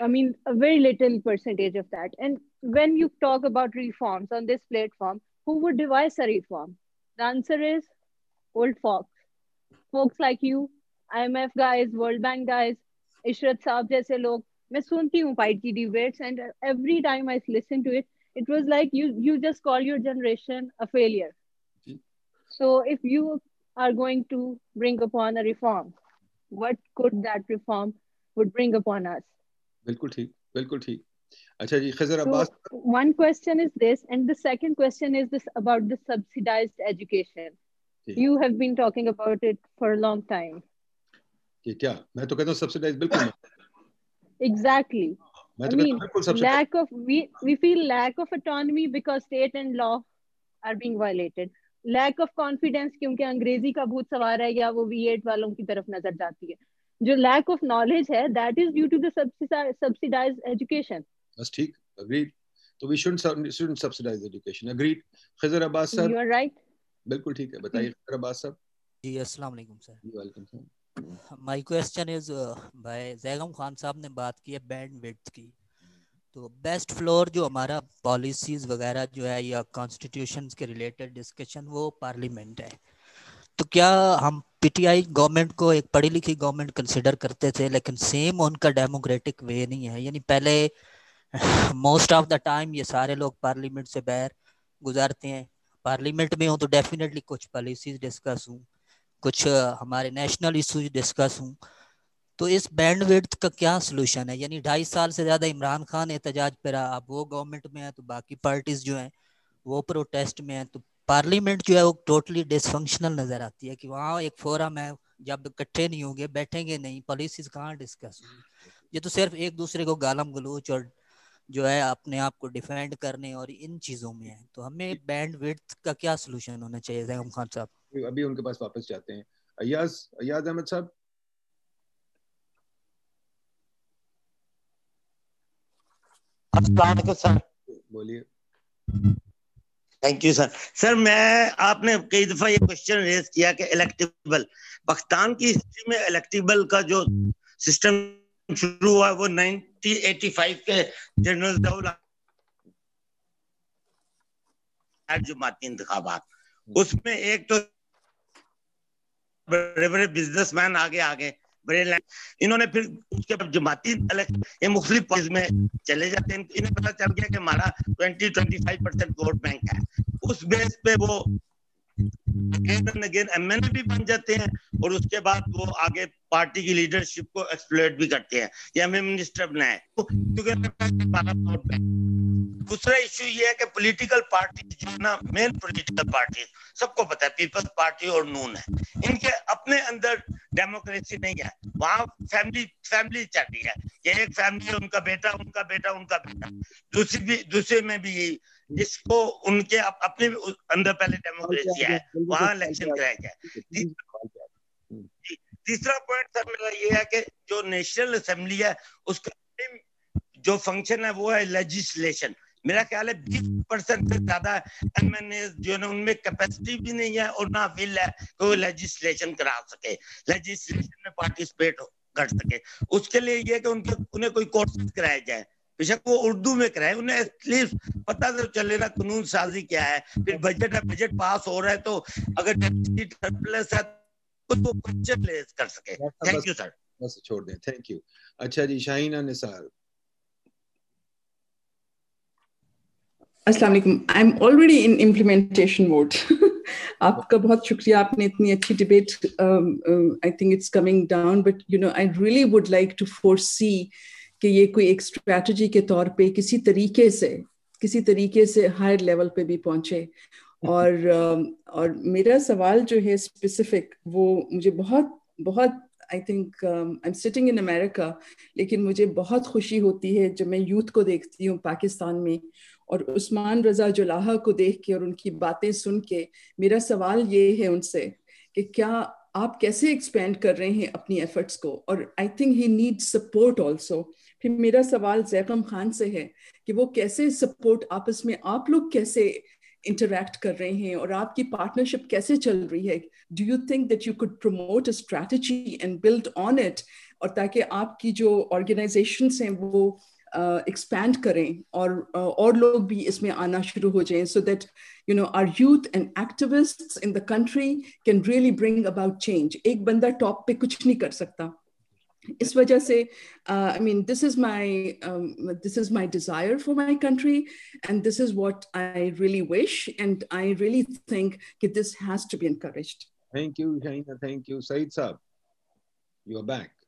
I mean, a very little percentage of that. And when you talk about reforms on this platform, who would devise a reform? The answer is old folks. Folks like you, IMF guys, World Bank guys, Ishrat Saab जैसे लोग मैं सुनती हूँ पाइट की debates and every time I listen to it, it was like you you just call your generation a failure. So if you are going to bring upon a reform, what could that reform would bring upon us? बिल्कुल ठीक बिल्कुल ठीक अच्छा जी खजर So Abbas one question is this, and the second question is this about the subsidized education. Ji. You have been talking about it for a long time. कि क्या मैं तो कहता हूँ सब्सिडाइज बिल्कुल exactly मैं I तो कहता mean, हूँ बिल्कुल subsidise lack of we we feel lack of autonomy because state and law are being violated. Lack of confidence क्योंकि अंग्रेज़ी का भूत सवार है या वो V8 वालों की तरफ़ नज़र जाती है। जो lack of knowledge है that is due to the subsidi- subsidized बस ठीक अग्रीड तो we shouldn't shouldn't subsidize education agreed Khajar Abbas sir. You are right. बिल्कुल ठीक है बताइए खजर अब्बास साहब जी अस्सलाम वालेकुम sir. Ji welcome sir my question is भाई जैगम खान साहब ने बात की है बैंड विड्थ की। तो बेस्ट फ्लोर जो हमारा पॉलिसीज़ वगैरह जो है या कॉन्स्टिट्यूशन के रिलेटेड डिस्कशन वो पार्लियामेंट है। तो क्या हम पीटीआई गवर्नमेंट को एक पढ़ी लिखी गवर्नमेंट कंसिडर करते थे, लेकिन सेम उनका डेमोक्रेटिक वे नहीं है। यानी पहले मोस्ट ऑफ़ द टाइम ये सारे लोग पार्लियामेंट से बाहर गुजारते हैं। पार्लियामेंट में हो तो डेफिनेटली कुछ पॉलिसीज़ डिस्कस हूँ, कुछ हमारे नेशनल इशूज डिस्कस हूँ। तो इस बैंड विड्थ का क्या सोल्यूशन है? यानी ढाई साल से ज़्यादा इमरान खान एहतजाज पे रहा, अब वो गवर्नमेंट में है तो बाकी पार्टीज़ जो हैं, वो प्रोटेस्ट में है तो पार्लियामेंट जो है वो टोटली डिसफंक्शनल नज़र आती है कि वहाँ एक फोरम है, जब इकट्ठे नहीं होंगे, बैठेंगे नहीं पॉलिसीज़ कहाँ डिस्कस होंगी? ये तो सिर्फ़ एक दूसरे को गालम गलोच और जो है अपने आप को डिफेंड करने और इन चीज़ों में है। तो हमें बैंड विड्थ का क्या सोल्यूशन होना चाहिए जैगम खान साहब? अभी उनके पास वापस जाते हैं। अयाज अयाज अहमद साहब अस्सलाम सर बोलिए। थैंक यू सर सर मैं आपने कई दफ़ा ये क्वेश्चन रेज किया कि इलेक्टेबल पाकिस्तान की हिस्ट्री में इलेक्टेबल का जो सिस्टम शुरू हुआ वो 1985 के जनरल जुमाती इंतखाबात। उसमें एक तो बड़े बड़े बिजनेसमैन आगे आगे बड़े इन्होंने फिर उसके बाद जमाती ये मुख्तलिफ़ में चले जाते हैं। इन्हें पता चल गया कि हमारा 20 25 परसेंट वोट बैंक है। उस बेस पे वो अगेन भी बन जाते हैं और उसके बाद वो आगे पार्टी की लीडरशिप को एक्सप्लोइट भी करते हैं। मिनिस्टर बनाए। तो दूसरा इशू ये है कि पॉलिटिकल पार्टी जो ना मेन पॉलिटिकल पार्टी सबको पता है पीपल्स पार्टी और नून है। इनके अपने अंदर डेमोक्रेसी नहीं है वहाँ फैमिली फैमिली चल रही है। ये एक फैमिली उनका बेटा उनका बेटा उनका बेटा। दूसरी भी दूसरे में भी यही जिसको उनके अप, अपने अंदर पहले डेमोक्रेसी है वहाँ इलेक्शन कराया जाए ती- तीसरा पॉइंट सर मेरा ये है कि जो नेशनल असेंबली है उसका जो फ़ंक्शन है वो है लेजिस्लेशन मेरा ख्याल है बीस परसेंट से ज़्यादा एमएनए जो है ना उनमें कैपेसिटी भी नहीं है और ना विल है कि वो लेजिस्लेशन करा सके लेजिस्लेशन में पार्टिसिपेट कर सके. उसके लिए ये कि उनके उन्हें कोई कोर्स कराया जाए. बेशक वो उर्दू में कराए उन्हें एटलीस्ट पता तो चले ना कानून साजी क्या है. फिर बजट है बजट पास हो रहा है तो अगर डेफिसिट सरप्लस है तो क्वेश्चन रेज कर सके. थैंक यू सर बस छोड़ दें. थैंक यू अच्छा जी शाहीना निसार अस्सलाम I am already in implementation mode आपका बहुत शुक्रिया आपने इतनी अच्छी debate I think it's coming down but you know I really would like to foresee कि ये कोई एक स्ट्रेटजी के तौर पे किसी तरीके से किसी तरीके से हायर लेवल पे भी पहुँचे। और um, और मेरा सवाल जो है स्पेसिफिक वो मुझे बहुत बहुत I think I am sitting in America लेकिन मुझे बहुत खुशी होती है जब मैं यूथ को देखती हूँ पाकिस्तान में। और उस्मान रजा जुलाहा को देख के और उनकी बातें सुन के मेरा सवाल ये है उनसे कि क्या आप कैसे एक्सपेंड कर रहे हैं अपनी एफर्ट्स को? और I think he need support also फिर मेरा सवाल जैकम खान से है कि वो कैसे सपोर्ट आपस में? आप लोग कैसे इंटरेक्ट कर रहे हैं और आपकी पार्टनरशिप कैसे चल रही है? Do you think that you could promote a strategy and build on it और ताकि आपकी जो ऑर्गेनाइजेशन हैं वो एक्सपैंड uh, करें और uh, और लोग भी इसमें आना शुरू हो जाएँ so that you know our youth and activists in the country can really bring about change एक बंदा टॉप पे कुछ नहीं कर सकता। इस वजह से I mean this is my this is my desire for my country and this is what I really wish and I really think कि this has to be encouraged thank you Shaheena thank you Saeed sahab you are back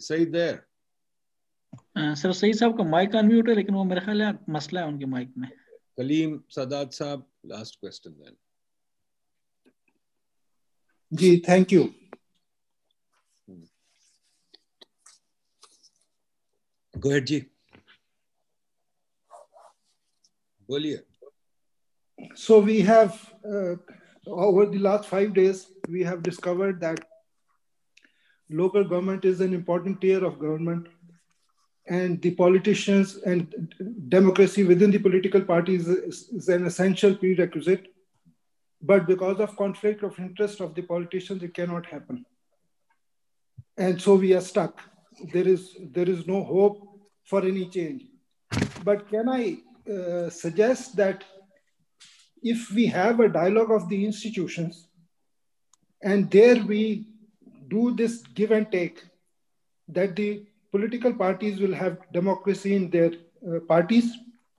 Saeed there sir सही साहब का mic unmute है लेकिन वो मेरे ख्याल है मसला है उनके माइक में Kaleem Sadat sahab last question then ji thank you go जी बोलिए so we have uh, over the last five days we have discovered that local government is an important tier of government. And the politicians and democracy within the political parties is, is, an essential prerequisite. But because of conflict of interest of the politicians it cannot happen. And so we are stuck. There is there is no hope for any change. But can i uh, suggest that if we have a dialogue of the institutions and there we do this give and take that the political parties will have democracy in their uh, parties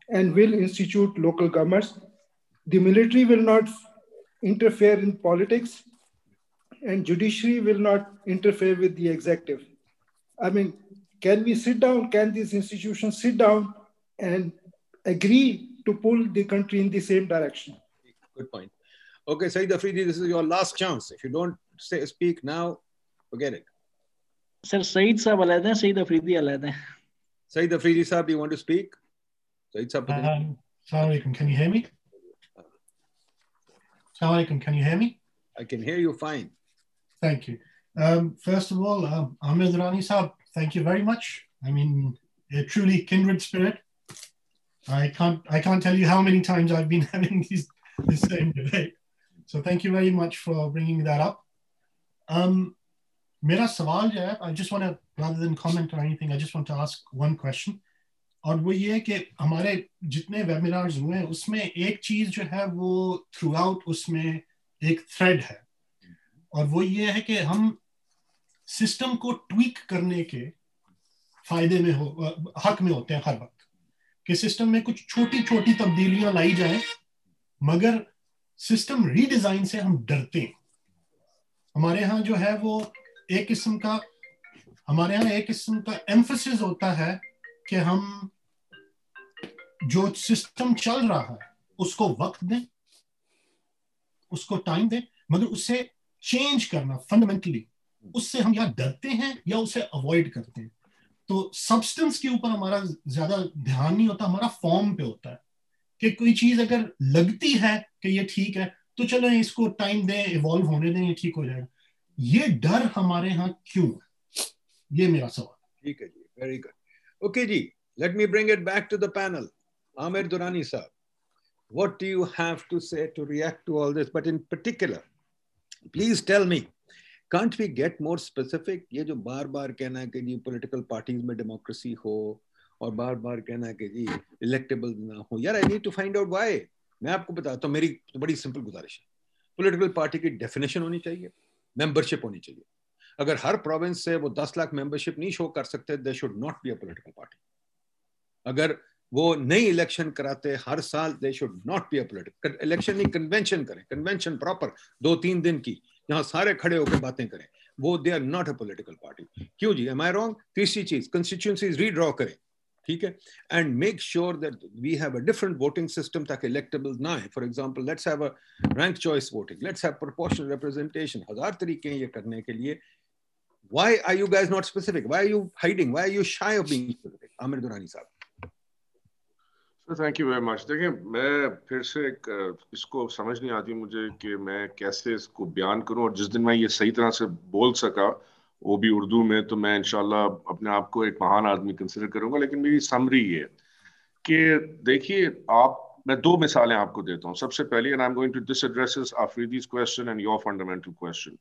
and will institute local governments the military will not interfere in politics and judiciary will not interfere with the executive i mean can we sit down can these institutions sit down and agree to pull the country in the same direction. Good point. Okay, Saeed Afridi, this is your last chance. If you don't say, speak now, forget it. Sir, Saeed Saab alad hai, Saeed Afridi alad hai. Saeed Afridi Saab, you want to speak? Saeed Saab. Um, Assalamualaikum, can you hear me? Assalamualaikum, can you hear me? I can hear you fine. Thank you. Um, first of all, um, Ahmed Rani Saab, thank you very much. I mean, a truly kindred spirit. I can't I can't tell you how many times I've been having these this same debate. So thank you very much for bringing that up. Um, मेरा सवाल जो है just want to rather than comment or anything, I just want to ask one question. और वो ये है कि हमारे जितने वेबिनार्स हुए हैं, उसमें एक चीज़ जो है वो थ्रू आउट उसमें एक थ्रेड है। और वो ये है कि हम सिस्टम को ट्वीक करने के फ़ायदे में हो हक में होते हैं हर वक्त। कि सिस्टम में कुछ छोटी छोटी तब्दीलियाँ लाई जाए, मगर सिस्टम रीडिजाइन से हम डरते हैं। हमारे यहाँ जो है वो एक किस्म का, हमारे यहाँ एक किस्म का एम्फोसिस होता है कि हम जो सिस्टम चल रहा है, उसको वक्त दें, उसको टाइम दें मगर उसे चेंज करना फंडामेंटली उससे हम या डरते हैं या उसे अवॉइड करते हैं। तो सब्सटेंस के ऊपर हमारा ज़्यादा ध्यान नहीं होता, हमारा फॉर्म पे होता है कि कोई चीज़ अगर लगती है कि ये ठीक है तो चलो इसको टाइम दें इवॉल्व होने दें, ये ठीक हो जाएगा। ये डर हमारे यहाँ क्यों है? ये मेरा सवाल ठीक है जी very good okay ji let me bring it back to the panel Amir Durrani sahab what do you have to say to react to all this? But in particular, please tell me can't we get more specific ये जो बार बार कहना है कि जी political parties में democracy हो, और बार बार कहना कि जी इलेक्टेबल ना हो। यार I need to find out why मैं आपको बताता हूँ मेरी तो बड़ी सिंपल गुजारिश है। पॉलिटिकल पार्टी की डेफिनेशन होनी चाहिए। मेंबरशिप होनी चाहिए। अगर हर प्रोविंस से वो दस लाख मेंबरशिप नहीं शो कर सकते they should not be a political party अगर वो नई इलेक्शन कराते, हर साल they should not be a political election नहीं कन्वेंशन करें। कन्वेंशन प्रॉपर दो तीन दिन की, यहाँ सारे खड़े होकर बातें करें। वो they are not a political party क्यों जी? एम आई रॉन्ग तीसरी चीज़ कंस्टिट्यूंसी रीड्रॉ करें। ठीक है? And make sure that we have a different voting system ताकि इलेक्टेबल ना है for example let's have a rank choice voting let's have proportional representation हज़ार तरीके हैं ये करने के लिए. Why are you guys not specific? Why are you hiding? Why are you shy of being specific? Amir durani sahab thank you very much देखिए, मैं फिर से एक इसको समझ नहीं आती मुझे कि मैं कैसे इसको बयान करूँ और जिस दिन मैं ये सही तरह से बोल सका वो भी उर्दू में तो मैं इनशाला अपने आप को एक महान आदमी कंसिडर करूँगा। लेकिन मेरी समरी ये कि देखिए, आप, मैं दो मिसालें आपको देता हूँ। सबसे पहले and I am going to this addresses Afridi's question and your fundamental question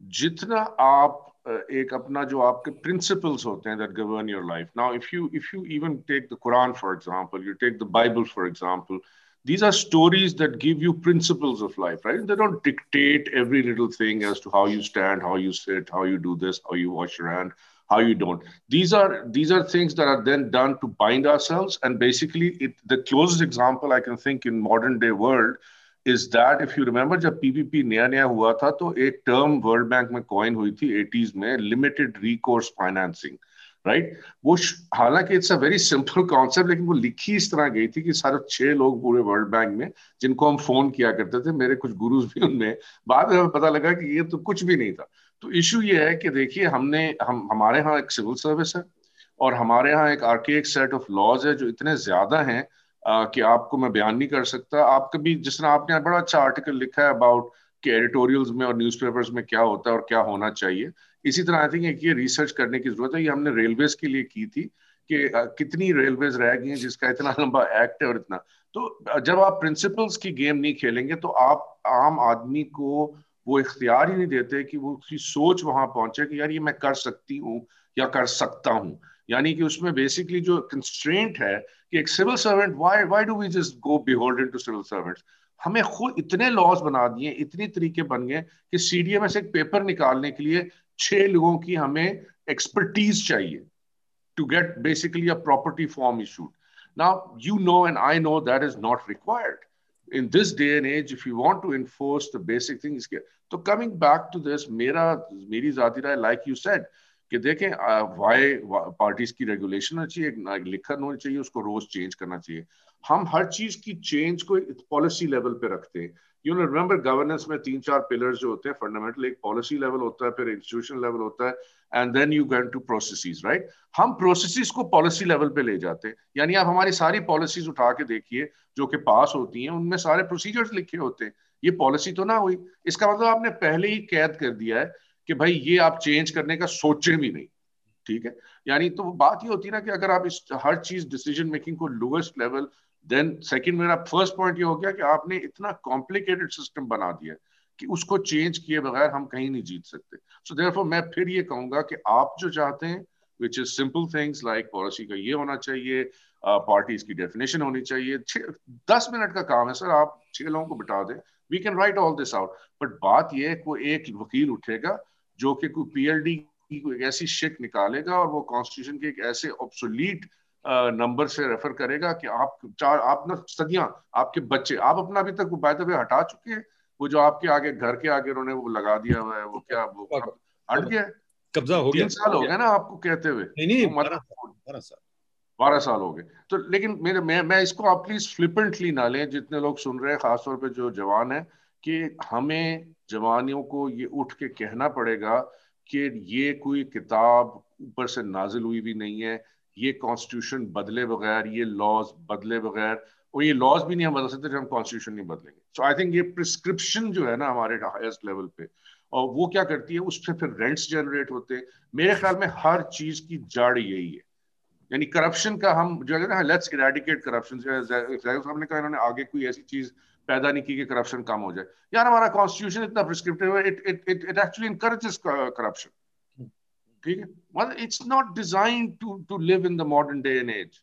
जितना आप एक अपना जो आपके प्रिंसिपल्स होते हैं that govern your life now if you if you even take the Quran for example you take the Bible for example these are stories that give you principles of life right they don't dictate every little thing as to how you stand how you sit how you do this how you wash your hand how you don't these are these are things that are then done to bind ourselves and basically it, the closest example i can think in modern day world is that if you remember जब PPP नया नया हुआ था तो एक term world bank में coin हुई थी एटीज में लिमिटेड रिकोर्स फाइनेंसिंग Right वो हालाँकि it's a very simple concept लेकिन वो लिखी इस तरह गई थी कि सारे छह लोग पूरे वर्ल्ड बैंक में, जिनको हम फ़ोन किया करते थे, मेरे कुछ गुरुज भी उनमें, बाद में पता लगा कि ये तो कुछ भी नहीं था। तो इशू ये है कि देखिए, हमने, हम, हमारे यहाँ एक सिविल सर्विस है, और हमारे यहाँ एक आर्केक सेट ऑफ़ लॉज है, जो इतने ज़्यादा हैं कि आपको मैं बयान नहीं कर सकता। आप कभी, जिस तरह आपने बड़ा अच्छा आर्टिकल लिखा है अबाउट कि एडिटोरियल्स में और न्यूज़पेपर्स में क्या होता है और क्या होना चाहिए इसी तरह आई थिंक एक ये रिसर्च करने की ज़रूरत है। ये हमने रेलवेज के लिए की थी कि कितनी रेलवेज रह गई हैं जिसका इतना लंबा एक्ट है और इतना। तो जब आप प्रिंसिपल्स की गेम नहीं खेलेंगे तो आप आम आदमी को वो इख्तियार ही नहीं देते कि वो उसकी सोच वहाँ पहुँचे कि यार ये मैं कर सकती हूँ या कर सकता हूँ। यानी कि उसमें बेसिकली जो कंस्ट्रेंट है कि एक civil servant why why do we just go beholden to civil servants हमें खुद इतने लॉज बना दिए, इतनी तरीके बन गए कि सीडीएम से एक पेपर निकालने के लिए छह लोगों की हमें एक्सपर्टीज चाहिए to get basically a property form issued now you know and I know that is not required in this day and age, if you want to enforce the basic things so coming back to this mera meri zati rai like you said, कि देखें Y parties की regulation होनी चाहिए लिखन होनी चाहिए, उसको रोज change करना चाहिए। हम हर चीज़ की चेंज को पॉलिसी लेवल पे रखते हैं। यू रिमेंबर गवर्नेंस में तीन चार पिलर्स जो होते हैं फंडामेंटल एक पॉलिसी लेवल होता है, फिर इंस्टीट्यूशन लेवल होता है and then you gain to processes right हम प्रोसेसिस को पॉलिसी लेवल पे ले जाते हैं। यानी आप हमारी सारी पॉलिसीज़ उठा के देखिए, जो कि पास होती हैं, उनमें सारे प्रोसीजर्स लिखे होते हैं। ये पॉलिसी तो ना हुई। इसका मतलब आपने पहले ही कैद कर दिया है कि भाई ये आप चेंज करने का सोचे भी नहीं, ठीक है? यानी तो बात ये होती है ना कि अगर आप इस, हर चीज़ डिसीज़न मेकिंग को लोएस्ट लेवल देन सेकंड मेरा फ़र्स्ट पॉइंट ये हो गया कि आपने इतना कॉम्प्लिकेटेड सिस्टम बना दिया कि उसको चेंज किए बगैर हम कहीं नहीं जीत सकते। सो so देयरफॉर मैं फिर ये कहूँगा कि आप जो चाहते हैं which is simple things like policy का ये होना चाहिए पार्टीज़ uh, की डेफिनेशन होनी चाहिए। दस मिनट का काम है सर आप छह लोगों को बिठा दें। We can write all this out but बात यह है कोई एक वकील उठेगा जो कि कोई पी पीएलडी की कोई ऐसी शिक निकालेगा और वो कॉन्स्टिट्यूशन के एक ऐसे ऑब्सोलीट नंबर से रेफर करेगा कि आप चार आप ना सदियाँ आपके बच्चे आप अपना अभी तक बाय द हटा चुके हैं। वो जो आपके आगे घर के आगे उन्होंने वो लगा दिया हुआ है वो क्या वो हट गया कब्जा हो गया। साल हो गए ना आपको कहते हुए। नहीं नहीं बारह साल बारह साल। हो गए। तो लेकिन मेरे मैं मैं इसको आप प्लीज़ फ्लिपेंटली ना लें जितने लोग सुन रहे हैं खासतौर पे जो जवान है कि हमें जवानियों को ये उठ के कहना पड़ेगा कि ये कोई किताब ऊपर से नाजिल हुई भी नहीं है ये कॉन्स्टिट्यूशन बदले बगैर, ये लॉज बदले बगैर, और ये लॉज भी नहीं हम बदल सकते जब हम कॉन्स्टिट्यूशन नहीं बदलेंगे। सो आई थिंक ये प्रिस्क्रिप्शन जो है ना हमारे हाईएस्ट लेवल पे, और वो क्या करती है उससे फिर रेंट्स जनरेट होते हैं। मेरे ख्याल में हर चीज़ की जड़ यही है। यानी करप्शन का हम जो है ना लेट्स इरेडिकेट करप्शन साहब ने कहा, इन्होंने आगे कोई ऐसी चीज़ पैदा नहीं की कि करप्शन कम हो जाए। यार हमारा कॉन्स्टिट्यूशन इतना प्रिस्क्रिप्टिव है it it it actually encourages corruption ठीक है? मतलब it's not design to to live in the modern day and age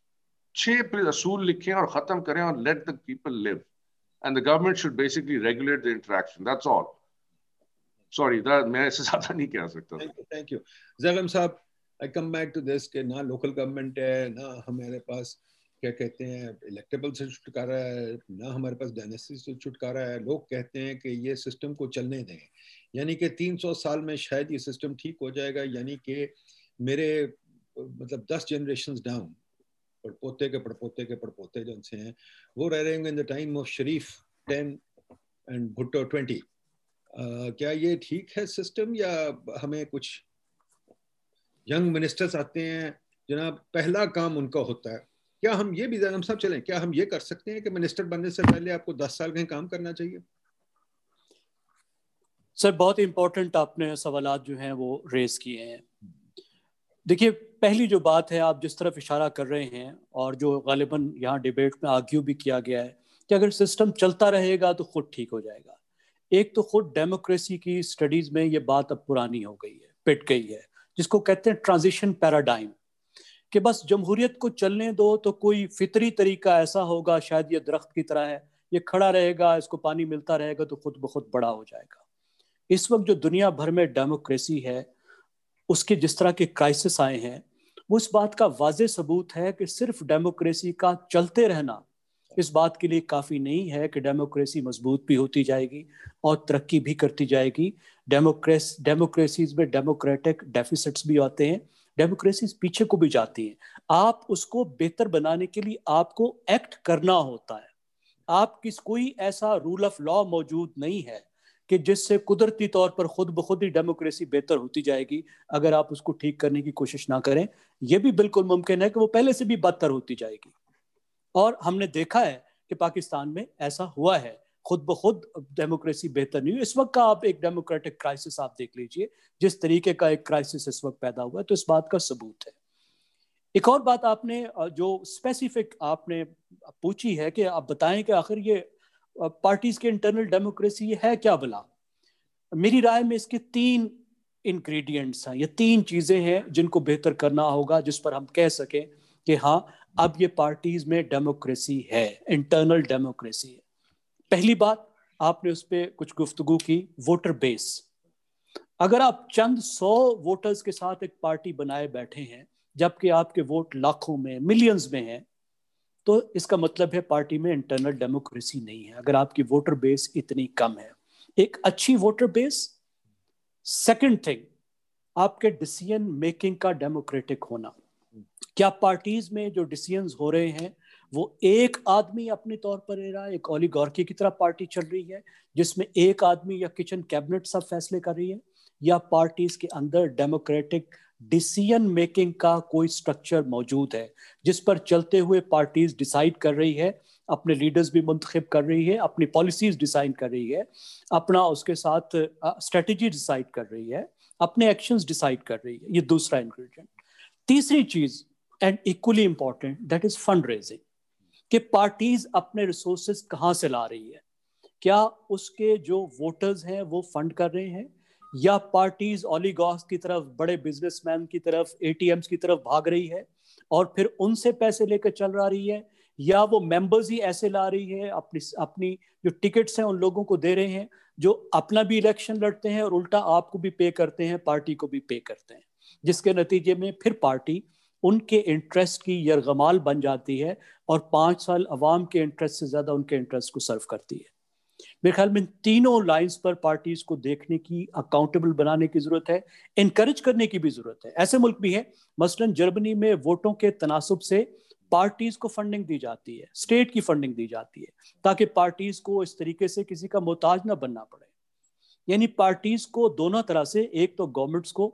छह असूल लिखें और खत्म करें और let the people live and the government should basically regulate the interaction that's all sorry मैं इससे ज़्यादा नहीं कह सकता। Thank you Zaigham sahab I come back to this के ना लोकल गवर्नमेंट है, ना हमारे पास क्या कहते हैं इलेक्टेबल से छुटकारा है, ना हमारे पास डायनेस्टी से छुटकारा है। लोग कहते हैं कि ये सिस्टम को चलने दें। यानी कि 300 साल में शायद ये सिस्टम ठीक हो जाएगा, यानी कि मेरे मतलब 10 जनरेशन डाउन पड़पोते के पड़पोते के पड़पोते जो से हैं, वो रह रहे होंगे in the time of Sharif ten and Bhutto twenty क्या ये ठीक है सिस्टम या हमें कुछ यंग मिनिस्टर्स आते हैं, जनाब, पहला काम उनका होता है। क्या हम ये भी, हम सब चलें, क्या हम ये कर सकते हैं कि मिनिस्टर बनने से पहले आपको दस साल कहीं काम करना चाहिए? सर बहुत इम्पोर्टेंट आपने सवाल जो हैं वो रेज किए हैं। देखिए, पहली जो बात है, आप जिस तरफ़ इशारा कर रहे हैं और जो गालिबा यहाँ डिबेट में आर्ग्यू भी किया गया है कि अगर सिस्टम चलता रहेगा तो खुद ठीक हो जाएगा। एक तो खुद डेमोक्रेसी की स्टडीज़ में ये बात अब पुरानी हो गई है, पिट गई है, जिसको कहते हैं ट्रांजिशन पैराडाइम कि बस जमहूरियत को चलने दो तो कोई फितरी तरीका ऐसा होगा, शायद ये दरख्त की तरह है, ये खड़ा रहेगा, इसको पानी मिलता रहेगा तो खुद ब खुद बड़ा हो जाएगा। इस वक्त जो दुनिया भर में डेमोक्रेसी है, उसके जिस तरह के क्राइसिस आए हैं, वो इस बात का वाज सबूत है कि सिर्फ़ डेमोक्रेसी का चलते रहना इस बात के लिए काफ़ी नहीं है कि डेमोक्रेसी मज़बूत भी होती जाएगी और तरक्की भी करती जाएगी। डेमोक्रेस डेमोक्रेसीज में डेमोक्रेटिक डेफिसिट्स भी आते हैं डेमोक्रेसी पीछे को भी जाती हैं। आप उसको बेहतर बनाने के लिए आपको एक्ट करना होता है। आप किस, कोई ऐसा रूल ऑफ़ लॉ मौजूद नहीं है कि जिससे कुदरती तौर पर खुद ब खुद ही डेमोक्रेसी बेहतर होती जाएगी, अगर आप उसको ठीक करने की कोशिश ना करें। यह भी बिल्कुल मुमकिन है कि वो पहले से भी बदतर होती जाएगी। और हमने देखा है कि पाकिस्तान में ऐसा हुआ है। खुद ब खुद डेमोक्रेसी बेहतर नहीं हुई। इस वक्त का आप एक डेमोक्रेटिक क्राइसिस आप देख लीजिए। जिस तरीके का एक क्राइसिस इस वक्त पैदा हुआ है तो इस बात का सबूत है। एक और बात आपने जो स्पेसिफिक आपने पूछी है कि आप बताएँ कि आखिर ये पार्टीज़ के इंटरनल डेमोक्रेसी है क्या भला? मेरी राय में इसके तीन इंग्रेडिएंट्स हैं। ये तीन चीज़ें हैं जिनको बेहतर करना होगा, जिस पर हम कह सकें कि हाँ अब ये पार्टीज़ में डेमोक्रेसी है इंटरनल डेमोक्रेसी है। पहली बात, आपने उस पर कुछ गुफ्तगु की वोटर बेस अगर आप चंद सौ वोटर्स के साथ एक पार्टी बनाए बैठे हैं, जबकि आपके वोट लाखों में मिलियंस में हैं तो इसका मतलब है पार्टी में इंटरनल डेमोक्रेसी नहीं है। अगर आपकी वोटर बेस इतनी कम है, एक अच्छी वोटर बेस सेकंड थिंग आपके डिसीज़न मेकिंग का डेमोक्रेटिक होना। क्या पार्टीज़ में जो डिसीज़न हो रहे हैं, वो एक आदमी अपने तौर पर ले रहा है, एक ओलिगॉर्की की तरह पार्टी चल रही है, जिसमें एक आदमी या किचन कैबिनेट सब फैसले कर रही है, या पार्टीज़ के अंदर डेमोक्रेटिक डिसीज़न मेकिंग का कोई स्ट्रक्चर मौजूद है, जिस पर चलते हुए पार्टीज़ डिसाइड कर रही है, अपने लीडर्स भी मुंतखब कर रही है, अपनी पॉलिसीज़ डिसाइड कर रही है, अपना उसके साथ स्ट्रेटजी डिसाइड कर रही है, अपने एक्शंस डिसाइड कर रही है, ये दूसरा इंग्रेडिएंट तीसरी चीज़ and equally important that is fund raising कि पार्टीज़ अपने रिसोर्सेज कहाँ से ला रही है? क्या उसके जो वोटर्स हैं, वो फंड कर रहे हैं? या पार्टीज़ ओलीगॉस की तरफ़, बड़े बिजनेसमैन की तरफ़ एटीएम्स की तरफ़ भाग रही है और फिर उनसे पैसे लेकर चल रहा रही है या वो मेंबर्स ही ऐसे ला रही है, अपनी अपनी जो टिकट्स हैं उन लोगों को दे रहे हैं, जो अपना भी इलेक्शन लड़ते हैं और उल्टा आपको भी पे करते हैं पार्टी को भी पे करते हैं। जिसके नतीजे में फिर पार्टी उनके इंटरेस्ट की यरगमाल बन जाती है और पाँच साल अवाम के इंटरेस्ट से ज़्यादा उनके इंटरेस्ट को सर्व करती है। मेरे ख्याल में तीनों लाइंस पर पार्टीज़ को देखने की अकाउंटेबल बनाने की ज़रूरत है इनकरेज करने की भी ज़रूरत है। ऐसे मुल्क भी है, मसलन जर्मनी में वोटों के तनासब से पार्टीज़ को फंडिंग दी जाती है स्टेट की फंडिंग दी जाती है, ताकि पार्टीज़ को इस तरीके से किसी का मोहताज ना बनना पड़े। यानी पार्टीज़ को दोनों तरह से, एक तो गवर्नमेंट्स को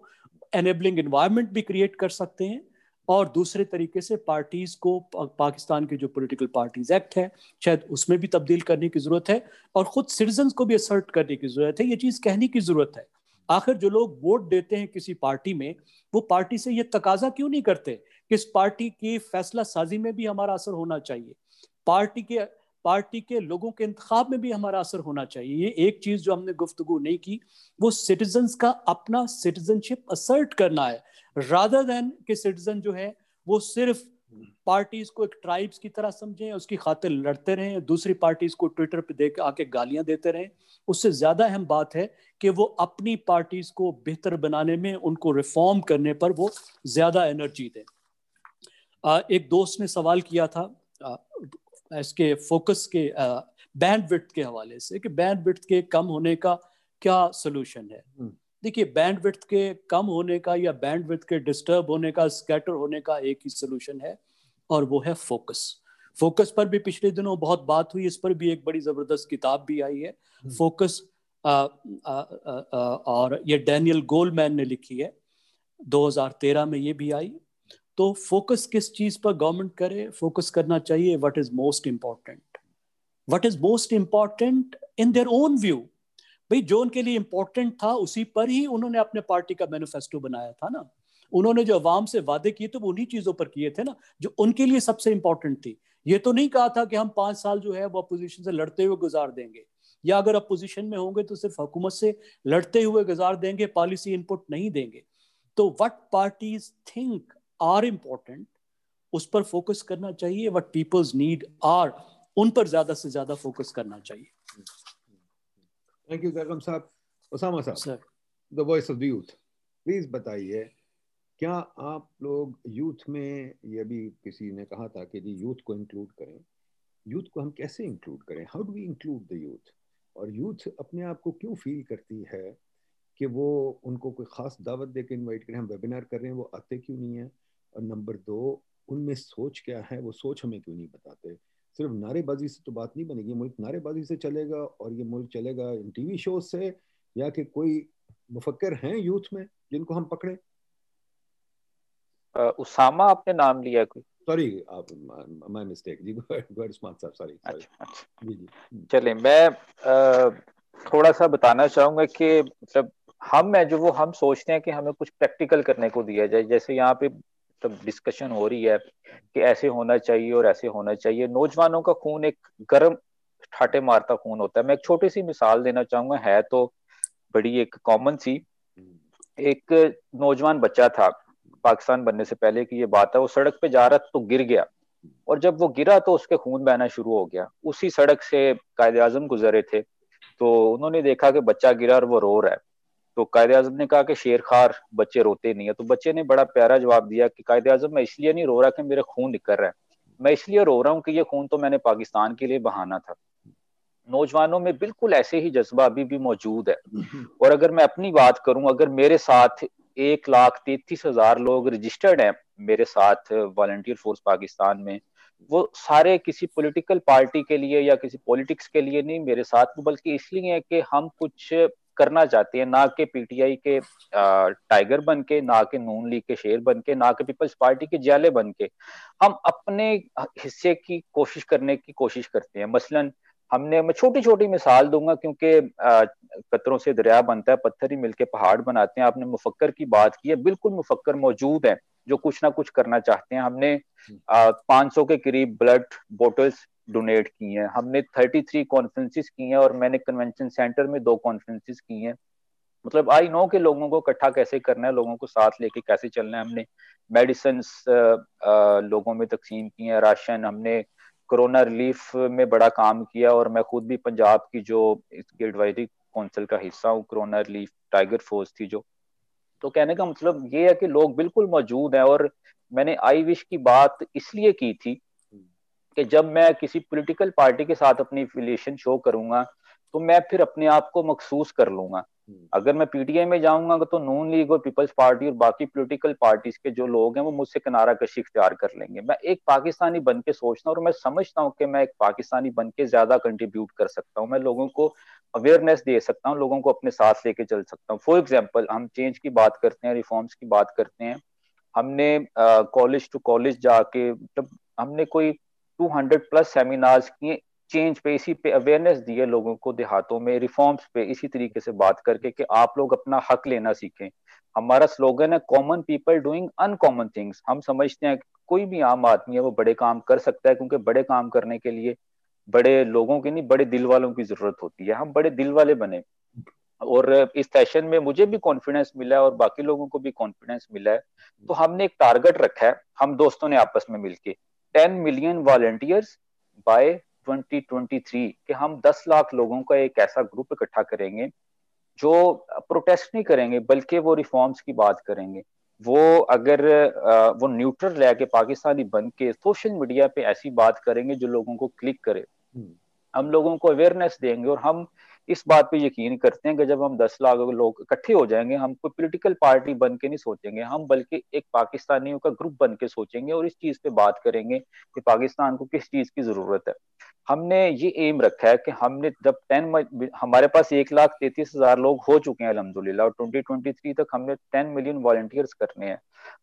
एनेबलिंग इन्वायरमेंट भी क्रिएट कर सकते हैं और दूसरे तरीके से पार्टीज़ को पाकिस्तान के जो पॉलिटिकल पार्टीज़ एक्ट है, शायद उसमें भी तब्दील करने की ज़रूरत है और खुद सिटीजन को भी असर्ट करने की ज़रूरत है, ये चीज़ कहने की ज़रूरत है। आखिर जो लोग वोट देते हैं किसी पार्टी में, वो पार्टी से ये तकाजा क्यों नहीं करते कि इस पार्टी की फैसला साजी में भी हमारा असर होना चाहिए? पार्टी के पार्टी के लोगों के इंतखाब में भी हमारा असर होना चाहिए। ये एक चीज़ जो हमने गुफ्तगु नहीं की, वो सिटीजन्स का अपना सिटीजनशिप असर्ट करना है। रादर देन कि सिटीजन जो है, वो सिर्फ़ पार्टीज़ को एक ट्राइब्स की तरह समझें, उसकी खातिर लड़ते रहें, दूसरी पार्टीज़ को ट्विटर पे देख, आके गालियाँ देते रहें, उससे ज़्यादा अहम बात है कि वो अपनी पार्टीज़ को बेहतर बनाने में, उनको रिफॉर्म करने पर वो ज़्यादा एनर्जी दें एक दोस्त ने सवाल किया था इसके फोकस के बैंड के हवाले से कि बैंड के कम होने का क्या सोल्यूशन है हम्म। देखिए बैंड विथ के कम होने का या बैंड विथ के डिस्टर्ब होने का स्कैटर होने का एक ही सोल्यूशन है और वो है फोकस फोकस पर भी पिछले दिनों बहुत बात हुई इस पर भी एक बड़ी ज़बरदस्त किताब भी आई है। फोकस हम्म। आ, आ, आ, आ, और ये डैनियल गोलमैन ने लिखी है 2013 में ये भी आई। तो फोकस किस चीज़ पर गवर्नमेंट करे? फोकस करना चाहिए what is most important what is most important in their own view भाई, जो उनके लिए इम्पोर्टेंट था, उसी पर ही उन्होंने अपने पार्टी का मैनिफेस्टो बनाया था ना। उन्होंने जो अवाम से वादे किए थे वो उन्हीं चीज़ों पर किए थे ना, जो उनके लिए सबसे इंपॉर्टेंट थी। ये तो नहीं कहा था कि हम पाँच साल जो है, वो अपोजिशन से लड़ते हुए गुजार देंगे। या अगर अपोजिशन में होंगे तो सिर्फ़ हुकूमत से लड़ते हुए गुजार देंगे पॉलिसी इनपुट नहीं देंगे। तो what parties think are important उस पर फोकस करना चाहिए। वट पीपल्स नीड आर उन पर ज़्यादा से ज़्यादा फोकस करना चाहिए। Thank you Zaigham sahab Osama sahab the voice of the youth please बताइए क्या आप लोग यूथ में ये भी किसी ने कहा था कि जी यूथ को इंक्लूड करें यूथ को हम कैसे इंक्लूड करें how do we include the youth और यूथ अपने आप को क्यों फील करती है कि वो उनको कोई ख़ास दावत दे के इन्वाइट करें हम वेबिनार कर रहे हैं वो आते क्यों नहीं है और नंबर दो उनमें सोच क्या है वो सोच हमें क्यों नहीं बताते सिर्फ़ नारेबाजी से तो बात नहीं बनेगी मुल्क नारेबाजी से चलेगा और ये मुल्क चलेगा इन टीवी शो से या कि कोई मुफक्र हैं यूथ में जिनको हम पकड़े? उसामा आपने नाम लिया कोई? सॉरी आप माय मिस्टेक जी गॉड स्मार्ट साहब सॉरी अच्छा अच्छा। जी जी। चलिए मैं आ, थोड़ा सा बताना चाहूँगा कि मतलब हम है जो वो हम सोचते हैं कि हमें कुछ प्रैक्टिकल करने को दिया जाए। जैसे यहाँ पे मतलब डिस्कशन हो रही है कि ऐसे होना चाहिए और ऐसे होना चाहिए। नौजवानों का खून एक गर्म ठाटे मारता खून होता है। मैं एक छोटी सी मिसाल देना चाहूँगा। है तो बड़ी एक कॉमन सी। एक नौजवान बच्चा था पाकिस्तान बनने से पहले की ये बात है। वो सड़क पे जा रहा तो गिर गया और जब वो गिरा तो उसके खून बहना शुरू हो गया। उसी सड़क से कायद आज़म गुजरे थे तो उन्होंने देखा कि बच्चा गिरा और वो रो रहा है। तो कायद आज़म ने कहा कि शेर खार बच्चे रोते नहीं है। तो बच्चे ने बड़ा प्यारा जवाब दिया कि कायद आज़म, मैं इसलिए नहीं रो रहा कि मेरा खून निकल रहा है। मैं इसलिए रो रहा हूँ कि ये खून तो मैंने पाकिस्तान के लिए बहाना था। नौजवानों में बिल्कुल ऐसे ही जज्बा अभी भी मौजूद है। और अगर मैं अपनी बात करूँ, अगर मेरे साथ एक लाख तैतीस हज़ार लोग रजिस्टर्ड हैं, मेरे साथ वॉल्टियर फोर्स पाकिस्तान में, वो सारे किसी पॉलिटिकल पार्टी के लिए या किसी पॉलिटिक्स के लिए नहीं मेरे साथ बल्कि इसलिए है कि हम कुछ करना चाहते हैं ना कि पीटीआई के टाइगर बन के ना के नून लीग के शेर बन के ना के पीपल्स पार्टी के जाले बन के हम अपने हिस्से की कोशिश करने की कोशिश करते हैं। मसलन हमने मैं छोटी छोटी मिसाल दूँगा क्योंकि कतरों से दरिया बनता है पत्थर ही मिलके पहाड़ बनाते हैं। आपने मुफक्कर की बात की है बिल्कुल मुफक्कर मौजूद है जो कुछ ना कुछ करना चाहते हैं। हमने पाँच सौ के करीब ब्लड बोटल्स डोनेट की हैं। हमने थर्टी थ्री कॉन्फ्रेंसिस की हैं और मैंने कन्वेंशन सेंटर में दो कॉन्फ्रेंसिस की हैं। मतलब आई नो के लोगों को इकट्ठा कैसे करना है, लोगों को साथ लेके कैसे चलना है। हमने मेडिसिन लोगों में तकसीम की है। राशन, हमने कोरोना रिलीफ में बड़ा काम किया और मैं खुद भी पंजाब की जो इसकी एडवाइजरी काउंसिल का हिस्सा हूँ कोरोना रिलीफ टाइगर फोर्स थी जो। तो कहने का मतलब ये है कि लोग बिल्कुल मौजूद हैं और मैंने आई विश की बात इसलिए की थी कि जब मैं किसी पॉलिटिकल पार्टी के साथ अपनी एफिलिएशन शो करूँगा तो मैं फिर अपने आप को मखसूस कर लूँगा। हम्म। अगर मैं पीटीआई में जाऊँगा तो नून लीग और पीपल्स पार्टी और बाकी पॉलिटिकल पार्टीज़ के जो लोग हैं वो मुझसे किनारा कशी इख्तियार कर लेंगे। मैं एक पाकिस्तानी बन के सोचता हूँ और मैं समझता हूँ कि मैं एक पाकिस्तानी बन के ज़्यादा कंट्रीब्यूट कर सकता हूँ। मैं लोगों को अवेयरनेस दे सकता हूँ लोगों को अपने साथ लेके चल सकता हूँ। फॉर एग्ज़ाम्पल हम चेंज की बात करते हैं रिफॉर्म्स की बात करते हैं। हमने कॉलेज टू कॉलेज जाके मतलब हमने कोई 200 प्लस सेमिनार्स किए चेंज पे, इसी पे अवेयरनेस दी है लोगों को देहातों में रिफॉर्म्स पे, इसी तरीके से बात करके कि आप लोग अपना हक लेना सीखें। हमारा स्लोगन है common people doing uncommon things हम समझते हैं, कोई भी आम आदमी है, वो बड़े काम कर सकता है, क्योंकि बड़े काम करने के लिए बड़े लोगों की नहीं, बड़े दिल वालों की ज़रूरत होती है। हम बड़े दिल वाले बने। और इस सेशन में मुझे भी कॉन्फिडेंस मिला है और बाकी लोगों को भी कॉन्फिडेंस मिला है। तो हमने एक टारगेट रखा है, हम दोस्तों ने आपस में मिलके। 10 मिलियन वॉलेंटियर्स बाय 2023 कि हम 10 लाख लोगों का एक ऐसा ग्रुप इकट्ठा करेंगे जो प्रोटेस्ट नहीं करेंगे बल्कि वो रिफॉर्म्स की बात करेंगे वो अगर वो न्यूट्रल रह के पाकिस्तानी बन के सोशल मीडिया पे ऐसी बात करेंगे जो लोगों को क्लिक करे हम्म। हम लोगों को अवेयरनेस देंगे और हम इस बात पे यकीन करते हैं कि जब हम दस लाख लोग इकट्ठे हो जाएँगे, हम कोई पोलिटिकल पार्टी बन के नहीं सोचेंगे, हम बल्कि एक पाकिस्तानियों का ग्रुप बन के सोचेंगे और इस चीज़ पे बात करेंगे कि पाकिस्तान को किस चीज़ की ज़रूरत है। हमने ये एम रखा है कि हमने जब टेन हमारे पास एक लाख तैतीस हज़ार लोग हो चुके हैं अलहमदुल्ला और ट्वेंटी ट्वेंटी थ्री तक हमने टेन मिलियन वॉल्टियर्स करने हैं।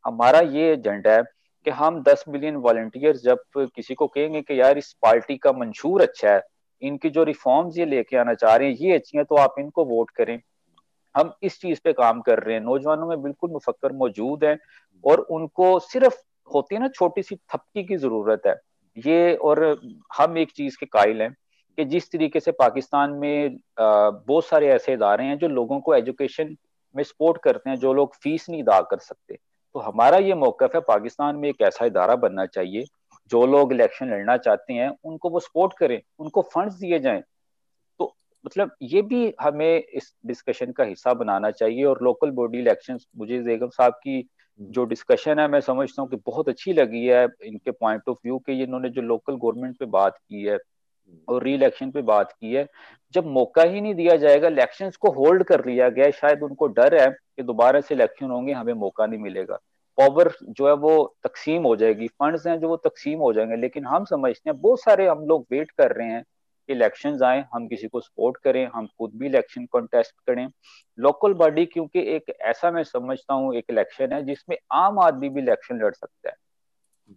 हमारा ये एजेंडा है कि हम दस मिलियन वॉल्टियर्स जब किसी को कहेंगे कि यार इस पार्टी का मंशूर अच्छा है इनकी जो रिफॉर्म्स ये लेके आना चाह रहे हैं, ये अच्छी हैं तो आप इनको वोट करें। हम इस चीज़ पे काम कर रहे हैं। नौजवानों में बिल्कुल मुफक्कर मौजूद है और उनको सिर्फ़ होती है ना छोटी सी थपकी की ज़रूरत है। ये और हम एक चीज़ के कायल हैं कि जिस तरीके से पाकिस्तान में बहुत सारे ऐसे इदारे हैं जो लोगों को एजुकेशन में सपोर्ट करते हैं, जो लोग फ़ीस नहीं अदा कर सकते। तो हमारा ये मौकफ है, पाकिस्तान में एक ऐसा इदारा बनना चाहिए जो लोग इलेक्शन लड़ना चाहते हैं उनको वो सपोर्ट करें उनको फंड्स दिए जाएँ। तो मतलब ये भी हमें इस डिस्कशन का हिस्सा बनाना चाहिए और लोकल बॉडी इलेक्शन मुझे बेगम साहब की जो डिस्कशन है मैं समझता हूँ कि बहुत अच्छी लगी है इनके पॉइंट ऑफ़ व्यू के इन्होंने जो लोकल गवर्नमेंट पे बात की है और री इलेक्शन पे बात की है। जब मौका ही नहीं दिया जाएगा इलेक्शंस को होल्ड कर लिया गया शायद उनको डर है कि दोबारा से इलेक्शन होंगे हमें मौका नहीं मिलेगा। पावर जो है वो तकसीम हो जाएगी फंड्स हैं जो वो तकसीम हो जाएँगे लेकिन हम समझते हैं बहुत सारे हम लोग वेट कर रहे हैं इलेक्शन आए हम किसी को सपोर्ट करें हम खुद भी इलेक्शन कॉन्टेस्ट करें। लोकल बॉडी क्योंकि एक ऐसा मैं समझता हूँ एक इलेक्शन है जिसमें आम आदमी भी इलेक्शन लड़ सकता है।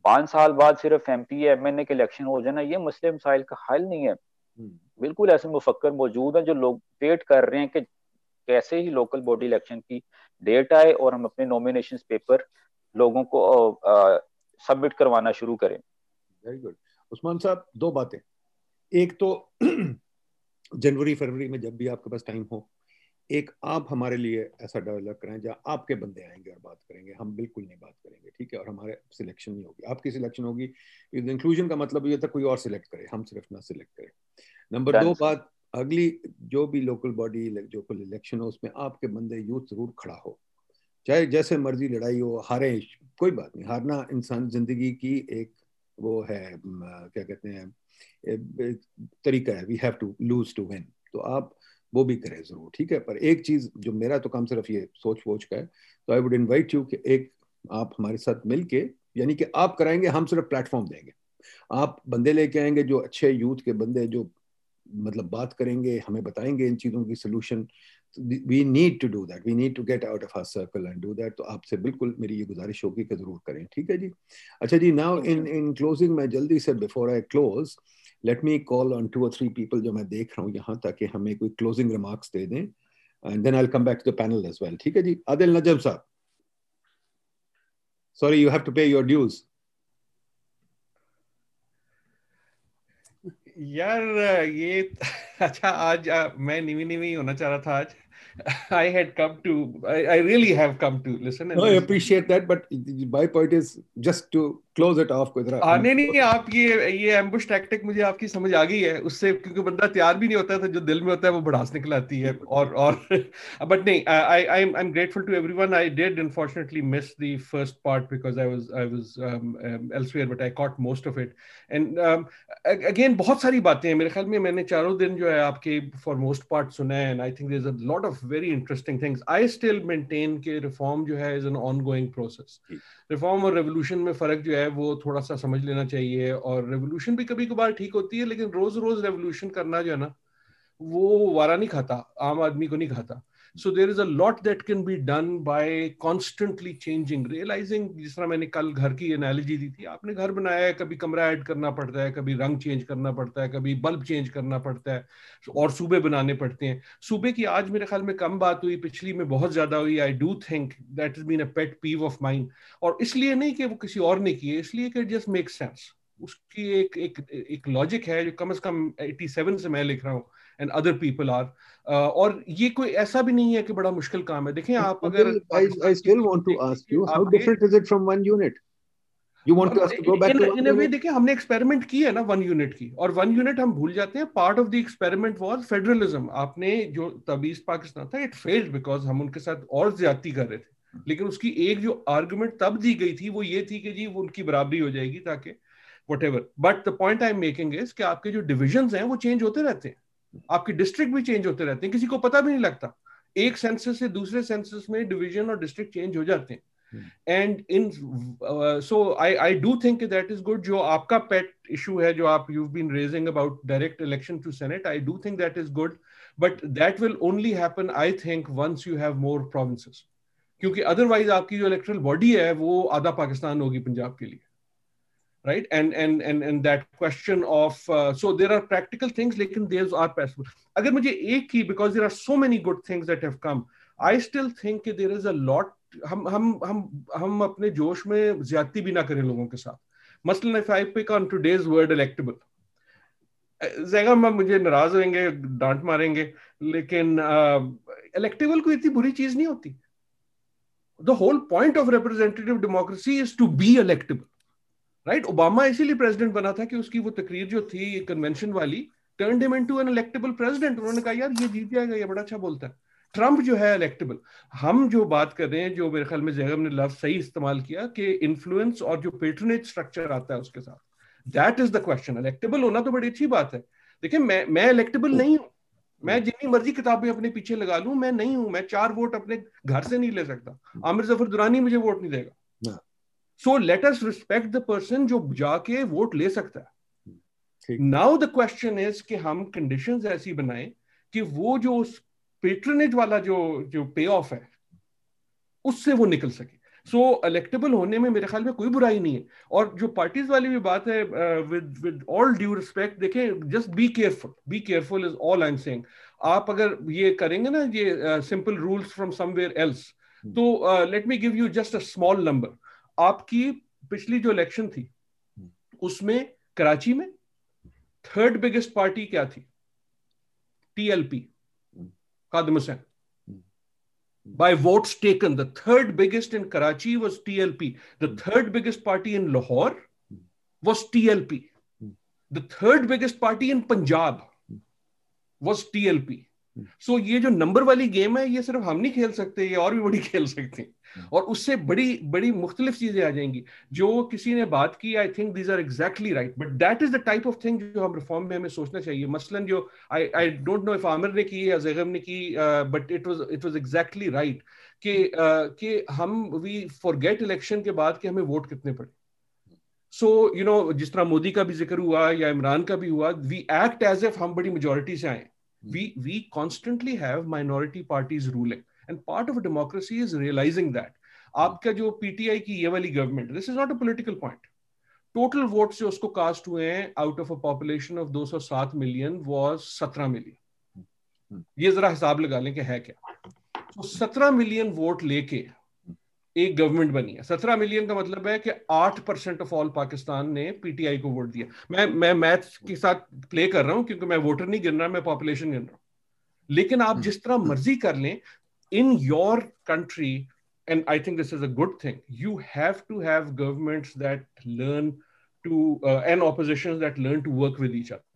पाँच साल बाद सिर्फ़ M P M N A के इलेक्शन हो जाना ये मसले मसाइल का हल नहीं है। हम्म। बिल्कुल ऐसे मुफक्र मौजूद हैं जो लोग वेट कर रहे हैं कि कैसे ही लोकल बॉडी इलेक्शन की डेट आए और हम अपने नॉमिनेशन पेपर लोगों को सबमिट करवाना शुरू करें। वेरी गुड उस्मान साहब दो बातें। एक तो जनवरी फरवरी में जब भी आपके पास टाइम हो एक आप हमारे लिए ऐसा डेवलप करें जहाँ आपके बंदे आएँगे और बात करेंगे। हम बिल्कुल नहीं बात करेंगे ठीक है? और हमारे सिलेक्शन नहीं होगी। आपकी सिलेक्शन होगी। इंक्लूजन का मतलब ये था कोई और सिलेक्ट करे। हम सिर्फ़ ना सिलेक्ट करें। नंबर दो बात अगली जो भी लोकल बॉडी जो कोई इलेक्शन हो उसमें आपके बंदे यूथ ज़रूर खड़ा हो। चाहे जैसे मर्ज़ी लड़ाई हो, हारे, कोई बात नहीं। हारना इंसान ज़िंदगी की एक वो है क्या कहते हैं तरीका है we have to lose to win तो आप वो भी करें ज़रूर, ठीक है? पर एक चीज़ जो मेरा तो काम सिर्फ़ ये सोच वोच का है तो आई वुड इनवाइट यू कि एक आप हमारे साथ मिल के यानी कि आप कराएँगे, हम सिर्फ़ प्लेटफॉर्म देंगे। आप बंदे लेके आएँगे जो अच्छे यूथ के बंदे, जो मतलब बात करेंगे हमें बताएँगे इन चीज़ों की solution we need to do that we need to get out of our circle and do that तो आपसे बिल्कुल मेरी ये गुजारिश होगी कि ज़रूर करें ठीक है जी? अच्छा जी नाउ इन इन क्लोजिंग मैं जल्दी से before I close let me call on two और थ्री पीपल जो मैं देख रहा हूँ यहाँ ताकि हमें कोई क्लोजिंग रिमार्क्स दे दें and then I come back to the panel as well ठीक है जी? Adil Najam sahab. Sorry you have to pay your dues यार ये अच्छा आज आ, मैं निवी निवी होना चाह रहा था आज। I had come to, I, I, really have come to listen. No, I appreciate that, but my point is just to close it off. हाँ नहीं नहीं आप ये ये एम्बुश टैक्टिक मुझे आपकी समझ आ गई है उससे क्योंकि बंदा तैयार भी नहीं होता है तो जो दिल में होता है वो भड़ास निकल आती है और और बट नहीं I I I am grateful to everyone I did unfortunately miss the first part because I was I was elsewhere but I caught most of it and again बहुत सारी बातें हैं मेरे ख्याल में मैंने चारों दिन जो है आपके फॉर मोस्ट पार्ट सुना है and I think there is a lot of very interesting things. I still maintain कि reform जो है is an ongoing process. Reform और revolution में फ़र्क जो है वो थोड़ा सा समझ लेना चाहिए और revolution भी कभी कभार ठीक होती है लेकिन रोज रोज revolution करना जो है ना वो वारा नहीं खाता आम आदमी को नहीं खाता so there is a lot that can be done by constantly changing, realizing, जिस तरह मैंने कल घर की एनालॉजी दी थी, आपने घर बनाया है, कभी कमरा ऐड करना पड़ता है, कभी रंग चेंज करना पड़ता है, कभी बल्ब चेंज करना पड़ता है और सूबे बनाने पड़ते हैं। सूबे की आज मेरे ख्याल में कम बात हुई, पिछली में बहुत ज़्यादा हुई I do think that is been a pet peeve of mind और इसलिए नहीं कि वो किसी और ने किए इसलिए कि जस्ट मेक सेंस उसकी एक एक एक लॉजिक है जो कम से कम 87 से मैं लिख रहा हूँ। एंड अदर पीपल आर और ये कोई ऐसा भी नहीं है कि बड़ा मुश्किल काम है। देखें आप अगर I still want to ask you how different is it from one unit? You want to, to go back in, to in a way देखिए हमने एक्सपेरिमेंट की है ना वन यूनिट की और वन यूनिट हम भूल जाते हैं। Part of the experiment was federalism आपने जो तबीज पाकिस्तान था इट फेल्ड बिकॉज़ हम उनके साथ और ज्यादती कर रहे थे। लेकिन उसकी एक जो आर्गुमेंट तब दी गई थी वो ये थी कि जी वो उनकी बराबरी हो जाएगी ताकि whatever but the point I am making is कि आपके जो डिविजन हैं वो चेंज होते रहते हैं। आपके डिस्ट्रिक्ट भी चेंज होते रहते हैं किसी को पता भी नहीं लगता। एक सेंसस से दूसरे सेंसस में डिवीज़न और डिस्ट्रिक्ट चेंज हो जाते हैं। And in so I I do think that is good जो आपका पेट इशू है जो आप you been raising about direct election to senate I do think that is good but that will only happen I think once you have more provinces क्योंकि otherwise आपकी जो erectile body है वो आधा पाकिस्तान होगी पंजाब के लिए। Right and and and and that question of uh, so there are practical things lekin there's are possible agar mujhe ek hi because there are so many good things that have come i still think there is a lot हम हम हम हम अपने जोश में ज्यादती भी ना करें लोगों के साथ मसलन if I pick on today's word electable जगह में मुझे नाराज़ होंगे डांट मारेंगे लेकिन इलेक्टेबल uh, कोई इतनी बुरी चीज़ नहीं होती the whole point of representative democracy is to be electable right Obama इसीलिए प्रेसिडेंट बना था कि उसकी वो तकरीर जो थी कन्वेंशन वाली turn him into an electable president उन्होंने कहा, यार, ये जीत जाएगा, ये बड़ा अच्छा बोलता है. ट्रंप जो है इलेक्टेबल हम जो बात कर रहे हैं, जो मेरे ख्याल में जैगम ने लफ्ज सही इस्तेमाल किया, कि इन्फ्लुएंस और जो पेट्रोनेज स्ट्रक्चर आता है उसके साथ. That is the question electable होना तो बड़ी अच्छी बात है. देखिए, मैं मैं इलेक्टेबल नहीं हूँ. मैं जितनी मर्ज़ी किताबें अपने पीछे लगा लूँ, मैं नहीं हूँ. मैं चार वोट अपने घर से नहीं ले सकता. आमिर ज़फ़र दुरानी मुझे वोट नहीं देगा. So let us respect the person जो जाके वोट ले सकता है। नाउ द क्वेश्चन इज़ कि हम कंडीशंस ऐसी बनाए कि वो जो पेट्रनेज वाला जो जो पे ऑफ़ है उससे वो निकल सके। सो so, इलेक्टेबल होने में मेरे ख्याल में कोई बुराई नहीं है। और जो पार्टीज़ वाली भी बात है with with all due respect देखें just be careful be careful is all I am saying आप अगर ये करेंगे ना ये simple rules from somewhere else तो let me give you just a small number आपकी पिछली जो इलेक्शन थी, उसमें कराची में थर्ड बिगेस्ट पार्टी क्या थी? TLP Khadim Hussain. By votes taken the third biggest in Karachi was TLP the third biggest party in Lahore was TLP the third biggest party in Punjab was TLP so so, ये जो number वाली game है ये सिर्फ़ हम नहीं खेल सकते ये और भी बड़ी खेल सकते हैं। और उससे बड़ी बड़ी मुख्तलिफ़ चीज़ें आ जाएँगी। जो किसी ने बात की I think these are exactly right but that is the type of thing जो हम रिफॉर्म में हमें सोचना चाहिए। मसलन जो I I don't know if Aamir ने की या जैगम ने की but it was it was exactly right कि uh, कि हम वी फॉरगेट इलेक्शन के बाद कि हमें वोट कितने पड़े। सो यू नो जिस तरह मोदी का भी ज़िक्र हुआ या इमरान का भी हुआ वी एक्ट एज एफ़ हम बड़ी मेजोरिटी से आए। We we constantly have minority parties ruling. And part of a democracy is realizing that. आपका जो पीटीआई की ये वाली government this is not a political point total vote जो उसको कास्ट हुए हैं out of a population of 207 million was 17 million ये जरा हिसाब लगा लें कि है क्या। तो 17 मिलियन वोट लेके एक गवर्नमेंट बनी है। सत्रह मिलियन का मतलब है कि आठ परसेंट ऑफ़ ऑल पाकिस्तान ने पीटीआई को वोट दिया। मैं मैं मैथ के साथ प्ले कर रहा हूँ क्योंकि मैं वोटर नहीं गिन रहा मैं पॉपुलेशन गिन रहा हूँ। लेकिन आप जिस तरह मर्ज़ी कर लें in your country and I think this is a good thing you have to have governments that learn to and opposition that learn to work with each other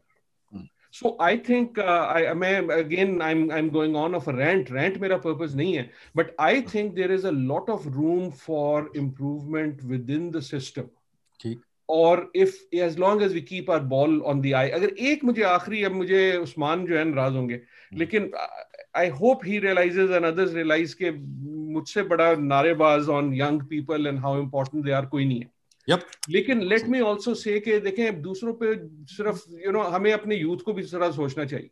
So I think uh, I, may again I'm I'm going on of a rant. Rant मेरा purpose नहीं है, but I think there is a lot of room for improvement within the system. ठीक. और if as long as we keep our ball on the eye अगर एक मुझे आखिरी अब मुझे उस्मान जो है नाराज़ होंगे लेकिन I hope he realises and others realise के मुझसे बड़ा नारेबाज on young people and how important they are कोई नहीं है yep. लेकिन लेट मी ऑल्सो से कि देखें दूसरों पे सिर्फ़ यू you नो know, हमें अपने यूथ को भी जरा सोचना चाहिए।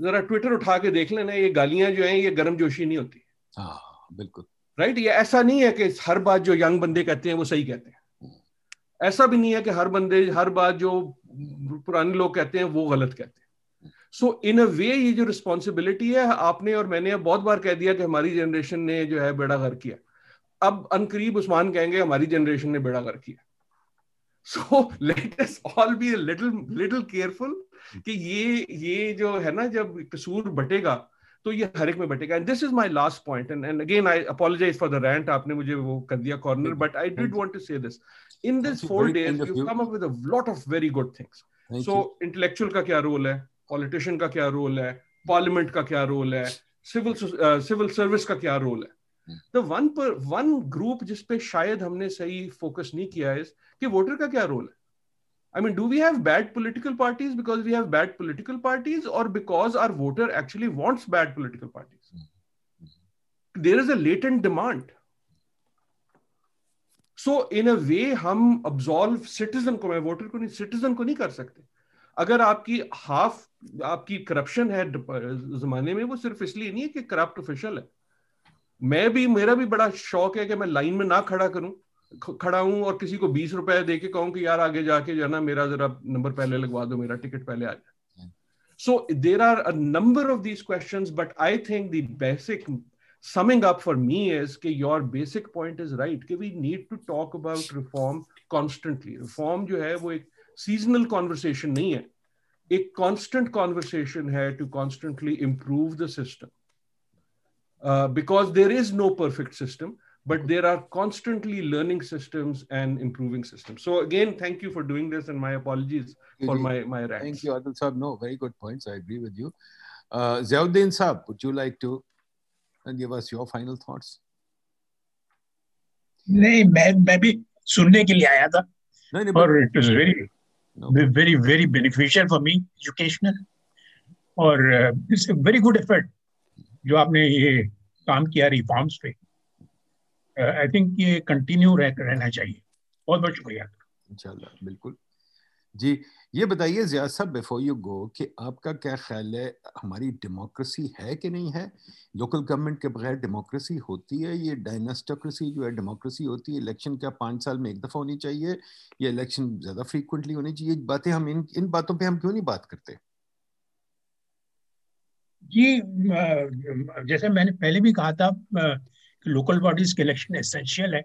जरा ट्विटर उठा के देख लेना ये गालियाँ जो हैं ये गर्म जोशी नहीं होती। हाँ बिल्कुल। Right right? ये ऐसा नहीं है कि हर बात जो यंग बंदे कहते हैं वो सही कहते हैं। ऐसा भी नहीं है कि हर बंदे हर बात जो पुराने लोग कहते हैं वो गलत कहते हैं। सो इन अ वे ये जो रिस्पॉन्सिबिलिटी है आपने और मैंने बहुत बार कह दिया कि हमारी जनरेशन ने जो है बेड़ा घर किया। अब अनकरीब उस्मान कहेंगे हमारी जनरेशन ने बेड़ा कर किया। So let us all be little little careful कि ये ये जो है ना जब कसूर बटेगा तो ये हर एक में बटेगा। And this is my last point and and again I apologise for the rant आपने मुझे वो कर दिया corner but I did want to say this in this four days you come up with a lot of very good things so intellectual का क्या role है politician का क्या रोल है पार्लियामेंट का क्या रोल है सिविल सिविल सर्विस का क्या रोल है द वन पर वन ग्रुप जिस पे शायद हमने सही फोकस नहीं किया है कि वोटर का क्या रोल है? I mean do we have bad political parties because we have bad political parties और because our voter actually wants bad political parties there is a latent demand so in a way हम absolve citizen को, मैं voter को नहीं citizen को नहीं कर सकते. अगर आपकी हाफ़ आपकी करप्शन है जमाने में, वो सिर्फ़ इसलिए नहीं है कि करप्ट ऑफिशियल है। मैं भी, मेरा भी बड़ा शौक है कि मैं लाइन में ना खड़ा करूँ खड़ा हूँ और किसी को बीस रुपए दे के कहूँ कि यार आगे जाके जाना मेरा जरा नंबर पहले लगवा दो, मेरा टिकट पहले आ जाए। So there are a number of these question but I think the basic summing up for me is के your basic point is right कि we need to talk about reform constantly reform जो है वो एक seasonal conversation नहीं है। एक constant conversation है to constantly improve the system uh, because there is no perfect system but there are constantly learning systems and improving systems so again thank you for doing this and my apologies for my my rants. thank you adil sahab no very good points i agree with you uh, Ziauddin sahab would you like to give us your final thoughts नहीं मैं मैं भी सुनने के लिए आया था नहीं नहीं और it was very very very beneficial for me educational और इट्स वेरी गुड एफर्ट जो आपने ये काम किया रिफॉर्म्स पे आई थिंक ये कंटिन्यू रह, रहना चाहिए। बहुत बहुत शुक्रिया इंशाल्लाह बिल्कुल। जी ये बताइए जिया साहब बिफोर यू गो कि आपका क्या ख्याल है हमारी डेमोक्रेसी है कि नहीं है? लोकल गवर्नमेंट के बगैर डेमोक्रेसी होती है ये डायनास्टोक्रेसी जो है डेमोक्रेसी होती है इलेक्शन क्या पाँच साल में एक दफ़ा होनी चाहिए या इलेक्शन ज़्यादा फ्रीक्वेंटली होनी चाहिए? बातें हम इन इन बातों पे हम क्यों नहीं बात करते? जी जैसे मैंने पहले भी कहा था लोकल बॉडीज के इलेक्शन एसेंशियल है।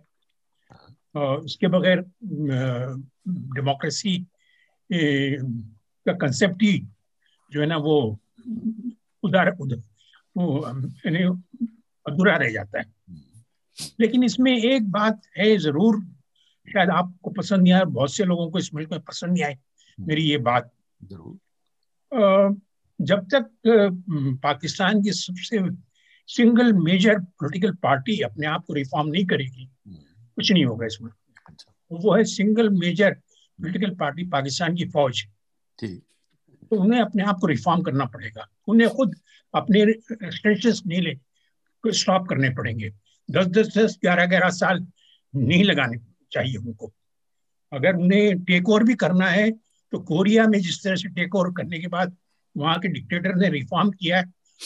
उसके बगैर डेमोक्रेसी का कंसेप्ट ही जो है ना वो उदार उधर अधूरा रह जाता है। लेकिन इसमें एक बात है ज़रूर शायद आपको पसंद नहीं आए बहुत से लोगों को इस मुल्क में पसंद नहीं आए मेरी ये बात। ज़रूर। जब तक पाकिस्तान की सबसे सिंगल मेजर पॉलिटिकल पार्टी अपने आप को रिफॉर्म नहीं करेगी कुछ नहीं होगा इसमें। अच्छा। वो है single major political party Pakistan की फौज। तो उन्हें अपने आप को रिफॉर्म करना पड़ेगा। उन्हें खुद अपने नीले को स्टॉप करने पड़ेंगे। दस दस दस ग्यारह ग्यारह साल नहीं लगाने चाहिए उनको। अगर उन्हें टेक ओवर भी करना है तो कोरिया में जिस तरह से टेक ओवर करने के बाद वहाँ के डिक्टेटर ने रिफॉर्म किया है।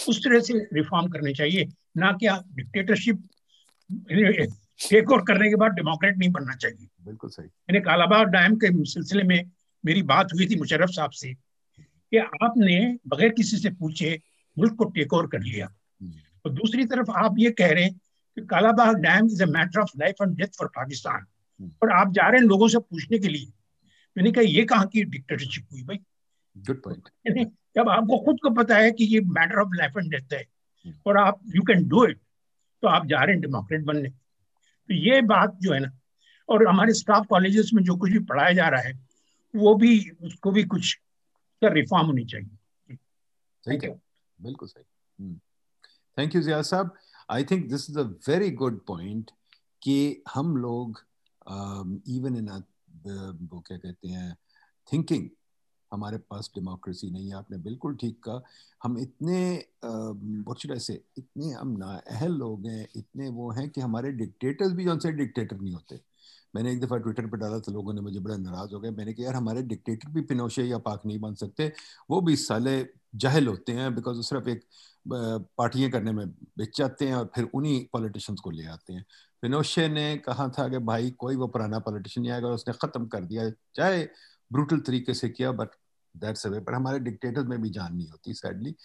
उस तरह से रिफॉर्म करने चाहिए। ना कि डिक्टेटरशिप टेक ओवर करने के बाद डेमोक्रेट नहीं बनना चाहिए। बिल्कुल सही। मैंने कालाबाग डैम के सिलसिले में मेरी बात हुई थी मुशरफ साहब से कि आपने बगैर किसी से पूछे मुल्क को टेक ओवर कर लिया। और दूसरी तरफ़ आप ये कह रहे हैं कि Kalabagh dam is a matter of life and death for Pakistan और आप जा रहे हैं लोगों से पूछने के लिए। मैंने कहा ये कहा की डिक्टेटरशिप हुई भाई? गुड पॉइंट जब आपको खुद को पता है कि ये matter of life and death है और आप यू कैन डू इट तो आप जा रहे हैं डेमोक्रेट बनने। तो ये बात जो है ना और हमारे स्टाफ कॉलेजेस में जो कुछ भी पढ़ाया जा रहा है वो भी उसको भी कुछ का रिफॉर्म होनी चाहिए। थैंक यू बिल्कुल सही। थैंक यू जिया साहब। I think this is a very good point कि हम लोग इवन इन वो क्या कहते हैं थिंकिंग हमारे पास डेमोक्रेसी नहीं है, आपने बिल्कुल ठीक कहा। हम इतने से इतने हम नाअहल लोग हैं, इतने वो हैं कि हमारे डिक्टेटर्स भी जो डिक्टेटर नहीं होते। मैंने एक दफ़ा ट्विटर पर डाला था, लोगों ने मुझे बड़ा नाराज़ हो गया। मैंने कहा, यार, हमारे डिक्टेटर भी पिनोशे या पाक नहीं बन सकते। वो भी साले जहल होते हैं बिकॉज़ सिर्फ़ एक पार्टियाँ करने में बेच जाते हैं और फिर उन्हीं पॉलिटिशियंस को ले आते हैं। पिनोशे ने कहा था कि, भाई, कोई वो पुराना पॉलिटिशियन नहीं आएगा, उसने ख़त्म कर दिया। चाहे ब्रूटल तरीके से किया बट दैट्स अवे पर हमारे डिक्टेटर्स में भी जान नहीं होती सैडली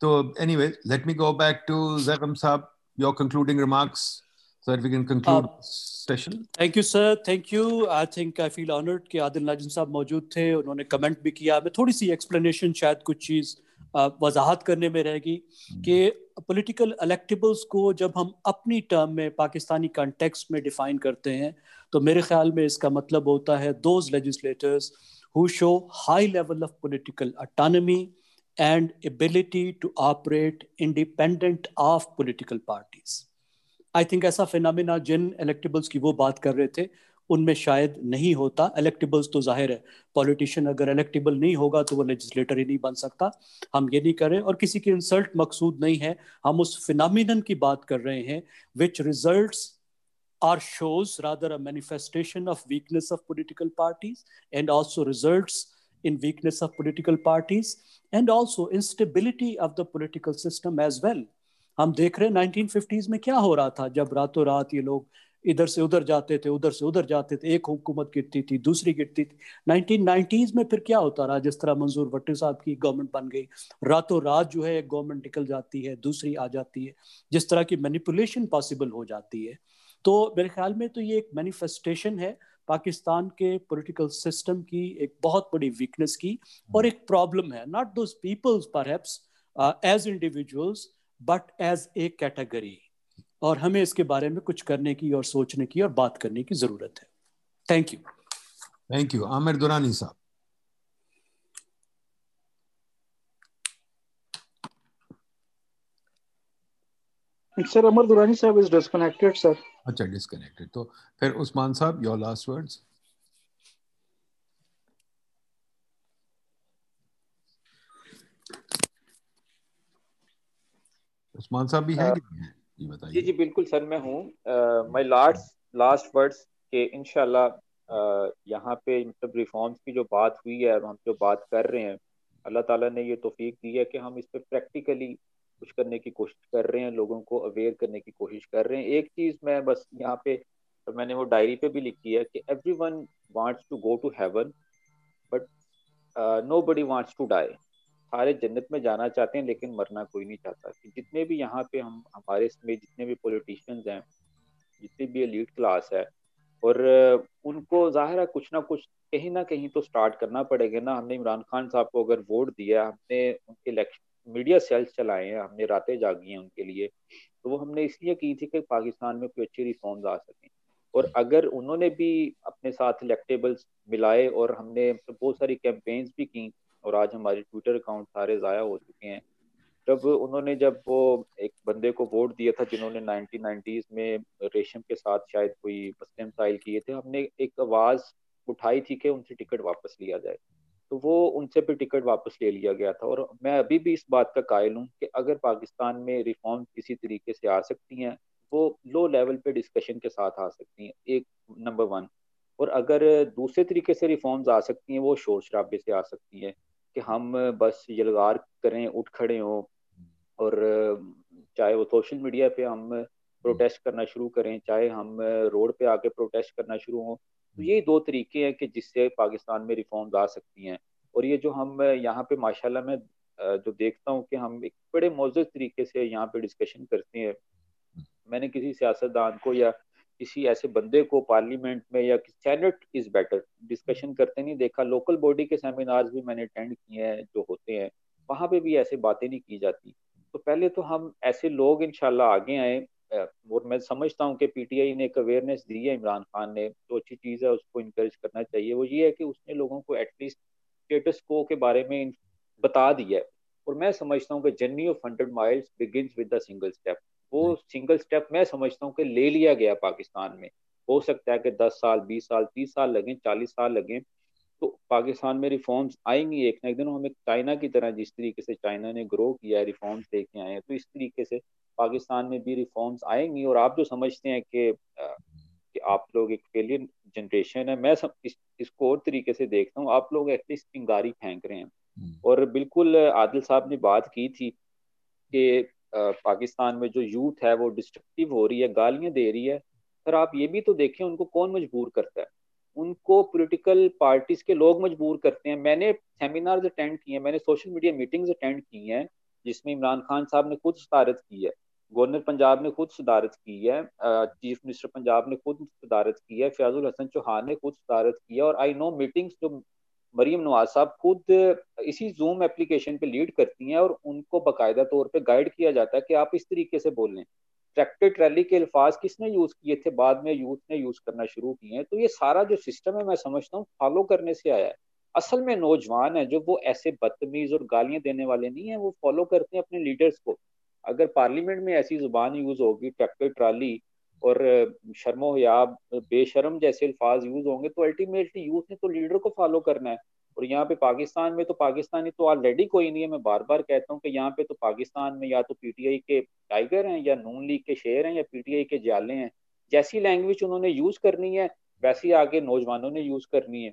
तो anyway let me go back to Zaigham साहब your concluding remarks so that we can conclude uh, session. Thank you, sir. Thank you. I think I feel honored कि आदिल नाजिम साहब मौजूद थे उन्होंने कमेंट भी किया मैं थोड़ी सी एक्सप्लेनेशन शायद कुछ चीज़ वजाहत करने में रहेगी कि पॉलिटिकल इलेक्टेबल्स को जब हम अपनी टर्म में पाकिस्तानी कंटेक्स्ट में डिफाइन करते हैं तो मेरे ख्याल में इसका मतलब होता है those legislators who show high level of political autonomy and ability to operate independent of political parties. I think ऐसा फिनमिना जिन इलेक्टेबल्स की वो बात कर रहे थे उनमें शायद नहीं होता। इलेक्टिबल्स तो ज़ाहिर है पॉलिटिशियन अगर इलेक्टिबल नहीं होगा तो वो लेजिस्लेटर ही नहीं बन सकता। हम ये नहीं करें और किसी की इंसल्ट मकसूद नहीं है। हम उस फिनमिनन की बात कर रहे हैं which result or shows rather a manifestation of weakness of political parties and also result in weakness of political parties and also instability of the political system as well हम देख रहे हैं 1950s में क्या हो रहा था, जब रातों रात ये लोग इधर से उधर जाते थे, उधर से उधर जाते थे, एक हुकूमत गिरती थी, दूसरी गिरती थी। 1990s में फिर क्या होता रहा, जिस तरह मंजूर भट्टी साहब की गवर्नमेंट बन गई। रातों रात जो है, एक गवर्नमेंट निकल जाती है, दूसरी आ जाती है, जिस तरह की मैनिपुलेशन पॉसिबल हो जाती है। तो मेरे ख्याल में तो ये एक मैनिफेस्टेशन है, पाकिस्तान के पॉलिटिकल सिस्टम की एक बहुत बड़ी वीकनेस की, और एक प्रॉब्लम है। Not those peoples per as individuals but as a category और हमें इसके बारे में कुछ करने की और सोचने की और बात करने की ज़रूरत है thank you thank you Aamir Durrani साहब Sir, Amar Durrani sir is disconnected, sir. अच्छा डिस्कनेक्टेड तो फिर उस्मान साहब, योर लास्ट words. उस्मान साहब भी है कि नहीं है? जी बताइए। जी जी, बिल्कुल सर, मैं हूँ। माय लास्ट लास्ट वर्ड्स के इनशाला यहाँ पे मतलब रिफॉर्म्स की जो बात हुई है हम जो बात कर रहे हैं, अल्लाह ताला ने ये तोफीक दी है कि हम इस पर प्रैक्टिकली कुछ करने की कोशिश कर रहे हैं, लोगों को अवेयर करने की कोशिश कर रहे हैं। एक चीज़ मैं बस यहाँ पे तो मैंने वो डायरी पे भी लिखी है कि everyone wants to go to heaven but nobody wants to die सारे जन्नत में जाना चाहते हैं, लेकिन मरना कोई नहीं चाहता। कि जितने भी यहाँ पे हम, हमारे इसमें जितने भी पॉलिटिशियंस हैं, जितनी भी एलीट क्लास है, और उनको ज़ाहिर है कुछ ना कुछ, कहीं ना कहीं तो स्टार्ट करना पड़ेगा ना। हमने इमरान खान साहब को अगर वोट दिया, हमने उनके इलेक्शन मीडिया सेल्स चलाए हैं, हमने रातें जागी हैं उनके लिए तो वो हमने इसलिए की थी कि पाकिस्तान में कोई अच्छी रिफॉर्म्स आ सकें। और अगर उन्होंने भी अपने साथ इलेक्टेबल्स मिलाए और हमने बहुत सारी कैंपेन्स भी की और आज हमारे ट्विटर अकाउंट सारे ज़ाया हो चुके हैं। जब उन्होंने जब वो एक बंदे को वोट दिया था जिन्होंने नाइनटीन नाइनटीज में रेशम के साथ शायद कोई मसले मसाइल किए थे, हमने एक आवाज़ उठाई थी कि उनसे टिकट वापस लिया जाए। तो वो उनसे भी टिकट वापस ले लिया गया था और मैं अभी भी इस बात का कायल हूँ कि अगर पाकिस्तान में रिफॉर्म किसी तरीके से आ सकती हैं, वो लो लेवल पे डिस्कशन के साथ आ सकती हैं, एक नंबर वन और अगर दूसरे तरीके से रिफॉर्म्स आ सकती हैं, वो शोर शराबे से आ सकती हैं। कि हम बस यलगार करें, उठ खड़े हों और चाहे वो सोशल मीडिया पे हम प्रोटेस्ट करना शुरू करें, चाहे हम रोड पे आके प्रोटेस्ट करना शुरू हों तो ये दो तरीके हैं कि जिससे पाकिस्तान में रिफॉर्म्स आ सकती हैं। और ये जो हम यहाँ पे माशाल्लाह मैं जो देखता हूँ कि हम एक बड़े मौजूद तरीके से यहाँ पे डिस्कशन करते हैं। मैंने किसी सियासतदान को या किसी ऐसे बंदे को पार्लियामेंट में या सेनेट इज़ बेटर डिस्कशन करते नहीं, देखा लोकल बॉडी के सेमिनार्स भी मैंने अटेंड किए हैं, जो होते हैं, वहाँ पे भी ऐसे बातें नहीं की जाती। तो पहले तो हम ऐसे लोग इनशाला आगे आए। और मैं समझता हूँ कि पीटीआई ने एक अवेयरनेस दी है, इमरान खान ने तो अच्छी चीज़ है, उसको इनक्रेज करना चाहिए। वो ये है कि उसने लोगों को एटलीस्ट स्टेटस को के बारे में बता दिया है। और मैं समझता हूँ कि journey of hundred miles begin with the single step वो सिंगल स्टेप मैं समझता हूँ कि ले लिया गया पाकिस्तान में। हो सकता है कि दस साल बीस साल तीस साल लगे चालीस साल लगे तो पाकिस्तान में रिफॉर्म्स आएँगी एक ना एक दिन। हमें चाइना की तरह जिस तरीके से चाइना ने ग्रो किया है रिफॉर्म्स लेके आए हैं तो इस तरीके से पाकिस्तान में भी रिफॉर्म्स आएँगी। और आप जो समझते हैं कि कि आप लोग एक फेलियर जनरेशन है मैं सब इस, इसको और तरीके से देखता हूँ। आप लोग एटलीस्ट चिंगारी फेंक रहे हैं। हम्म। और बिल्कुल आदिल साहब ने बात की थी कि पाकिस्तान में जो यूथ है, वो डिस्ट्रक्टिव हो रही है, गालियाँ दे रही है सर आप ये भी तो देखें, उनको कौन मजबूर करता है? उनको पॉलिटिकल पार्टीज़ के लोग मजबूर करते हैं। मैंने सेमिनार्स अटेंड किए हैं, मैंने सोशल मीडिया मीटिंग्स अटेंड की हैं, जिसमें इमरान खान साहब ने खुद सदारत की है, गवर्नर पंजाब ने खुद सदारत की है चीफ मिनिस्टर पंजाब ने खुद सदारत की है, फयाजुल हसन चौहान ने खुद सदारत की है, और आई नो मीटिंग्स जो मरीम नवाज़ साहब खुद इसी जूम एप्लीकेशन पे लीड करती हैं और उनको बाकायदा तौर पे गाइड किया जाता है कि आप इस तरीके से बोलें ट्रैक्टर ट्रैली के अल्फाज किसने यूज़ किए थे? बाद में यूथ ने यूज़ करना शुरू किए हैं। तो ये सारा जो सिस्टम है, मैं समझता हूँ फॉलो करने से आया है। असल में नौजवान है जो वो ऐसे बदतमीज और गालियाँ देने वाले नहीं है, वो फॉलो करते हैं अपने लीडर्स को। अगर पार्लियामेंट में ऐसी ज़ुबान यूज़ होगी ट्रैक्टर ट्राली और शर्मो या बेशरम जैसे अल्फाज यूज़ होंगे तो अल्टीमेटली यूथ ने तो लीडर को फॉलो करना है। और यहाँ पे पाकिस्तान में तो पाकिस्तानी तो ऑलरेडी कोई नहीं है। मैं बार बार कहता हूँ कि यहाँ पे तो पाकिस्तान में या तो पीटीआई के टाइगर हैं या नून लीग के शेर हैं या पीटीआई के जाले हैं। जैसी लैंग्वेज उन्होंने यूज़ करनी है, वैसी आगे नौजवानों ने यूज़ करनी है।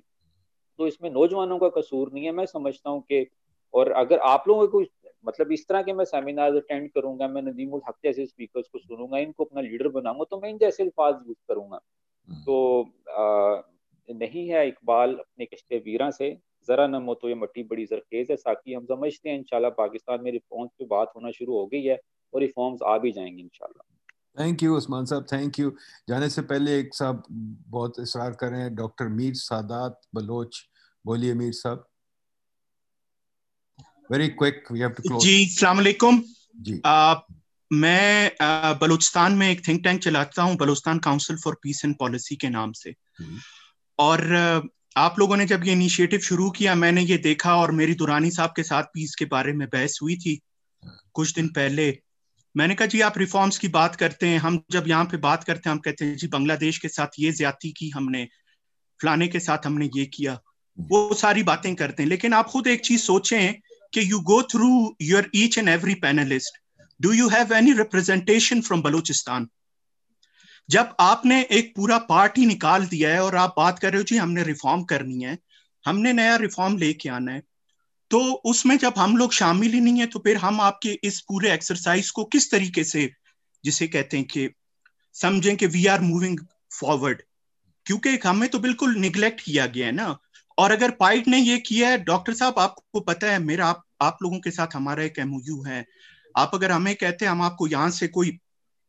तो इसमें नौजवानों का कसूर नहीं है। मैं समझता हूँ कि, और अगर आप लोगों को मतलब इस तरह के मैं सेमिनार अटेंड करूँगा मैं नदीमुल हक जैसे स्पीकर्स को सुनूँगा इनको अपना लीडर बनाऊँगा तो मैं इन जैसे अल्फाज यूज़ करूँगा। हम्म। तो आ, नहीं है इकबाल अपने कश्ते वीरा से जरा न हो तो ये मट्टी बड़ी जरखेज है साकी हम समझते हैं इंशाल्लाह पाकिस्तान में रिफॉर्म्स पे बात होना शुरू हो गई है और रिफॉर्म्स आ भी जाएँगे इंशाल्लाह। थैंक यू उस्मान साहब थैंक यू जाने से पहले एक साहब बहुत इसरार कर रहे हैं डॉक्टर मीर सादात बलोच बोलिए मीर साहब। Very quick we have to close जी अस्सलाम वालेकुम जी मैं बलूचिस्तान में एक थिंक टैंक चलाता हूँ Balochistan council for peace and policy के नाम से। और आप लोगों ने जब ये इनिशिएटिव शुरू किया मैंने ये देखा और मेरी दुरानी साहब के साथ पीस के बारे में बहस हुई थी कुछ दिन पहले। मैंने कहा जी आप रिफॉर्म्स की बात करते हैं। हम जब यहाँ पे बात करते हैं हम कहते हैं जी बांग्लादेश के साथ ये ज़्यादा की हमने फलाने के साथ हमने ये किया। वो सारी बातें करते हैं। लेकिन आप खुद एक चीज़ सोचें कि you go through your each and every panellist do you have any representation from Balochistan? जब आपने एक पूरा पार्ट निकाल दिया है और आप बात कर रहे हो, जी, हमने रिफॉर्म करनी है, हमने नया रिफॉर्म लेके आना है। तो उसमें जब हम लोग शामिल ही नहीं है तो फिर हम आपके इस पूरे एक्सरसाइज को किस तरीके से, जिसे कहते हैं कि, समझें कि वी आर मूविंग फॉरवर्ड क्योंकि हमें तो बिल्कुल निग्लेक्ट किया गया है ना। और अगर पाइट ने ये किया है, डॉक्टर साहब, आपको पता है, मेरा, आप आप लोगों के साथ हमारा एक एमओयू है। आप अगर हमें कहते हैं, हम आपको यहाँ से कोई,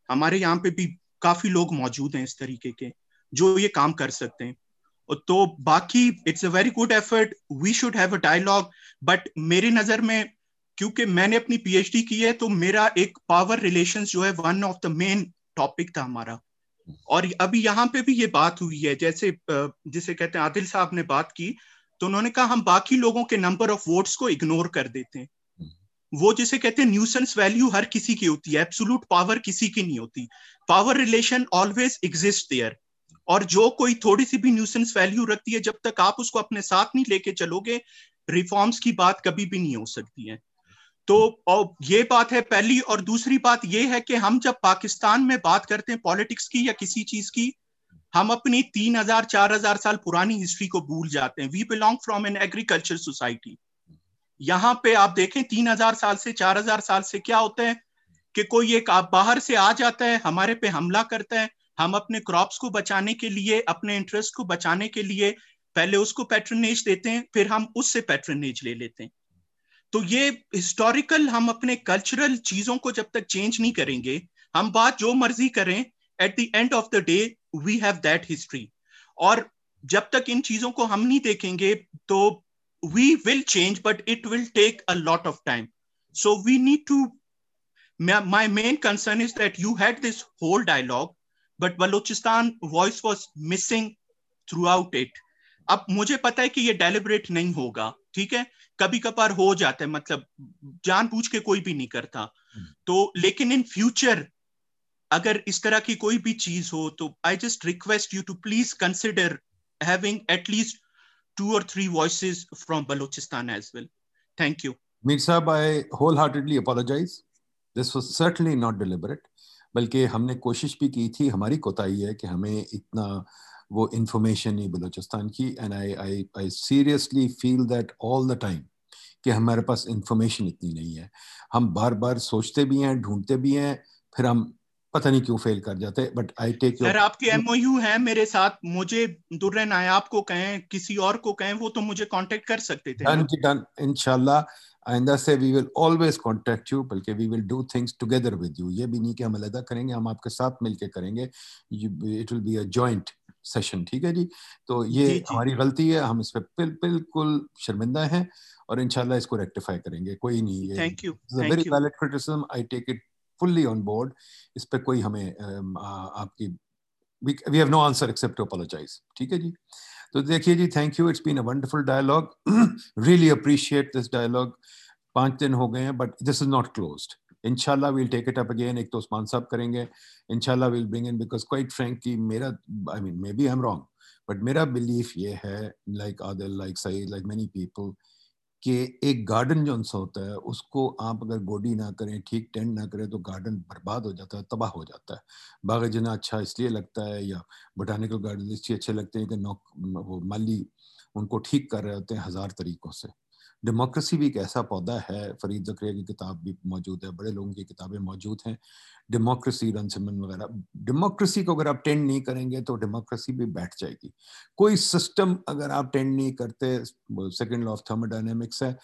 हमारे यहाँ पे भी काफ़ी लोग मौजूद हैं इस तरीके के, जो ये काम कर सकते हैं। तो बाकी it's a very good effort we should have a dialogue but मेरी नज़र में, क्योंकि मैंने अपनी पीएचडी की है तो मेरा एक पावर रिलेशंस जो है one of the main topic था हमारा। और अभी यहाँ पे भी ये बात हुई है, जैसे जिसे कहते हैं, आदिल साहब ने बात की तो उन्होंने कहा, हम बाकी लोगों के नंबर ऑफ़ वोट्स को इग्नोर कर देते हैं। वो जिसे कहते हैं न्यूसेंस वैल्यू हर किसी की होती है एब्सोलूट पावर किसी की नहीं होती। Power relation always exist there और जो कोई थोड़ी सी भी न्यूसेंस वैल्यू रखती है, जब तक आप उसको अपने साथ नहीं लेके चलोगे रिफॉर्म्स की बात कभी भी नहीं हो सकती है। तो ये बात है पहली, और दूसरी बात ये है कि हम जब पाकिस्तान में बात करते हैं पॉलिटिक्स की या किसी चीज़ की, हम अपनी तीन हज़ार, चार हज़ार साल पुरानी हिस्ट्री को भूल जाते हैं। We belong from an agriculture society यहाँ पे आप देखें, तीन हज़ार साल से, चार हज़ार साल से क्या होता है कि कोई एक आप बाहर से आ जाता है, हमारे पे हमला करता है, हम अपने क्रॉप्स को बचाने के लिए, अपने इंटरेस्ट को बचाने के लिए, पहले उसको पैट्रनेज देते हैं, फिर हम उससे पैट्रनेज ले लेते हैं। तो ये हिस्टोरिकल हम अपने कल्चरल चीज़ों को जब तक चेंज नहीं करेंगे, हम बात जो मर्ज़ी करें at the end of the day we have that history और जब तक इन चीज़ों को हम नहीं देखेंगे तो we will change but it will take a lot of time so we need to my main concern is that you had this whole dialogue, but balochistan voice was missing throughout it. अब मुझे पता है कि ये deliberate नहीं होगा ठीक है कभी कभार हो जाता है मतलब जानबूझ के कोई भी नहीं करता तो लेकिन इन फ्यूचर अगर इस तरह की कोई भी चीज़ हो तो I just request you to please consider having at least two or three voices from Balochistan as well. Thank you. Mir Sahab, I wholeheartedly apologize. This was certainly not deliberate. बल्कि हमने कोशिश भी की थी हमारी कोताही है कि हमें इतना वो इंफॉर्मेशन नहीं बलोचिस्तान की and I I I seriously feel that all the time कि हमारे पास इंफॉर्मेशन इतनी नहीं है। हम बार बार सोचते भी हैं ढूंढते भी हैं फिर हम पता नहीं क्यों फेल कर जाते बट आई टेक सर आपके एमओयू है मेरे साथ मुझे दुर्र नायाब को कहें किसी और को कहें वो तो मुझे कांटेक्ट कर सकते थे। डन की डन इंशाल्लाह। आइंदा से we will always contact you बल्कि we will do things together with you ये भी नहीं कि हम अलग करेंगे हम आपके साथ मिलके करेंगे। It will be a joint session ठीक है जी? तो ये जी, जी. हमारी गलती है हम इस पर बिल्कुल शर्मिंदा हैं और इंशाल्लाह इसको रेक्टिफाई करेंगे कोई नहीं thank you very valid criticism I take it fully on board इस पर कोई हमें आपकी we have no answer except to apologise ठीक है जी? तो देखिए जी thank you it's been a wonderful dialogue really appreciate this dialogue पाँच दिन हो गए हैं but this is not closed इनशाला will take it up again एक तो उस्मान साहब करेंगे। इनशाला will bring in because quite frankly मेरा I mean maybe I am wrong but मेरा बिलीफ ये है like Adil like Saeed like many people कि एक गार्डन जो सा होता है, उसको आप अगर गोडी ना करें, ठीक टेंड ना करें तो गार्डन बर्बाद हो जाता है, तबाह हो जाता है। बाग जना अच्छा इसलिए लगता है, या बोटानिकल गार्डन इसलिए अच्छे लगते हैं कि नौक वो माली उनको ठीक कर रहे होते हैं हज़ार तरीक़ों से। डेमोक्रेसी भी एक ऐसा पौधा है, फरीद जक्रिया की किताब भी मौजूद है, बड़े लोगों की किताबें मौजूद हैं, डेमोक्रेसी, रन सिमन वगैरह। डेमोक्रेसी को अगर आप टेंड नहीं करेंगे तो डेमोक्रेसी भी बैठ जाएगी। कोई सिस्टम अगर आप टेंड नहीं करते, सेकेंड लॉ ऑफ़ थर्मोडाइनमिक्स है,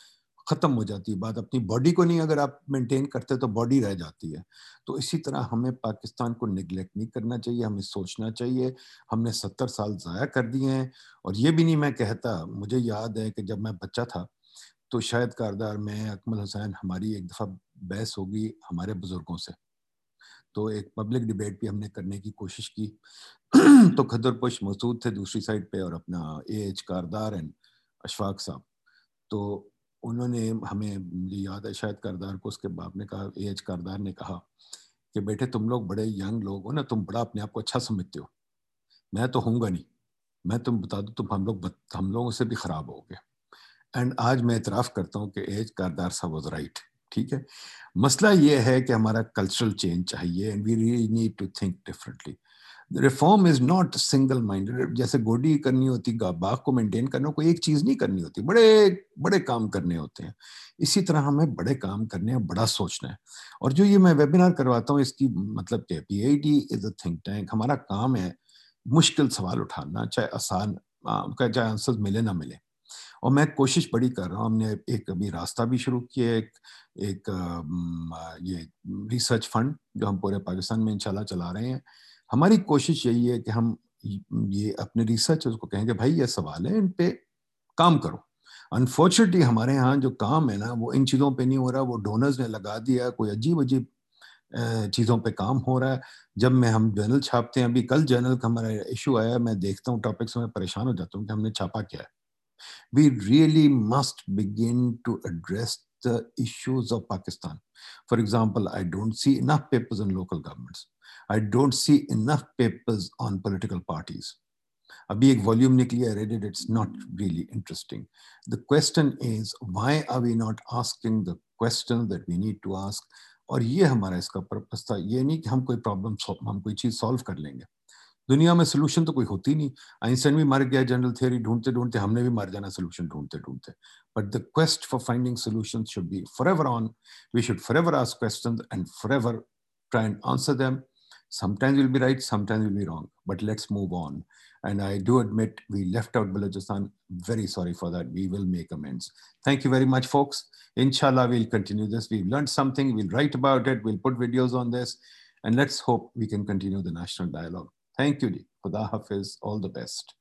ख़त्म हो जाती है बात। अपनी बॉडी को नहीं अगर आप मेंटेन करते तो बॉडी रह जाती है। तो इसी तरह हमें पाकिस्तान को निगलेक्ट नहीं करना चाहिए, हमें सोचना चाहिए। हमने सत्तर साल ज़ाया कर दिए हैं और ये भी नहीं मैं कहता, मुझे याद है कि जब मैं बच्चा था तो शायद कारदार में, अकमल हुसैन, हमारी एक दफ़ा बहस होगी हमारे बुज़ुर्गों से। तो एक पब्लिक डिबेट भी हमने करने की कोशिश की। तो खदर पुश मौजूद थे दूसरी साइड पे और अपना A H Kardar and Ashfaq साहब। तो उन्होंने हमें मुझे याद है, शायद कारदार को उसके बाप ने कहा ए एच कारदार ने कहा कि बेटे तुम लोग बड़े यंग लोग हो ना, तुम बड़ा अपने आप को अच्छा समझते हो। मैं तो हूँगा नहीं। मैं तुम बता दूँ, तुम हम लोग हम लोगों से भी ख़राब हो गए एंड आज मैं इतराफ़ करता हूँ कि एज कारदार साहब वॉज़ राइट ठीक है? मसला ये है कि हमारा कल्चरल चेंज चाहिए and we really need to think differently reform is not single minded जैसे गोडी करनी होती बाग को मेंटेन करना, कोई एक चीज़ नहीं करनी होती। बड़े बड़े काम करने होते हैं। इसी तरह हमें बड़े काम करने हैं, बड़ा सोचना है। और जो ये मैं वेबिनार करवाता हूँ, इसकी मतलब क्या P I D is a think tank हमारा काम है मुश्किल सवाल उठाना, चाहे आसान चाहे आंसर मिले ना मिले। और मैं कोशिश बड़ी कर रहा हूँ। हमने एक अभी रास्ता भी शुरू किया एक एक ये रिसर्च फंड जो हम पूरे पाकिस्तान में इंशाल्लाह चला रहे हैं। हमारी कोशिश यही है कि हम ये अपने रिसर्चर्स को कहेंगे भाई ये सवाल है, इन पे काम करो। अनफॉर्चुनेटली हमारे यहाँ जो काम है ना, वो इन चीज़ों पे नहीं हो रहा, वो डोनर्स ने लगा दिया, कोई अजीब अजीब चीज़ों पे काम हो रहा है। जब मैं, हम जर्नल छापते हैं, अभी कल जर्नल का हमारा इशू आया, मैं देखता हूँ टॉपिक्स में परेशान हो जाता हूँ कि हमने छापा क्या है। We really must begin to address the issues of Pakistan for example I don't see enough papers in local governments I don't see enough papers on political parties. अभी एक वॉल्यूम निकली I read it. It's not really interesting. The question is, why are we not asking the question that we need to ask? और ये हमारा इसका purpose था ये नहीं कि हम कोई प्रॉब्लम हम कोई चीज़ सॉल्व कर लेंगे दुनिया में सोल्यूशन तो कोई होती नहीं आइंस्टाइन भी मर गया जनरल थियरी ढूंढते ढूंढते हमने भी मर जाना सोल्यूशन ढूंढते ढूंढते but the quest for finding solution should be forever on we should forever ask question and forever try and answer them Sometimes we'll be right, sometimes we'll be wrong, but let's move on. And I do admit we left out Balochistan. Very sorry for that. We will make amends. Thank you very much, folks. Inshallah, we'll continue this. We've learned something. We'll write about it. We'll put videos on this. And let's hope we can continue the national dialogue. Thank you. Khuda Hafiz. All the best.